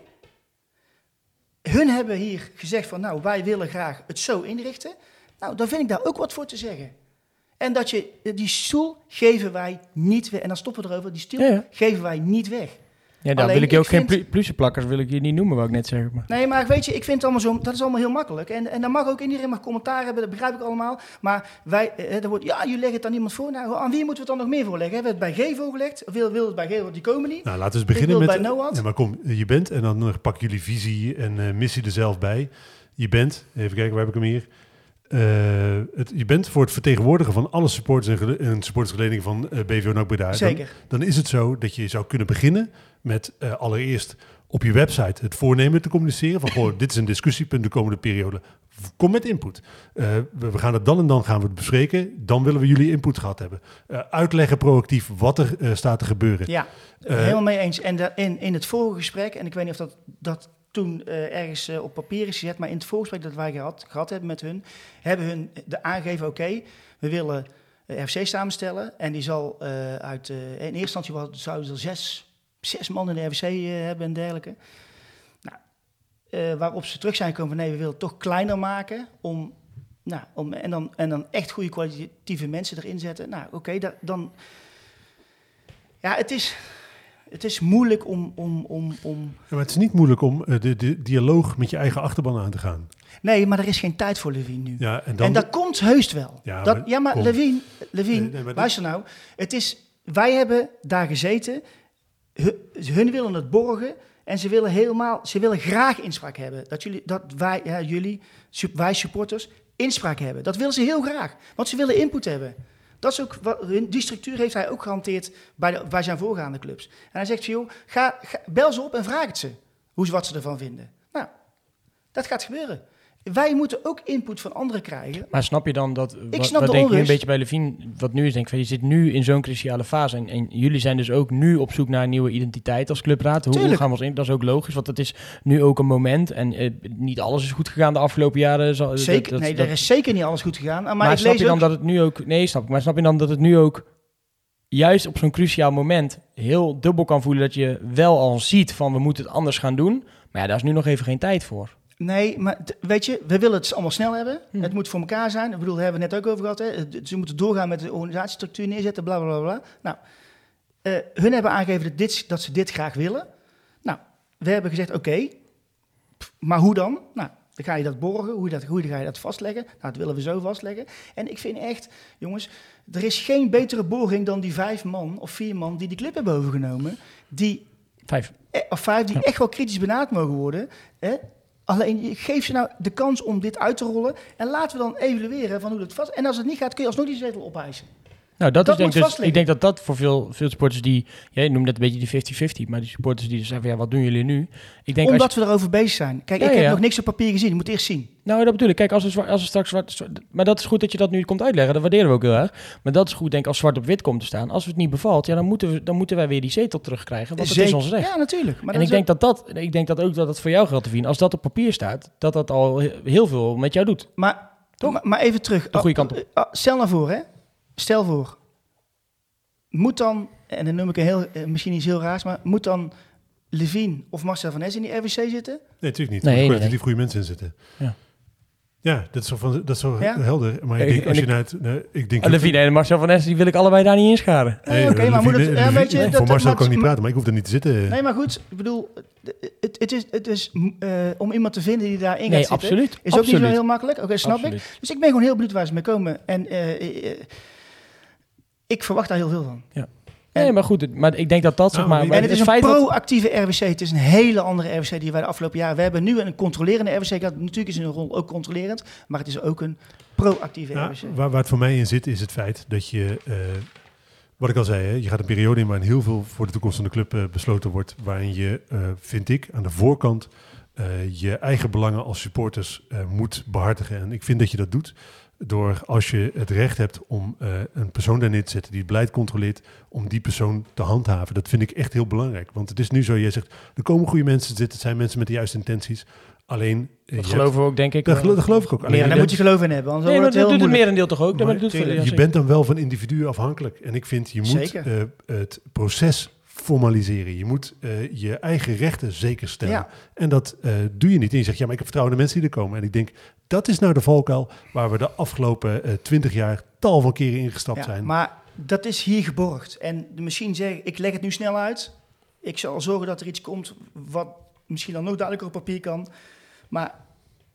[SPEAKER 3] Hun hebben hier gezegd van, nou, wij willen graag het zo inrichten. Nou, dan vind ik daar ook wat voor te zeggen. En dat je, die stoel geven wij niet weg. En dan stoppen we erover, die stoel
[SPEAKER 1] Ja, ja.
[SPEAKER 3] geven wij niet weg.
[SPEAKER 1] Ja, dan
[SPEAKER 3] Alleen,
[SPEAKER 1] wil ik je ook
[SPEAKER 3] ik
[SPEAKER 1] geen
[SPEAKER 3] vind-
[SPEAKER 1] plu- plussenplakkers wil ik je niet noemen, wou ik net zeggen. Maar.
[SPEAKER 3] Nee, maar weet je, ik vind het allemaal zo, dat is allemaal heel makkelijk. En, en dan mag ook iedereen mag commentaar hebben, dat begrijp ik allemaal. Maar wij, eh, er wordt, ja, jullie leggen het aan iemand voor. Nou, aan wie moeten we het dan nog meer voorleggen? Hebben we het bij G voorgelegd? Of wil, wil het bij G, want die komen niet?
[SPEAKER 2] Nou, laten we eens beginnen met...
[SPEAKER 3] bij Noad.
[SPEAKER 2] Ja, maar kom, je bent en dan eh, pakken jullie visie en eh, missie er zelf bij. Je bent, even kijken, waar heb ik hem hier? Eh, het, je bent voor het vertegenwoordigen van alle supporters en, en supportersgeledingen van eh BVO NAC Breda.
[SPEAKER 3] Zeker.
[SPEAKER 2] Dan, is het zo dat je zou kunnen beginnen met eh, allereerst op je website het voornemen te communiceren. Van, goh, dit is een discussiepunt de komende periode. Kom met input. We, gaan het dan en dan gaan we het bespreken. Dan willen we jullie input gehad hebben. Uitleggen proactief wat er staat te gebeuren.
[SPEAKER 3] Ja, helemaal mee eens. En in, in het vorige gesprek, en ik weet niet of dat, dat toen eh, ergens eh, op papier is gezet, maar in het voorgesprek dat wij gehad, gehad hebben met hun, hebben hun de aangegeven, oké, we willen eh, FC samenstellen. En die zal uit, in eerste instantie zouden er zes, zes man in de eh, hebben en dergelijke. Nou, waarop ze terug zijn gekomen van nee, we willen het toch kleiner maken om... Nou, om, en, dan, en dan echt goede kwalitatieve mensen erin zetten. Nou, oké, da- dan... Ja, het is, het is moeilijk om, om, om, om...
[SPEAKER 2] Ja, maar het is niet moeilijk om eh, de, de dialoog met je eigen achterban aan te gaan.
[SPEAKER 3] Nee, maar er is geen tijd voor Levine nu.
[SPEAKER 2] Ja, en dan,
[SPEAKER 3] en dat komt heus wel.
[SPEAKER 2] Ja,
[SPEAKER 3] dat,
[SPEAKER 2] maar
[SPEAKER 3] ja, maar. Levine, Levine
[SPEAKER 2] Nee, nee, maar
[SPEAKER 3] luister nou. Het is, wij hebben daar gezeten. Hun, hun willen het borgen. En ze willen helemaal, ze willen graag inspraak hebben. Dat, jullie, dat wij, ja, jullie, wij supporters, inspraak hebben. Dat willen ze heel graag. Want ze willen input hebben. Dat is ook wat, die structuur heeft hij ook gehanteerd bij, de, bij zijn voorgaande clubs. En hij zegt, joh, ga, bel ze op en vraag het ze. Hoe, ze- wat ze ervan vinden. Nou, dat gaat gebeuren. Wij moeten ook input van anderen krijgen.
[SPEAKER 1] Maar snap je dan dat, wat,
[SPEAKER 3] snap
[SPEAKER 1] wat
[SPEAKER 3] de
[SPEAKER 1] denk ik nu een beetje bij Levine, wat nu is, denk ik, van, je zit nu in zo'n cruciale fase en, en jullie zijn dus ook nu op zoek naar een nieuwe identiteit als clubraad. Hoe, hoe gaan we ons in? Dat is ook logisch, want het is nu ook een moment en eh, niet alles is goed gegaan de afgelopen jaren.
[SPEAKER 3] Zeker,
[SPEAKER 1] dat- dat-
[SPEAKER 3] nee,
[SPEAKER 1] dat-
[SPEAKER 3] er is zeker niet alles goed gegaan. Maar,
[SPEAKER 1] maar
[SPEAKER 3] ik
[SPEAKER 1] snap
[SPEAKER 3] lees
[SPEAKER 1] je dan
[SPEAKER 3] ook,
[SPEAKER 1] dat het nu ook, nee snap ik, maar snap je dan dat het nu ook juist op zo'n cruciaal moment heel dubbel kan voelen dat je wel al ziet van we moeten het anders gaan doen, maar ja, daar is nu nog even geen tijd voor.
[SPEAKER 3] Nee, maar weet je, we willen het allemaal snel hebben.
[SPEAKER 1] Hm.
[SPEAKER 3] Het moet voor elkaar zijn. Ik bedoel, daar hebben we het net ook over gehad. Hè. Ze moeten doorgaan met de organisatiestructuur neerzetten, bla bla bla. bla. Nou, eh, hun hebben aangegeven dat, dit, dat ze dit graag willen. Nou, we hebben gezegd, oké, maar hoe dan? Nou, dan ga je dat borgen, hoe, dat, hoe ga je dat vastleggen? Nou, dat willen we zo vastleggen. En ik vind echt, jongens, er is geen betere borging dan die vijf man of vier man die die club hebben overgenomen. Die
[SPEAKER 1] Vijf.
[SPEAKER 3] eh, of vijf die
[SPEAKER 1] Ja.
[SPEAKER 3] echt wel kritisch benaderd mogen worden. Hè? Alleen geef ze nou de kans om dit uit te rollen. En laten we dan evalueren van hoe dat vast. En als het niet gaat, kun je alsnog die zetel opeisen.
[SPEAKER 1] Nou, dat,
[SPEAKER 3] Dat
[SPEAKER 1] is denk dus, ik denk dat dat voor veel, veel supporters die, jij noemt net een beetje die 50-50, maar die supporters die zeggen van ja, wat doen jullie nu? Ik denk als
[SPEAKER 3] Omdat we erover bezig zijn. Kijk,
[SPEAKER 1] Ja,
[SPEAKER 3] ik heb
[SPEAKER 1] ja.
[SPEAKER 3] nog niks op papier gezien. Je moet eerst zien.
[SPEAKER 1] Nou, dat bedoel ik. Kijk, als we, als we straks zwart, zwart- Maar dat is goed dat je dat nu komt uitleggen. Dat waarderen we ook heel erg. Maar dat is goed, denk ik, als zwart op wit komt te staan. Als het niet bevalt, ja, dan moeten, we, dan moeten wij weer die zetel terugkrijgen. Want dat is ons recht.
[SPEAKER 3] Ja, natuurlijk. Maar
[SPEAKER 1] en
[SPEAKER 3] dat
[SPEAKER 1] ik denk dat, dat, ik denk dat ook dat het voor jou geldt te vinden. Als dat op papier staat, dat dat al he- heel veel met jou doet.
[SPEAKER 3] maar,
[SPEAKER 1] Toch?
[SPEAKER 3] maar, maar even terug.
[SPEAKER 1] De goede kant op.
[SPEAKER 3] Ah, ah, stel nou voor, hè. Stel voor. Moet dan, en dan noem ik een heel, eh, misschien iets heel raars, maar moet dan Levine of Marcel van Ness in die RWC zitten?
[SPEAKER 2] Nee, natuurlijk niet.
[SPEAKER 1] Nee,
[SPEAKER 2] Nee,
[SPEAKER 1] nee,
[SPEAKER 2] er die goede mensen in zitten.
[SPEAKER 1] Ja.
[SPEAKER 2] Ja, dat is zo, van, dat is zo
[SPEAKER 3] Ja?
[SPEAKER 2] helder. Maar ik denk,
[SPEAKER 1] en
[SPEAKER 2] als je naar het... nee, ik denk
[SPEAKER 1] En Levine en Marcel van Essen, die wil ik allebei daar niet inscharen.
[SPEAKER 3] Nee, oké, maar moet het- ja, weet je, dat-
[SPEAKER 2] voor Marcel
[SPEAKER 3] dat-
[SPEAKER 2] kan ik niet praten, maar ik hoef er niet te zitten.
[SPEAKER 3] Nee, maar goed, ik bedoel, het, het is, het is eh, om iemand te vinden die daarin
[SPEAKER 1] Nee,
[SPEAKER 3] gaat zitten,
[SPEAKER 1] absoluut.
[SPEAKER 3] is ook
[SPEAKER 1] absoluut.
[SPEAKER 3] niet zo heel makkelijk. Oké, snap ik.
[SPEAKER 1] Absoluut.
[SPEAKER 3] Dus ik ben gewoon heel benieuwd waar ze mee komen. En eh, ik verwacht daar heel veel van. En-
[SPEAKER 1] Nee, maar goed, maar ik denk dat dat zeg
[SPEAKER 2] Nou,
[SPEAKER 1] maar...
[SPEAKER 2] en
[SPEAKER 1] maar
[SPEAKER 3] En het is een
[SPEAKER 1] feit dat-
[SPEAKER 3] proactieve RWC. Het is een hele andere RWC die wij de afgelopen jaren... We hebben nu een controlerende RWC gehad. Natuurlijk is een rol ook controlerend. Maar het is ook een proactieve
[SPEAKER 2] Ja,
[SPEAKER 3] RWC.
[SPEAKER 2] waar, waar het voor mij in zit, is het feit dat je, eh, wat ik al zei, hè, je gaat een periode in waarin heel veel voor de toekomst van de club eh, besloten wordt. Waarin je, eh, vind ik, aan de voorkant eh, je eigen belangen als supporters eh, moet behartigen. En ik vind dat je dat doet door als je het recht hebt om eh, een persoon daar neer te zetten die het beleid controleert, om die persoon te handhaven. Dat vind ik echt heel belangrijk. Want het is nu zo, jij zegt, er komen goede mensen te zitten, het zijn mensen met de juiste intenties. Alleen, eh,
[SPEAKER 1] Dat geloven we ook, denk ik.
[SPEAKER 2] dat, gelo- dat geloof ik ook. Alleen,
[SPEAKER 3] Ja, daar moet je geloof in hebben. Anders
[SPEAKER 1] Nee, maar
[SPEAKER 3] wordt het
[SPEAKER 1] dat doet het merendeel toch ook?
[SPEAKER 2] Maar
[SPEAKER 1] doet ja,
[SPEAKER 2] je bent dan wel van individuen afhankelijk. En ik vind, je moet
[SPEAKER 3] Zeker.
[SPEAKER 2] eh, het proces formaliseren. Je moet eh, je eigen rechten zeker stellen.
[SPEAKER 3] Ja.
[SPEAKER 2] En dat eh, doe je niet. En je zegt, ja, maar ik heb vertrouwen in de mensen die er komen. En ik denk, dat is nou de valkuil waar we de afgelopen eh, twintig jaar tal van keren ingestapt
[SPEAKER 3] Ja,
[SPEAKER 2] zijn.
[SPEAKER 3] maar dat is hier geborgd. En de misschien zeg ik leg het nu snel uit. Ik zal zorgen dat er iets komt wat misschien dan nog duidelijker op papier kan. Maar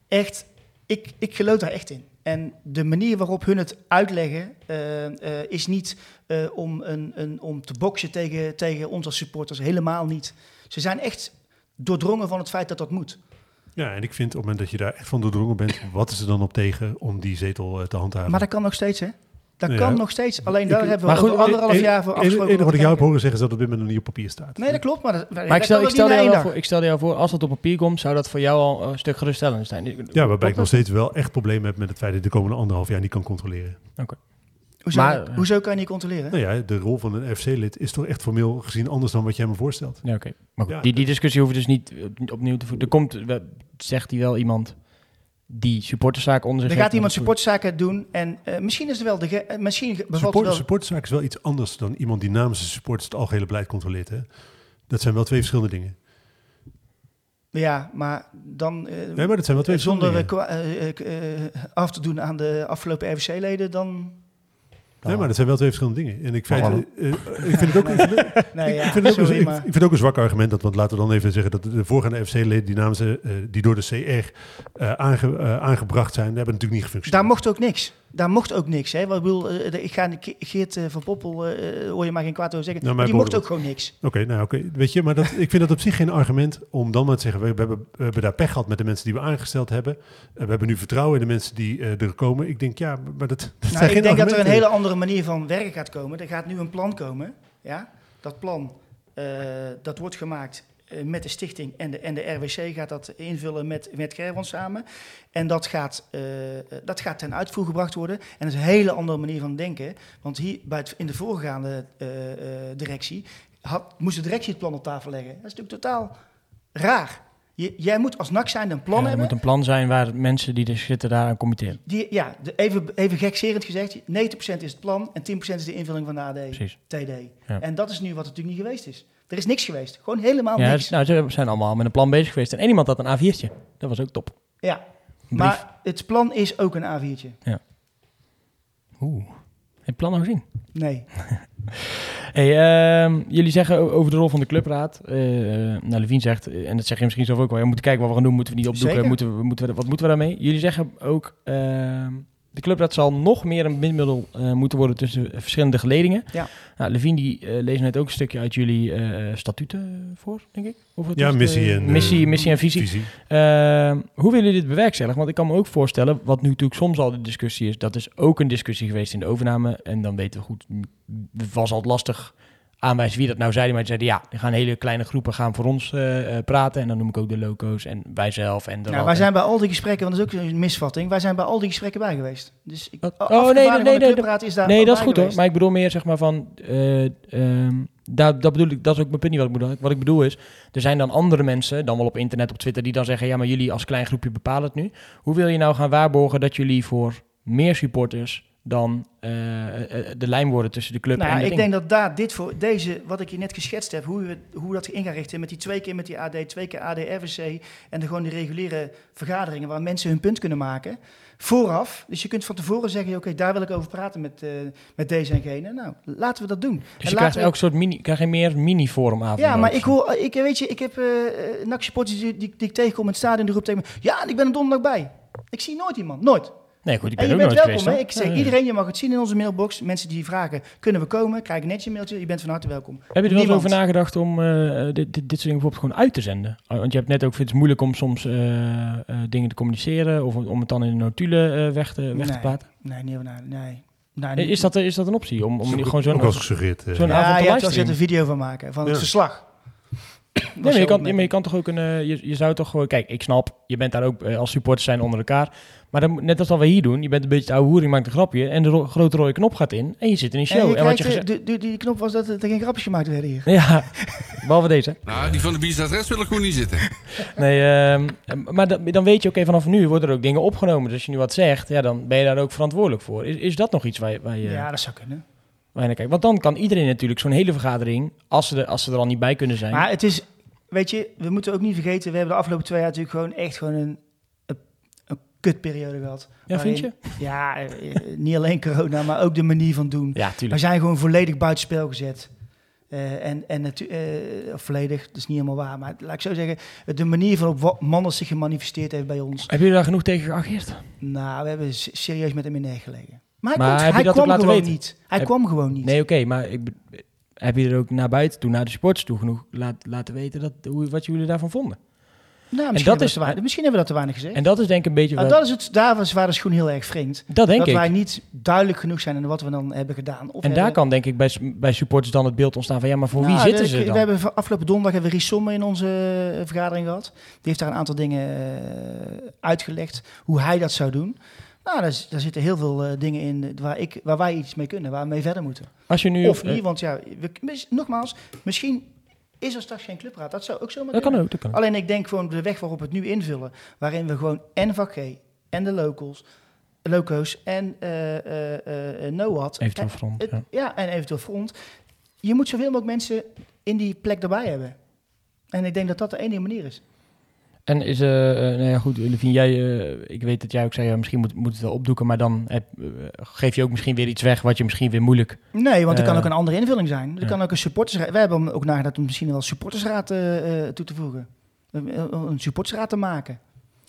[SPEAKER 3] echt, ik, ik geloof daar echt in. En de manier waarop hun het uitleggen eh, eh, is niet om, een, een, om te boksen tegen, tegen ons als supporters. Helemaal niet. Ze zijn echt doordrongen van het feit dat dat moet.
[SPEAKER 2] Ja, en ik vind op het moment dat je daar echt van doordrongen bent, wat is er dan op tegen om die zetel eh, te handhaven?
[SPEAKER 3] Maar dat kan nog steeds, hè? Dat
[SPEAKER 2] Ja.
[SPEAKER 3] kan nog steeds. Alleen daar
[SPEAKER 2] Ik-
[SPEAKER 3] hebben we
[SPEAKER 1] Maar goed,
[SPEAKER 3] anderhalf
[SPEAKER 2] Het
[SPEAKER 3] jaar voor
[SPEAKER 2] enige
[SPEAKER 3] afgesproken.
[SPEAKER 2] wat ik jou heb horen zeggen is dat het op dit moment nog niet op papier staat.
[SPEAKER 3] Nee, dat klopt. Maar, dat,
[SPEAKER 1] Maar ik stel, ik,
[SPEAKER 3] ook
[SPEAKER 1] jou voor, ik stel jou voor, als dat op papier komt, zou dat voor jou al een stuk geruststellend zijn.
[SPEAKER 2] Ja, waarbij ik nog steeds wel echt problemen heb met het feit dat ik de komende anderhalf jaar niet kan controleren.
[SPEAKER 3] Hoezo,
[SPEAKER 1] Maar-
[SPEAKER 3] hoezo kan je niet controleren?
[SPEAKER 2] Nou ja, de rol van een FC-lid is toch echt formeel gezien anders dan wat jij me voorstelt.
[SPEAKER 1] Ja, oké. Maar goed,
[SPEAKER 2] Ja,
[SPEAKER 1] die, die discussie hoeven dus niet op- opnieuw te voeren. Er komt, zegt hij wel iemand die supporterszaken onder zich
[SPEAKER 3] Er gaat iemand supportzaken doen en eh, misschien is er wel de ge- eh, misschien bevalt
[SPEAKER 2] Support,
[SPEAKER 3] wel.
[SPEAKER 2] supporterszaak is wel iets anders dan iemand die namens de supporters het algehele beleid controleert. Hè? Dat zijn wel twee verschillende dingen.
[SPEAKER 3] Ja, maar dan eh,
[SPEAKER 2] Nee, maar dat zijn wel twee
[SPEAKER 3] zonder
[SPEAKER 2] verschillende
[SPEAKER 3] eh,
[SPEAKER 2] dingen.
[SPEAKER 3] kwa- eh, eh, eh, af te doen aan de afgelopen RVC-leden, dan
[SPEAKER 2] Nee, maar dat zijn wel twee verschillende dingen. En ik, feit, eh, eh, ik vind het ook, ik vind ook, een zwak argument. Dat, want laten we dan even zeggen dat de voorgaande FC-leden die, namens, eh, die door de CR aange- aangebracht zijn, hebben natuurlijk niet
[SPEAKER 3] daar
[SPEAKER 2] gefunctioneerd.
[SPEAKER 3] mocht ook niks. Daar mocht ook niks. Hè? Wat ik bedoel, eh, ik ga Ge- Geert eh, van Poppel, eh, hoor je maar geen kwaad over zeggen,
[SPEAKER 2] Nou,
[SPEAKER 3] die mocht ook gewoon niks.
[SPEAKER 2] Oké, nou oké. Weet je, maar dat, ik vind dat op zich geen argument om dan maar te zeggen, we, we hebben, we hebben daar pech gehad met de mensen die we aangesteld hebben. Eh, we hebben nu vertrouwen in de mensen die eh, er komen. Ik denk, ja, maar dat, dat
[SPEAKER 3] Nou, ik
[SPEAKER 2] geen
[SPEAKER 3] denk dat er een hele andere manier van werken gaat komen. Er gaat nu een plan komen. Ja? Dat plan eh, dat wordt gemaakt eh, met de stichting en de, en de RWC gaat dat invullen met, met samen. En dat gaat, eh, eh, dat gaat ten uitvoer gebracht worden. En dat is een hele andere manier van denken. Want hier bij het, in de voorgaande eh, eh, directie had, moest de directie het plan op tafel leggen. Dat is natuurlijk totaal raar. Je, jij moet als NAC zijn een plan
[SPEAKER 1] Ja, er
[SPEAKER 3] hebben.
[SPEAKER 1] moet een plan zijn waar mensen die er zitten daaraan committeren.
[SPEAKER 3] Die, ja, de, even, even gekserend gezegd, 90% is het plan en 10% is de invulling van de AD,
[SPEAKER 1] Precies.
[SPEAKER 3] TD.
[SPEAKER 1] Ja.
[SPEAKER 3] En dat is nu wat er natuurlijk niet geweest is. Er is niks geweest. Gewoon helemaal
[SPEAKER 1] Ja,
[SPEAKER 3] niks.
[SPEAKER 1] nou, ze zijn allemaal met een plan bezig geweest. En één iemand had een A4'tje. Dat was ook top.
[SPEAKER 3] Ja, maar het plan is ook een A4'tje.
[SPEAKER 1] Oeh. Heb je het plan al gezien?
[SPEAKER 3] Nee.
[SPEAKER 1] Hey, ehm, jullie zeggen over de rol van de clubraad. eh nou, Levine zegt, eh, en dat zeg je misschien zelf ook wel, we moeten kijken wat we gaan doen, moeten we niet opdoeken, moeten we, moeten we, wat moeten we daarmee? Jullie zeggen ook, ehm, de clubraad zal nog meer een bindmiddel eh, moeten worden tussen verschillende geledingen.
[SPEAKER 3] Ja.
[SPEAKER 1] Nou, Levine die eh, leest net ook een stukje uit jullie eh, statuten voor, denk ik. Of het
[SPEAKER 2] Ja,
[SPEAKER 1] is
[SPEAKER 2] missie en,
[SPEAKER 1] missie, missie en visie.
[SPEAKER 2] visie.
[SPEAKER 1] Ehm, hoe willen jullie dit bewerkstelligen? Want ik kan me ook voorstellen, wat nu natuurlijk soms al de discussie is, dat is ook een discussie geweest in de overname. En dan weten we goed, was altijd lastig aanwijzen wie dat nou zei. Maar ze zeiden ja, er gaan hele kleine groepen gaan voor ons eh, eh, praten. En dan noem ik ook de loco's en wij zelf en de
[SPEAKER 3] wij zijn bij al die gesprekken, want dat is ook een misvatting, wij zijn bij al die gesprekken bij geweest. Dus ik,
[SPEAKER 1] Oh,
[SPEAKER 3] oh,
[SPEAKER 1] nee, nee, nee, nee,
[SPEAKER 3] is daar
[SPEAKER 1] Nee, dat is goed hoor. Maar ik bedoel meer zeg maar van. eh, ehm, daar, dat bedoel ik, dat is ook mijn punt niet wat ik bedoel. Wat ik bedoel is, er zijn dan andere mensen, dan wel op internet, op Twitter, die dan zeggen: ja, maar jullie als klein groepje bepalen het nu. Hoe wil je nou gaan waarborgen dat jullie voor meer supporters dan eh, de lijn worden tussen de club
[SPEAKER 3] Nou,
[SPEAKER 1] en
[SPEAKER 3] ja,
[SPEAKER 1] de
[SPEAKER 3] ik
[SPEAKER 1] ring?
[SPEAKER 3] denk dat daar dit voor deze, wat ik je net geschetst heb, hoe, we, hoe dat in gaat richten met die twee keer met die AD, twee keer AD RVC en de, gewoon de reguliere vergaderingen waar mensen hun punt kunnen maken. Vooraf, dus je kunt van tevoren zeggen, oké, daar wil ik over praten met, met deze en gene. Nou, laten we dat doen.
[SPEAKER 1] Dus
[SPEAKER 3] En
[SPEAKER 1] je krijgt
[SPEAKER 3] we-
[SPEAKER 1] elk soort mini, krijg je meer mini-forumavond.
[SPEAKER 3] Ja, maar ik hoor, ik weet je, ik heb supporters die, die, die ik tegenkom in het stadion, die roept tegen me, ja, ik ben er donderdag bij. Ik zie nooit iemand, nooit.
[SPEAKER 1] Nee, goed, ik
[SPEAKER 3] En
[SPEAKER 1] ben
[SPEAKER 3] je
[SPEAKER 1] ook
[SPEAKER 3] bent
[SPEAKER 1] nooit
[SPEAKER 3] welkom.
[SPEAKER 1] geweest.
[SPEAKER 3] Ik zeg
[SPEAKER 1] Ja, ja.
[SPEAKER 3] iedereen, je mag het zien in onze mailbox. Mensen die vragen, kunnen we komen? Krijg netjes een mailtje. Je bent van harte welkom.
[SPEAKER 1] Heb je er wel eens over nagedacht om eh, dit, dit, dit soort dingen bijvoorbeeld gewoon uit te zenden? Uh, Want je hebt net ook, vindt het moeilijk om soms eh, eh, dingen te communiceren of om het dan in de notulen eh, weg, te, weg te
[SPEAKER 3] Nee.
[SPEAKER 1] platen.
[SPEAKER 3] Nee, niet over na. Nee. Nou, niet-
[SPEAKER 1] Is dat, is dat een optie? Om, om
[SPEAKER 2] Ook-
[SPEAKER 1] gewoon zo'n...
[SPEAKER 2] ook gesuggereerd.
[SPEAKER 1] zo'n
[SPEAKER 3] ja,
[SPEAKER 1] avond te
[SPEAKER 3] je hebt er
[SPEAKER 1] livestreamen?
[SPEAKER 3] een video van maken, van het
[SPEAKER 2] Ja.
[SPEAKER 3] verslag.
[SPEAKER 1] Nee, maar je, kan, ja, maar je kan toch ook een... eh, je, je zou toch gewoon... Kijk, ik snap, je bent daar ook eh, als supporters zijn onder elkaar. Maar dan, net als wat we hier doen, je bent een beetje de oude hoer, je maakt een grapje en de ro- grote rode knop gaat in en je zit in een show.
[SPEAKER 3] En
[SPEAKER 1] wat je
[SPEAKER 3] eh, de- de- die knop was dat er geen grapjes gemaakt werden hier.
[SPEAKER 1] Ja, behalve deze.
[SPEAKER 4] Nou, die van de Biesadres wil ik gewoon niet zitten.
[SPEAKER 1] Nee, ehm, maar dan, dan weet je, oké, vanaf nu worden er ook dingen opgenomen. Dus als je nu wat zegt, ja, dan ben je daar ook verantwoordelijk voor. Is, is dat nog iets waar je, waar, je,
[SPEAKER 3] Ja, dat zou kunnen.
[SPEAKER 1] Naar kijkt? Want dan kan iedereen natuurlijk zo'n hele vergadering, als ze, er, als ze er al niet bij kunnen zijn.
[SPEAKER 3] Maar het is, weet je, we moeten ook niet vergeten, we hebben de afgelopen twee jaar natuurlijk gewoon echt gewoon een, een, een kutperiode gehad.
[SPEAKER 1] ja, vind je?
[SPEAKER 3] Ja, eh, eh, niet alleen corona, maar ook de manier van doen.
[SPEAKER 1] Ja,
[SPEAKER 3] We
[SPEAKER 1] tuurlijk.
[SPEAKER 3] zijn gewoon volledig buitenspel gezet. Eh, en en of volledig, dat is niet helemaal waar. Maar laat ik zo zeggen, de manier waarop wa- mannen zich gemanifesteerd heeft bij ons.
[SPEAKER 1] Heb je daar genoeg tegen geageerd?
[SPEAKER 3] Nou, we hebben serieus met hem in neer gelegen. Maar hij,
[SPEAKER 1] Maar dat
[SPEAKER 3] kwam gewoon
[SPEAKER 1] weten?
[SPEAKER 3] niet. Hij
[SPEAKER 1] Heb-
[SPEAKER 3] kwam gewoon niet.
[SPEAKER 1] Nee, oké, maar ik, heb je er ook naar buiten toe, naar de sports toe, genoeg laat, laten weten dat, hoe, wat jullie daarvan vonden?
[SPEAKER 3] nou, misschien,
[SPEAKER 1] dat
[SPEAKER 3] hebben we
[SPEAKER 1] is-
[SPEAKER 3] misschien hebben we dat te weinig gezegd.
[SPEAKER 1] En dat is denk ik een beetje
[SPEAKER 3] Nou,
[SPEAKER 1] wat...
[SPEAKER 3] dat is het, daar was waar de schoen heel erg wringt.
[SPEAKER 1] dat denk
[SPEAKER 3] dat
[SPEAKER 1] ik.
[SPEAKER 3] wij niet duidelijk genoeg zijn in wat we dan hebben gedaan. Of
[SPEAKER 1] En daar kan denk ik bij, bij supporters dan het beeld ontstaan van ja, maar voor wie
[SPEAKER 3] Nou,
[SPEAKER 1] zitten
[SPEAKER 3] de-
[SPEAKER 1] ze dan?
[SPEAKER 3] We hebben afgelopen donderdag hebben we Ries Sommer in onze eh, vergadering gehad. Die heeft daar een aantal dingen eh, uitgelegd, hoe hij dat zou doen. Nou, daar, zitten heel veel eh, dingen in eh, waar, ik, waar wij iets mee kunnen, waar we mee verder moeten.
[SPEAKER 1] Als je nu...
[SPEAKER 3] of
[SPEAKER 1] eh,
[SPEAKER 3] niet, want ja, we, nogmaals, misschien is er straks geen clubraad. Dat zou ook zomaar
[SPEAKER 1] dat kan ook, dat kan ook.
[SPEAKER 3] Alleen ik denk gewoon de weg waarop we het nu invullen, waarin we gewoon en vak G en de locals, loco's en eh eh eh NOAD.
[SPEAKER 1] Eventueel
[SPEAKER 3] eh,
[SPEAKER 1] front, ja.
[SPEAKER 3] ja, en eventueel front. Je moet zoveel mogelijk mensen in die plek erbij hebben. En ik denk dat dat de enige manier is.
[SPEAKER 1] En is, eh eh, nou ja goed, Levine, jij, eh, ik weet dat jij ook zei, ja, misschien moet, moet het wel opdoeken, maar dan heb, geef je ook misschien weer iets weg wat je misschien weer moeilijk...
[SPEAKER 3] Nee, want er kan ook een andere invulling zijn. Er
[SPEAKER 1] ja.
[SPEAKER 3] kan ook een supportersraad. We hebben ook nagedacht om misschien wel een supportersraad eh, eh, toe te voegen. Een, een supportersraad te maken.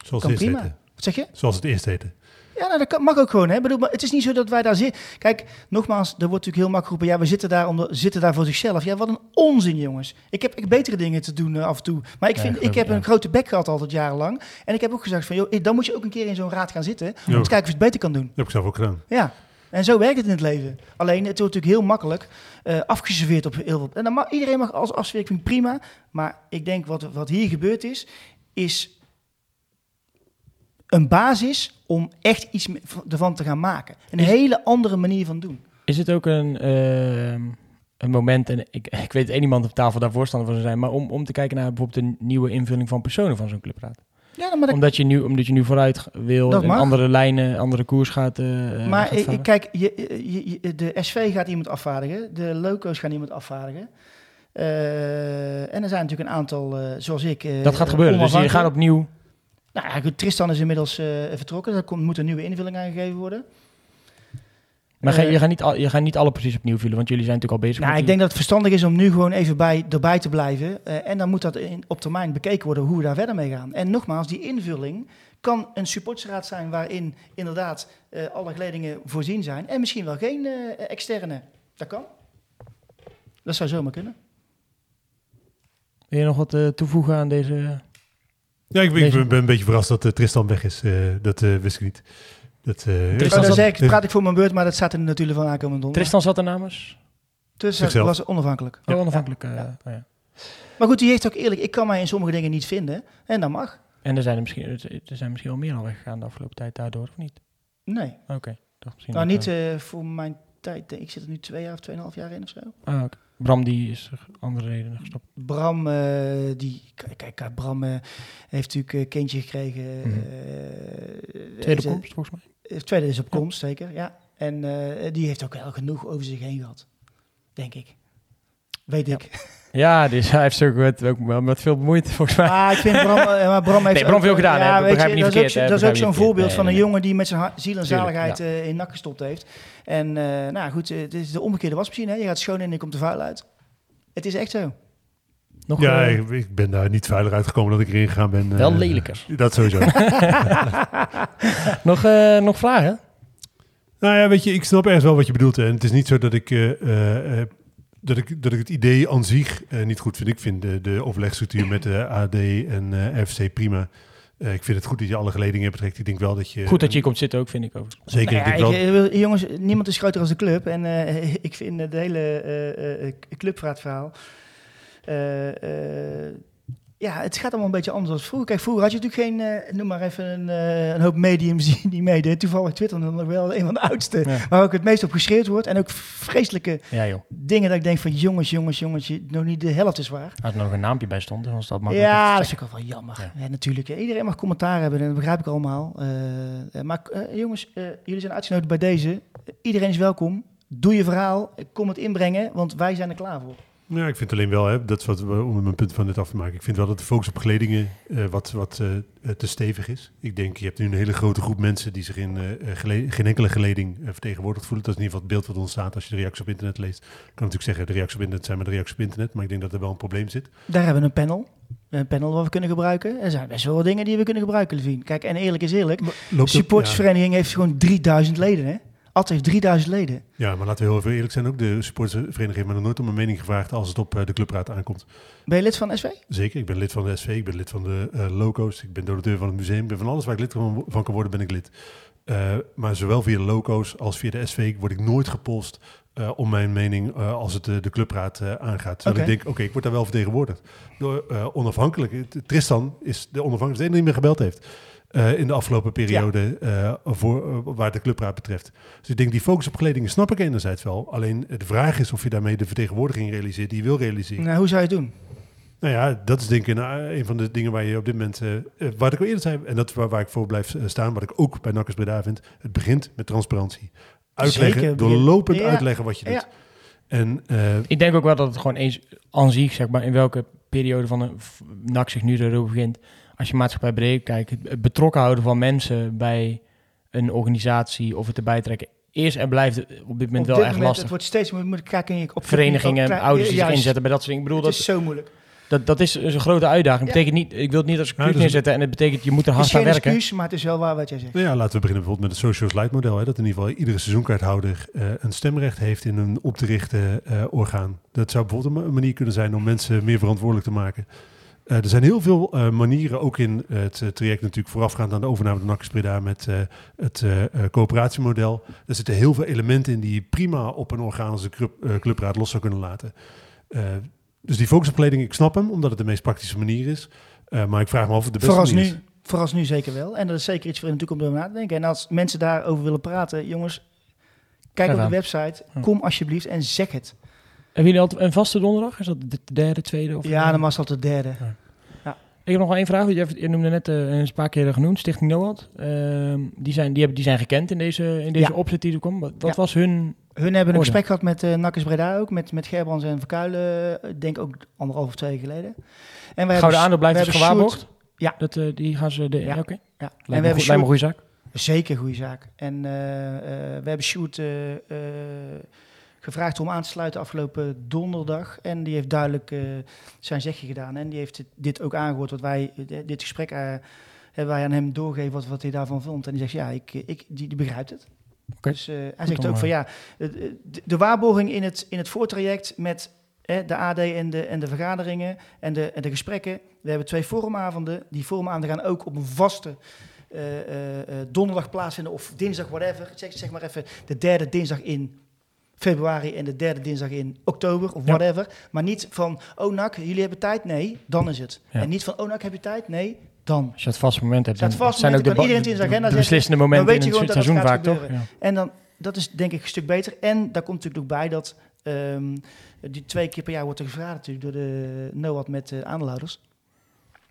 [SPEAKER 2] Zoals
[SPEAKER 3] kan
[SPEAKER 2] het eerst
[SPEAKER 3] prima.
[SPEAKER 2] heette.
[SPEAKER 3] Wat zeg je?
[SPEAKER 2] Zoals het eerst heette.
[SPEAKER 3] Ja, nou, dat mag ook gewoon. Hè. Ik Bedoel, maar het is niet zo dat wij daar zitten. Kijk, nogmaals, er wordt natuurlijk heel makkelijk geroepen... ja, we zitten daar, om de- zitten daar voor zichzelf. Ja, wat een onzin, jongens. Ik heb ik betere dingen te doen eh, af en toe. Maar ik, vind, ik heb
[SPEAKER 1] ja.
[SPEAKER 3] een grote bek gehad altijd jarenlang. En ik heb ook gezegd van... joh, eh, dan moet je ook een keer in zo'n raad gaan zitten... om te kijken of je het beter kan doen.
[SPEAKER 2] Dat heb ik zelf ook gedaan.
[SPEAKER 3] Ja, en zo werkt het in het leven. Alleen, het wordt natuurlijk heel makkelijk eh afgeserveerd op heel veel... En dan mag, iedereen mag als afspraking prima. Maar ik denk wat, wat hier gebeurd is... is een basis om echt iets ervan te gaan maken. Een
[SPEAKER 1] Is-
[SPEAKER 3] hele andere manier van doen.
[SPEAKER 1] Is het ook een, ehm, een moment, en ik, ik weet één iemand op tafel daar voorstander van zijn, maar om, om te kijken naar bijvoorbeeld een nieuwe invulling van personen van zo'n clubraad?
[SPEAKER 3] Ja, maar, dat-
[SPEAKER 1] Omdat je nu, omdat je nu vooruit wil,
[SPEAKER 3] Dat
[SPEAKER 1] een
[SPEAKER 3] mag.
[SPEAKER 1] andere lijnen, andere koers gaat, eh
[SPEAKER 3] maar
[SPEAKER 1] gaat
[SPEAKER 3] ik, kijk, je, je, je- de SV gaat iemand afvaardigen. De loco's gaan iemand afvaardigen. Eh, en er zijn natuurlijk een aantal, eh, zoals ik... eh,
[SPEAKER 1] dat gaat gebeuren, dus die gaan opnieuw...
[SPEAKER 3] Nou ja, goed, Tristan is inmiddels eh, vertrokken. Er komt, moet een nieuwe invulling aangegeven worden.
[SPEAKER 1] Maar ga-
[SPEAKER 3] Eh,
[SPEAKER 1] je, gaat niet al, je gaat niet alle precies opnieuw vullen, want jullie zijn natuurlijk al bezig
[SPEAKER 3] Nou,
[SPEAKER 1] met
[SPEAKER 3] ik denk dat het verstandig is om nu gewoon even bij, erbij te blijven. Eh, en dan moet dat in, op termijn bekeken worden hoe we daar verder mee gaan. En nogmaals, die invulling kan een supportersraad zijn waarin inderdaad eh, alle geledingen voorzien zijn. En misschien wel geen eh, externe. Dat kan. Dat zou zomaar kunnen.
[SPEAKER 1] Wil je nog wat eh, toevoegen aan deze...
[SPEAKER 2] Ja, ik ben, ik
[SPEAKER 1] Deze-
[SPEAKER 2] ben een beetje verrast dat eh, Tristan weg is. Eh, dat eh, wist ik niet. Dat, eh,
[SPEAKER 1] Tristan
[SPEAKER 3] Oh,
[SPEAKER 1] zat-
[SPEAKER 3] zeg ik, praat ik voor mijn beurt, maar dat staat er natuurlijk van aankomend donderdag.
[SPEAKER 1] Tristan zat er namens?
[SPEAKER 3] Dus dat
[SPEAKER 2] Zichzelf.
[SPEAKER 3] was onafhankelijk.
[SPEAKER 1] Oh, onafhankelijk. eh,
[SPEAKER 3] Ja.
[SPEAKER 1] oh ja.
[SPEAKER 3] Maar goed, die heeft ook eerlijk, ik kan mij in sommige dingen niet vinden. En dat mag.
[SPEAKER 1] En er zijn er misschien, er zijn misschien wel meer al weggegaan de afgelopen tijd daardoor, of niet?
[SPEAKER 3] Nee.
[SPEAKER 1] Oké, toch misschien.
[SPEAKER 3] Nou, niet voor mijn tijd. Ik zit er nu twee jaar of tweeënhalf jaar in of zo.
[SPEAKER 1] ah, oké. Bram die is er andere redenen gestopt.
[SPEAKER 3] Bram, eh, die, kijk, kijk, Bram eh, heeft natuurlijk een kindje gekregen.
[SPEAKER 1] Mhm.
[SPEAKER 3] eh,
[SPEAKER 1] Tweede
[SPEAKER 3] ze-
[SPEAKER 1] komst volgens mij.
[SPEAKER 3] eh, Tweede is op komst, zeker, ja. En eh, die heeft ook wel genoeg over zich heen gehad, denk ik. Weet
[SPEAKER 1] Ja.
[SPEAKER 3] ik.
[SPEAKER 1] Ja, dus hij heeft ook met, ook wel met veel bemoeid volgens mij.
[SPEAKER 3] Maar ik vind Bram, eh, maar Bram heeft
[SPEAKER 1] Nee, Bram
[SPEAKER 3] ook,
[SPEAKER 1] veel gedaan, hè.
[SPEAKER 3] Ja, weet
[SPEAKER 1] Begrijp
[SPEAKER 3] je,
[SPEAKER 1] niet
[SPEAKER 3] dat is ook,
[SPEAKER 1] verkeerd, hè.
[SPEAKER 3] zo- dat is ook zo'n voorbeeld van een
[SPEAKER 1] Nee,
[SPEAKER 3] jongen die met zijn ziel en
[SPEAKER 1] Tuurlijk,
[SPEAKER 3] zaligheid eh, in nak gestopt heeft. En eh, nou goed, eh, het is de omgekeerde wasmachine. Hè. Je gaat schoon in en je komt er vuil uit. Het is echt zo.
[SPEAKER 1] Nog,
[SPEAKER 2] Ja,
[SPEAKER 1] eh,
[SPEAKER 2] ik, ik ben daar niet veilig uitgekomen dat ik erin gegaan ben.
[SPEAKER 1] Wel
[SPEAKER 2] eh,
[SPEAKER 1] lelijker.
[SPEAKER 2] Dat sowieso.
[SPEAKER 1] nog, eh, nog vragen?
[SPEAKER 2] Nou ja, weet je, ik snap ergens wel wat je bedoelt. hè. En het is niet zo dat ik, eh, eh, eh, dat ik, dat ik het idee aan zich eh, niet goed vind. Ik vind de, de overlegstructuur met de AD en eh, FC prima. Eh, ik vind het goed dat je alle geledingen betrekt. Ik denk wel dat je...
[SPEAKER 1] Goed dat je hier komt zitten ook, vind ik ook.
[SPEAKER 2] Zeker,
[SPEAKER 3] Nou
[SPEAKER 2] ik denk wel...
[SPEAKER 3] ik- jongens, niemand is groter als de club. En eh, ik vind het hele eh ja, het gaat allemaal een beetje anders dan vroeger. Kijk, vroeger had je natuurlijk geen, eh, noem maar even, een, eh, een hoop mediums die, meededen. Toevallig Twitter nog wel een van de oudste.
[SPEAKER 1] Ja.
[SPEAKER 3] Waar ook het meest op geschreeuwd wordt. En ook vreselijke
[SPEAKER 1] Ja joh.
[SPEAKER 3] dingen dat ik denk van jongens, jongens, jongens, je, nog niet de helft is waar.
[SPEAKER 1] Als er nog een naampje bij stond, dan was dat makkelijk.
[SPEAKER 3] Ja, dat is ook wel jammer.
[SPEAKER 1] Ja.
[SPEAKER 3] Natuurlijk. Iedereen mag commentaar hebben en dat begrijp ik allemaal. Eh, maar jongens, jullie zijn uitgenodigd bij deze. Iedereen is welkom. Doe je verhaal. Kom het inbrengen, want wij zijn er klaar voor.
[SPEAKER 2] Ja, ik vind alleen wel, hè, dat is wat we, om mijn punt van net af te maken. Ik vind wel dat de focus op geledingen eh, wat, wat eh, eh, te stevig is. Ik denk, je hebt nu een hele grote groep mensen die zich in geen enkele geleding vertegenwoordigd voelen. Dat is in ieder geval het beeld wat ontstaat als je de reacties op internet leest. Ik kan natuurlijk zeggen, de reacties op internet zijn maar de reacties op internet. Maar ik denk dat er wel een probleem zit.
[SPEAKER 3] Daar hebben we een panel. Een panel wat we kunnen gebruiken. Er zijn best wel wat dingen die we kunnen gebruiken, Levine. Kijk, en eerlijk is eerlijk. Supportersvereniging heeft gewoon 3000 leden, hè? Ad heeft 3000 leden.
[SPEAKER 2] Ja, maar laten we heel even eerlijk zijn. Ook de supportersvereniging heeft me nog nooit om een mening gevraagd als het op eh, de clubraad aankomt.
[SPEAKER 3] Ben je lid van SV?
[SPEAKER 2] Zeker, ik ben lid van de SV, ik ben lid van de eh, loco's, ik ben donateur van het museum. Ik ben van alles waar ik lid van, van kan worden, ben ik lid. Eh, maar zowel via de loco's als via de SV word ik nooit gepolst eh, om mijn mening als het de, clubraad aangaat. Terwijl ik denk, oké, ik word daar wel vertegenwoordigd. Door onafhankelijk, Tristan is de onafhankelijke die meer gebeld heeft. Eh, in de afgelopen periode eh, voor, eh, waar de clubraad betreft. Dus ik denk, die focus op geledingen snap ik enerzijds wel. Alleen de vraag is of je daarmee de vertegenwoordiging realiseert die je wil realiseren.
[SPEAKER 3] Nou, hoe zou je het doen?
[SPEAKER 2] Nou ja, dat is denk ik een, een van de dingen waar je op dit moment, wat ik al eerder zei, en dat is waar, waar ik voor blijf staan, wat ik ook bij Nakkers Breda vind, het begint met transparantie. Uitleggen,
[SPEAKER 3] Zeker,
[SPEAKER 2] doorlopend
[SPEAKER 3] ja.
[SPEAKER 2] uitleggen wat je doet.
[SPEAKER 3] Ja.
[SPEAKER 2] En eh,
[SPEAKER 1] Ik denk ook wel dat het gewoon eens aan zich, zeg maar, in welke periode van een NAC zich nu erover begint. Als je maatschappij breed kijkt, het- het betrokken houden van mensen bij een organisatie of het erbij trekken. Eerst en blijft het op dit moment
[SPEAKER 3] Op
[SPEAKER 1] wel echt
[SPEAKER 3] moment,
[SPEAKER 1] lastig.
[SPEAKER 3] Het wordt steeds moet, moet ik op
[SPEAKER 1] Verenigingen,
[SPEAKER 3] op-
[SPEAKER 1] ouders die zich inzetten bij dat soort dingen. Ik bedoel,
[SPEAKER 3] Het
[SPEAKER 1] dat,
[SPEAKER 3] is zo moeilijk.
[SPEAKER 1] dat, dat is een grote uitdaging.
[SPEAKER 3] Ja.
[SPEAKER 1] Betekent niet, ik wil het niet als excuus
[SPEAKER 2] Ja, dus-
[SPEAKER 1] neerzetten en het betekent je moet er
[SPEAKER 3] Het is
[SPEAKER 1] hard aan
[SPEAKER 3] geen
[SPEAKER 1] werken.
[SPEAKER 3] excuus, maar het is wel waar wat jij zegt.
[SPEAKER 2] nou ja, laten we beginnen bijvoorbeeld met het social slide model. Hè, dat in ieder geval iedere seizoenkaarthouder eh, een stemrecht heeft in een op te richten eh, orgaan. Dat zou bijvoorbeeld een ma- manier kunnen zijn om mensen meer verantwoordelijk te maken. Eh, er zijn heel veel eh, manieren, ook in het eh, traject natuurlijk voorafgaand aan de overname Nakkers Breda met eh, het coöperatiemodel. Er zitten heel veel elementen in die je prima op een de club, clubraad los zou kunnen laten. Eh, dus die focus op kleding, ik snap hem, omdat het de meest praktische manier is. Eh, maar ik vraag me af of het de beste
[SPEAKER 3] Voorals
[SPEAKER 2] manier
[SPEAKER 3] nu,
[SPEAKER 2] is.
[SPEAKER 3] voorals nu zeker wel. En dat is zeker iets voor in de toekomst om na te denken. En als mensen daarover willen praten, jongens, kijk op de website. Kom alsjeblieft en zeg het.
[SPEAKER 1] Hebben jullie altijd een vaste donderdag? Is dat de derde, tweede? Of
[SPEAKER 3] Ja, dan was dat de derde.
[SPEAKER 1] Ik heb nog wel één vraag. Je, je noemde net eh, een paar keer genoemd, Stichting NOAD. Ehm, die, zijn, die, hebben, die zijn gekend in deze, in deze
[SPEAKER 3] Ja.
[SPEAKER 1] opzet die er kwam. Wat, wat
[SPEAKER 3] Ja.
[SPEAKER 1] was hun...
[SPEAKER 3] Hun hebben een gesprek gehad met uh, Nakkers Breda ook, met, met Gerbrands en Verkuilen, ik denk ook anderhalf of twee geleden. En wij
[SPEAKER 1] Gouden aandeel blijft
[SPEAKER 3] we
[SPEAKER 1] dus gewaarborgd?
[SPEAKER 3] Ja.
[SPEAKER 1] Dat, eh, die gaan ze... De,
[SPEAKER 3] Ja.
[SPEAKER 1] Oké.
[SPEAKER 3] Ja.
[SPEAKER 1] Lijkt,
[SPEAKER 3] En we hebben
[SPEAKER 1] goed- een goede zaak.
[SPEAKER 3] Zeker goede zaak. En eh, eh, we hebben eh, eh, gevraagd om aan te sluiten afgelopen donderdag. En die heeft duidelijk eh, zijn zegje gedaan. En die heeft dit, ook aangehoord, wat wij, eh, dit gesprek eh, hebben wij aan hem doorgegeven, wat, wat hij daarvan vond. En die zegt, ja, ik, ik, die, die begrijpt het. Dus eh, hij zegt ook van,
[SPEAKER 1] eh,
[SPEAKER 3] ja, de, waarborging in het, in het voortraject met eh, de AD en de, en de vergaderingen en de, en de gesprekken. We hebben twee forumavonden. Die forumavonden gaan ook op een vaste eh, eh, eh, donderdag plaatsvinden of dinsdag, whatever. Zeg, zeg maar even de derde dinsdag in februari en de derde dinsdag in oktober of
[SPEAKER 1] Ja.
[SPEAKER 3] whatever. Maar niet van, oh nak, jullie hebben tijd? Nee, dan is het.
[SPEAKER 1] Ja.
[SPEAKER 3] En niet van, oh nak, heb je tijd? Nee, dan.
[SPEAKER 1] Als je het vast moment hebt, dan
[SPEAKER 3] vast
[SPEAKER 1] zijn ook de,
[SPEAKER 3] iedereen het in zijn agenda
[SPEAKER 1] de beslissende
[SPEAKER 3] Dan
[SPEAKER 1] momenten
[SPEAKER 3] weet
[SPEAKER 1] in
[SPEAKER 3] je
[SPEAKER 1] het
[SPEAKER 3] gewoon dat
[SPEAKER 1] seizoen
[SPEAKER 3] het
[SPEAKER 1] vaak, toch? Ja.
[SPEAKER 3] En dan, dat is denk ik een stuk beter. En daar komt natuurlijk ook bij dat ehm, die twee keer per jaar wordt er gevraagd natuurlijk door de NOAD met de aandeelhouders.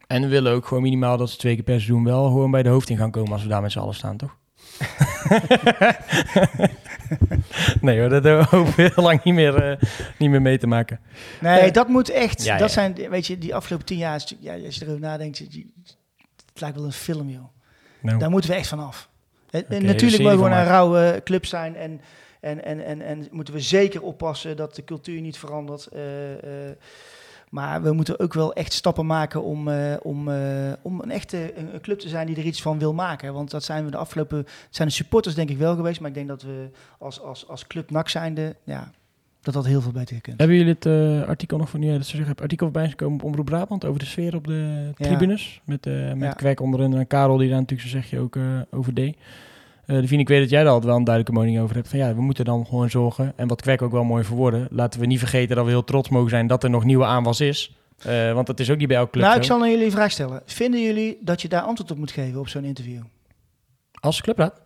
[SPEAKER 1] En we willen ook gewoon minimaal dat ze twee keer per seizoen wel gewoon bij de hoofding gaan komen als we daar met z'n allen staan, toch? nee hoor, dat hoeven we heel lang niet meer, eh, niet meer mee te maken.
[SPEAKER 3] Nee,
[SPEAKER 1] Eh,
[SPEAKER 3] dat moet echt.
[SPEAKER 1] ja,
[SPEAKER 3] dat
[SPEAKER 1] ja.
[SPEAKER 3] zijn, weet je, die afgelopen tien jaar, is natuurlijk- ja, als je erover nadenkt, het lijkt wel een film, joh.
[SPEAKER 1] Nou,
[SPEAKER 3] Daar moeten we echt van af.
[SPEAKER 1] Oké, een
[SPEAKER 3] natuurlijk mogen we een rauwe club zijn en, en, en, en, en moeten we zeker oppassen dat de cultuur niet verandert. Eh, eh, Maar we moeten ook wel echt stappen maken om, eh, om, eh, om een echte een, een club te zijn die er iets van wil maken. Want dat zijn we de afgelopen... zijn de supporters denk ik wel geweest. Maar ik denk dat we als, als, als club NAC zijnde... Ja, dat dat heel veel beter gekund.
[SPEAKER 1] Hebben jullie het eh, artikel nog van, ja, dat ze zeggen, artikel voorbij gekomen op Omroep Brabant over de sfeer op de
[SPEAKER 3] Ja.
[SPEAKER 1] tribunes? Met, met
[SPEAKER 3] Ja.
[SPEAKER 1] Kwek onderin en Karel die daar natuurlijk, zo zeg je, ook over deed. Eh Devine, ik weet dat jij daar altijd wel een duidelijke mening over hebt. Van ja, we moeten dan gewoon zorgen, en wat Kwek ook wel mooi verwoorden, laten we niet vergeten dat we heel trots mogen zijn dat er nog nieuwe aanwas is. Eh, want dat is ook niet bij elke club
[SPEAKER 3] Nou,
[SPEAKER 1] zo.
[SPEAKER 3] ik zal aan jullie een vraag stellen. Vinden jullie dat je daar antwoord op moet geven op zo'n interview?
[SPEAKER 1] Als clubraad?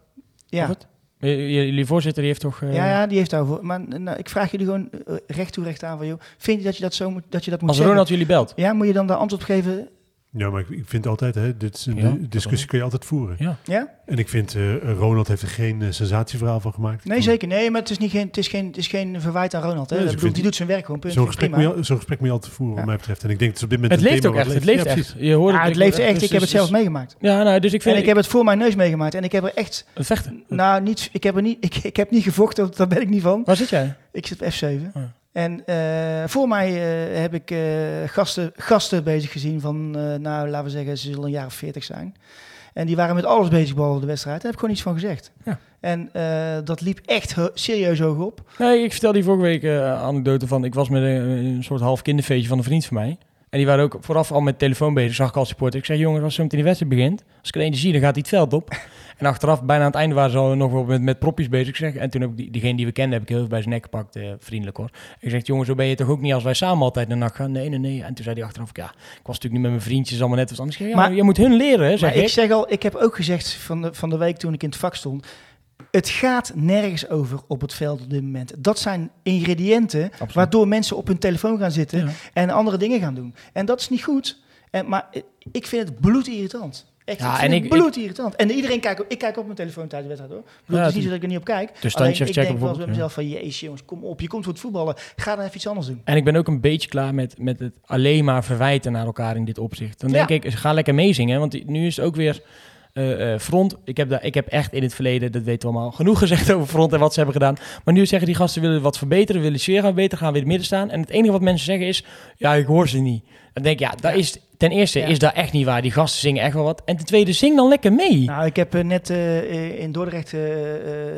[SPEAKER 3] Ja.
[SPEAKER 1] Of j- Jullie voorzitter die heeft toch... eh,
[SPEAKER 3] Ja, ja, die heeft daarvoor. Maar nou, ik vraag jullie gewoon eh, recht toe, recht aan van, joh, vind je dat je dat zo moet, dat je dat moet
[SPEAKER 1] Als
[SPEAKER 3] zeggen?
[SPEAKER 1] Ronald jullie belt.
[SPEAKER 3] Ja, moet je dan daar antwoord op geven?
[SPEAKER 2] Ja, maar ik, vind altijd, hè, dit is een
[SPEAKER 1] Ja,
[SPEAKER 2] discussie kun je altijd voeren.
[SPEAKER 1] Ja.
[SPEAKER 3] Ja?
[SPEAKER 2] En ik vind, eh, Ronald heeft er geen eh, sensatieverhaal van gemaakt.
[SPEAKER 3] Nee, zeker. Nee, maar het is, niet geen, het is, geen, het is geen verwijt aan Ronald. Hè.
[SPEAKER 2] Nee, dus ik
[SPEAKER 3] bedoel,
[SPEAKER 2] vind-
[SPEAKER 3] die doet zijn werk gewoon. Punt.
[SPEAKER 2] Zo'n gesprek, moet je, al- zo'n gesprek moet je altijd voeren,
[SPEAKER 3] Ja.
[SPEAKER 2] wat mij betreft. En ik denk dat ze op dit moment
[SPEAKER 1] Het
[SPEAKER 2] een
[SPEAKER 1] leeft ook echt, het
[SPEAKER 2] leeft.
[SPEAKER 1] leeft
[SPEAKER 2] Ja,
[SPEAKER 1] echt. Je hoort
[SPEAKER 3] Ja, het leeft echt.
[SPEAKER 1] dus-
[SPEAKER 3] Ik heb het
[SPEAKER 1] dus-
[SPEAKER 3] zelf meegemaakt.
[SPEAKER 1] Ja, nou, dus ik vind...
[SPEAKER 3] En ik heb het voor mijn neus meegemaakt. En ik heb er echt...
[SPEAKER 1] Het vechten.
[SPEAKER 3] Nou, niet, ik, heb er niet, ik, ik heb niet gevochten, want daar ben ik niet van.
[SPEAKER 1] Waar zit jij?
[SPEAKER 3] Ik zit op F7. En eh, voor mij eh, heb ik eh, gasten, gasten bezig gezien van, nou, laten we zeggen, ze zullen een jaar of veertig zijn. En die waren met alles bezig behalve de wedstrijd. Daar heb ik gewoon iets van gezegd.
[SPEAKER 1] Ja.
[SPEAKER 3] En dat liep echt serieus hoog op.
[SPEAKER 1] Nee, ik vertelde die vorige week anekdote van... Ik was met een, een soort half kinderfeestje van een vriend van mij. En die waren ook vooraf al met telefoon bezig, zag ik als supporter. Ik zei, jongens, als zo meteen de wedstrijd begint... Als ik er eentje zie, dan gaat hij het veld op. en achteraf, bijna aan het einde, waren ze al nog wel met, met propjes bezig. Zeg. En toen heb ik die, diegene die we kenden, heb ik heel even bij zijn nek gepakt. eh, vriendelijk hoor. Ik zeg, jongens, zo ben je toch ook niet als wij samen altijd naar nacht gaan? Nee, nee, nee. En toen zei hij achteraf, ja, ik was natuurlijk niet met mijn vriendjes, allemaal net wat anders. Zeg, ja,
[SPEAKER 3] Maar-
[SPEAKER 1] je moet hun leren, hè, zeg
[SPEAKER 3] ik
[SPEAKER 1] ik.
[SPEAKER 3] zeg al, ik heb ook gezegd van de, van de week toen ik in het vak stond... Het gaat nergens over op het veld op dit moment. Dat zijn ingrediënten
[SPEAKER 1] Absoluut.
[SPEAKER 3] waardoor mensen op hun telefoon gaan zitten
[SPEAKER 1] Ja.
[SPEAKER 3] en andere dingen gaan doen. En dat is niet goed. En, maar eh, ik vind het bloedirritant. Echt,
[SPEAKER 1] Ja, en
[SPEAKER 3] het
[SPEAKER 1] ik-
[SPEAKER 3] bloedirritant. En iedereen kijkt, ik kijk op mijn telefoon tijdens de wedstrijd hoor. Bedoel,
[SPEAKER 1] Ja,
[SPEAKER 3] het is niet dat ik er niet op kijk. Alleen
[SPEAKER 1] standchef
[SPEAKER 3] ik denk wel bij mezelf van, jezus jongens, kom op. Je komt voor het voetballen. Ga dan even iets anders doen.
[SPEAKER 1] En ik ben ook een beetje klaar met, met het alleen maar verwijten naar elkaar in dit opzicht. Dan denk
[SPEAKER 3] Ja.
[SPEAKER 1] ik, ga lekker meezingen. Want nu is het ook weer eh, eh, front. Ik heb, daar, ik heb echt in het verleden, dat weten we allemaal, genoeg gezegd over front en wat ze hebben gedaan. Maar nu zeggen die gasten willen wat verbeteren, willen sfeer gaan beter, gaan weer in het midden staan. En het enige wat mensen zeggen is, ja, ik hoor ze niet. Dan denk ik, ja, dat is, ten eerste
[SPEAKER 3] Ja.
[SPEAKER 1] is dat echt niet waar. Die gasten zingen echt wel wat. En ten tweede, zing dan lekker mee.
[SPEAKER 3] Nou, ik heb eh, net eh, in Dordrecht eh,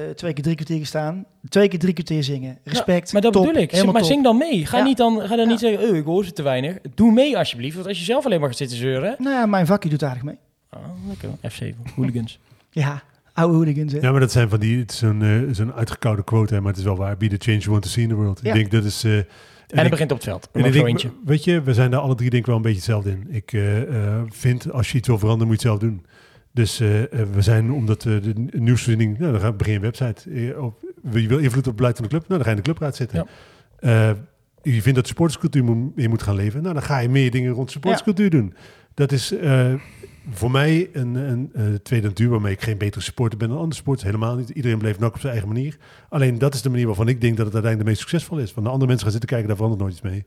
[SPEAKER 3] eh, twee keer drie kwartier gestaan. Twee keer drie kwartier zingen. Respect.
[SPEAKER 1] maar dat
[SPEAKER 3] top,
[SPEAKER 1] bedoel ik. maar
[SPEAKER 3] top.
[SPEAKER 1] zing dan mee. Ga,
[SPEAKER 3] Ja.
[SPEAKER 1] niet dan, ga dan
[SPEAKER 3] Ja.
[SPEAKER 1] niet zeggen, oh, ik hoor ze te weinig. Doe mee alsjeblieft. Want als je zelf alleen maar gaat zitten zeuren...
[SPEAKER 3] Nou ja, mijn vakje doet aardig mee.
[SPEAKER 1] Oh, lekker. F7, hooligans.
[SPEAKER 3] Ja, oude hooligans. hè.
[SPEAKER 2] Ja, maar dat zijn van die, het is zo'n eh, zo'n uitgekoude quote, hè, maar het is wel waar. Be the change you want to see in the world.
[SPEAKER 3] Ja.
[SPEAKER 2] Ik denk dat is... en
[SPEAKER 1] het begint op het veld.
[SPEAKER 2] En ik denk, weet je, we zijn daar alle drie denk ik wel een beetje hetzelfde in. Ik eh, eh, vind, als je iets wil veranderen, moet je het zelf doen. Dus eh, we zijn, omdat de nieuwsvoorziening, nou dan ga ik begin een website. Op, je wil invloed op het beleid van de club, nou dan ga je in de clubraad zitten. Je vindt dat supporterscultuur moet, meer moet gaan leven, nou dan ga je meer dingen rond supporterscultuur doen. Dat is voor mij een, een eh, tweede natuur waarmee ik geen betere supporter ben dan andere supporters. Helemaal niet. Iedereen bleef nak op zijn eigen manier. Alleen dat is de manier waarvan ik denk dat het uiteindelijk de meest succesvol is. Van de andere mensen gaan zitten kijken, daar verandert nooit iets mee.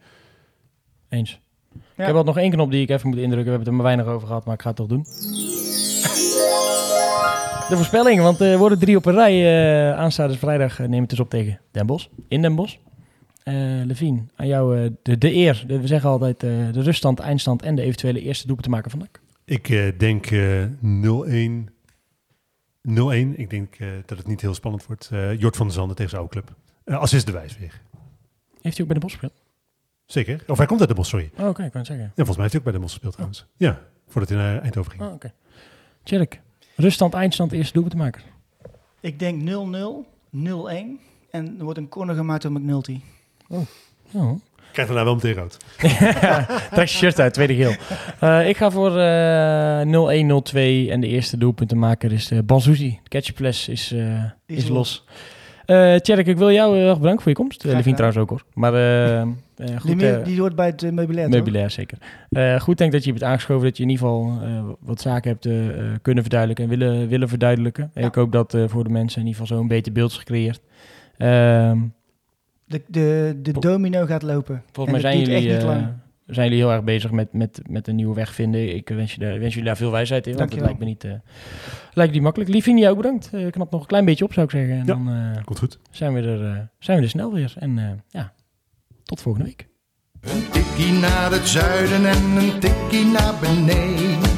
[SPEAKER 1] Eens. Ik heb wel nog één knop die ik even moet indrukken. We hebben het er maar weinig over gehad, maar ik ga het toch doen. De voorspelling, want er worden drie op een rij. eh aanstaande vrijdag uh, nemen het dus op tegen Den Bosch. In Den Bosch. Uh, Levine, aan jou uh, de, de eer. De, we zeggen altijd uh, de ruststand, eindstand en de eventuele eerste doelpunt te maken van NAC.
[SPEAKER 2] Ik uh, denk 0-1. 0-1. Ik denk uh, dat het niet heel spannend wordt. Uh, Jort van der Zanden tegen zijn oude club. Uh, assist de wijs weer.
[SPEAKER 1] Heeft hij ook bij de Bos gespeeld?
[SPEAKER 2] Zeker. Of hij komt uit de Bos, sorry.
[SPEAKER 1] Oh, Oké, okay, ik kan het zeggen.
[SPEAKER 2] Ja, volgens mij heeft hij ook bij de Bos gespeeld trouwens. Oh. Ja, voordat hij naar Eindhoven ging.
[SPEAKER 1] Oh, Oké. Okay. Tjerk, ruststand, eindstand, eerste doelpunt te maken.
[SPEAKER 3] Ik denk 0-0, 0-1. En er wordt een corner gemaakt door McNulty.
[SPEAKER 1] Oh. oh.
[SPEAKER 2] Krijgt daarna wel meteen rood.
[SPEAKER 1] Trek je shirt uit, tweede geel. Uh, ik ga voor uh, 0-1, 0-2 en de eerste doelpuntenmaker is uh, Banzuzi. De catchpless is, uh, is, is los. Uh, Tjerk, ik wil jou heel erg bedanken voor je komst. Uh, Levine trouwens ook hoor. Maar goed,
[SPEAKER 3] die, die hoort bij het uh, meubilair,
[SPEAKER 1] Meubilair, zeker. Uh, goed denk dat je bent aangeschoven, dat je in ieder geval uh, wat zaken hebt uh, kunnen verduidelijken en willen, willen verduidelijken. Ja. En ik hoop dat uh, voor de mensen in ieder geval zo'n beter beeld is gecreëerd. Uh,
[SPEAKER 3] de, de, de domino gaat lopen.
[SPEAKER 1] Volgens mij zijn jullie, uh, zijn jullie heel erg bezig met, met, met een nieuwe weg vinden. Ik wens, je daar, wens jullie daar veel wijsheid in, want het lijkt me niet, uh, lijkt niet makkelijk. Liefine, jou bedankt. Uh, knap nog een klein beetje op, zou ik zeggen. En
[SPEAKER 2] ja,
[SPEAKER 1] dan uh,
[SPEAKER 2] komt goed.
[SPEAKER 1] Zijn we, er, zijn we er snel weer. En ja, tot volgende week.
[SPEAKER 6] Een tikkie naar het zuiden en een tikkie naar beneden.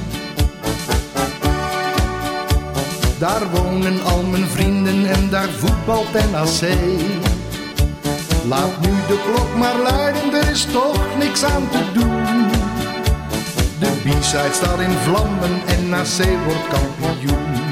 [SPEAKER 6] Daar wonen al mijn vrienden en daar voetbalt NAC. Laat nu de klok maar luiden, er is toch niks aan te doen. De B-side staat in vlammen en NAC wordt kampioen.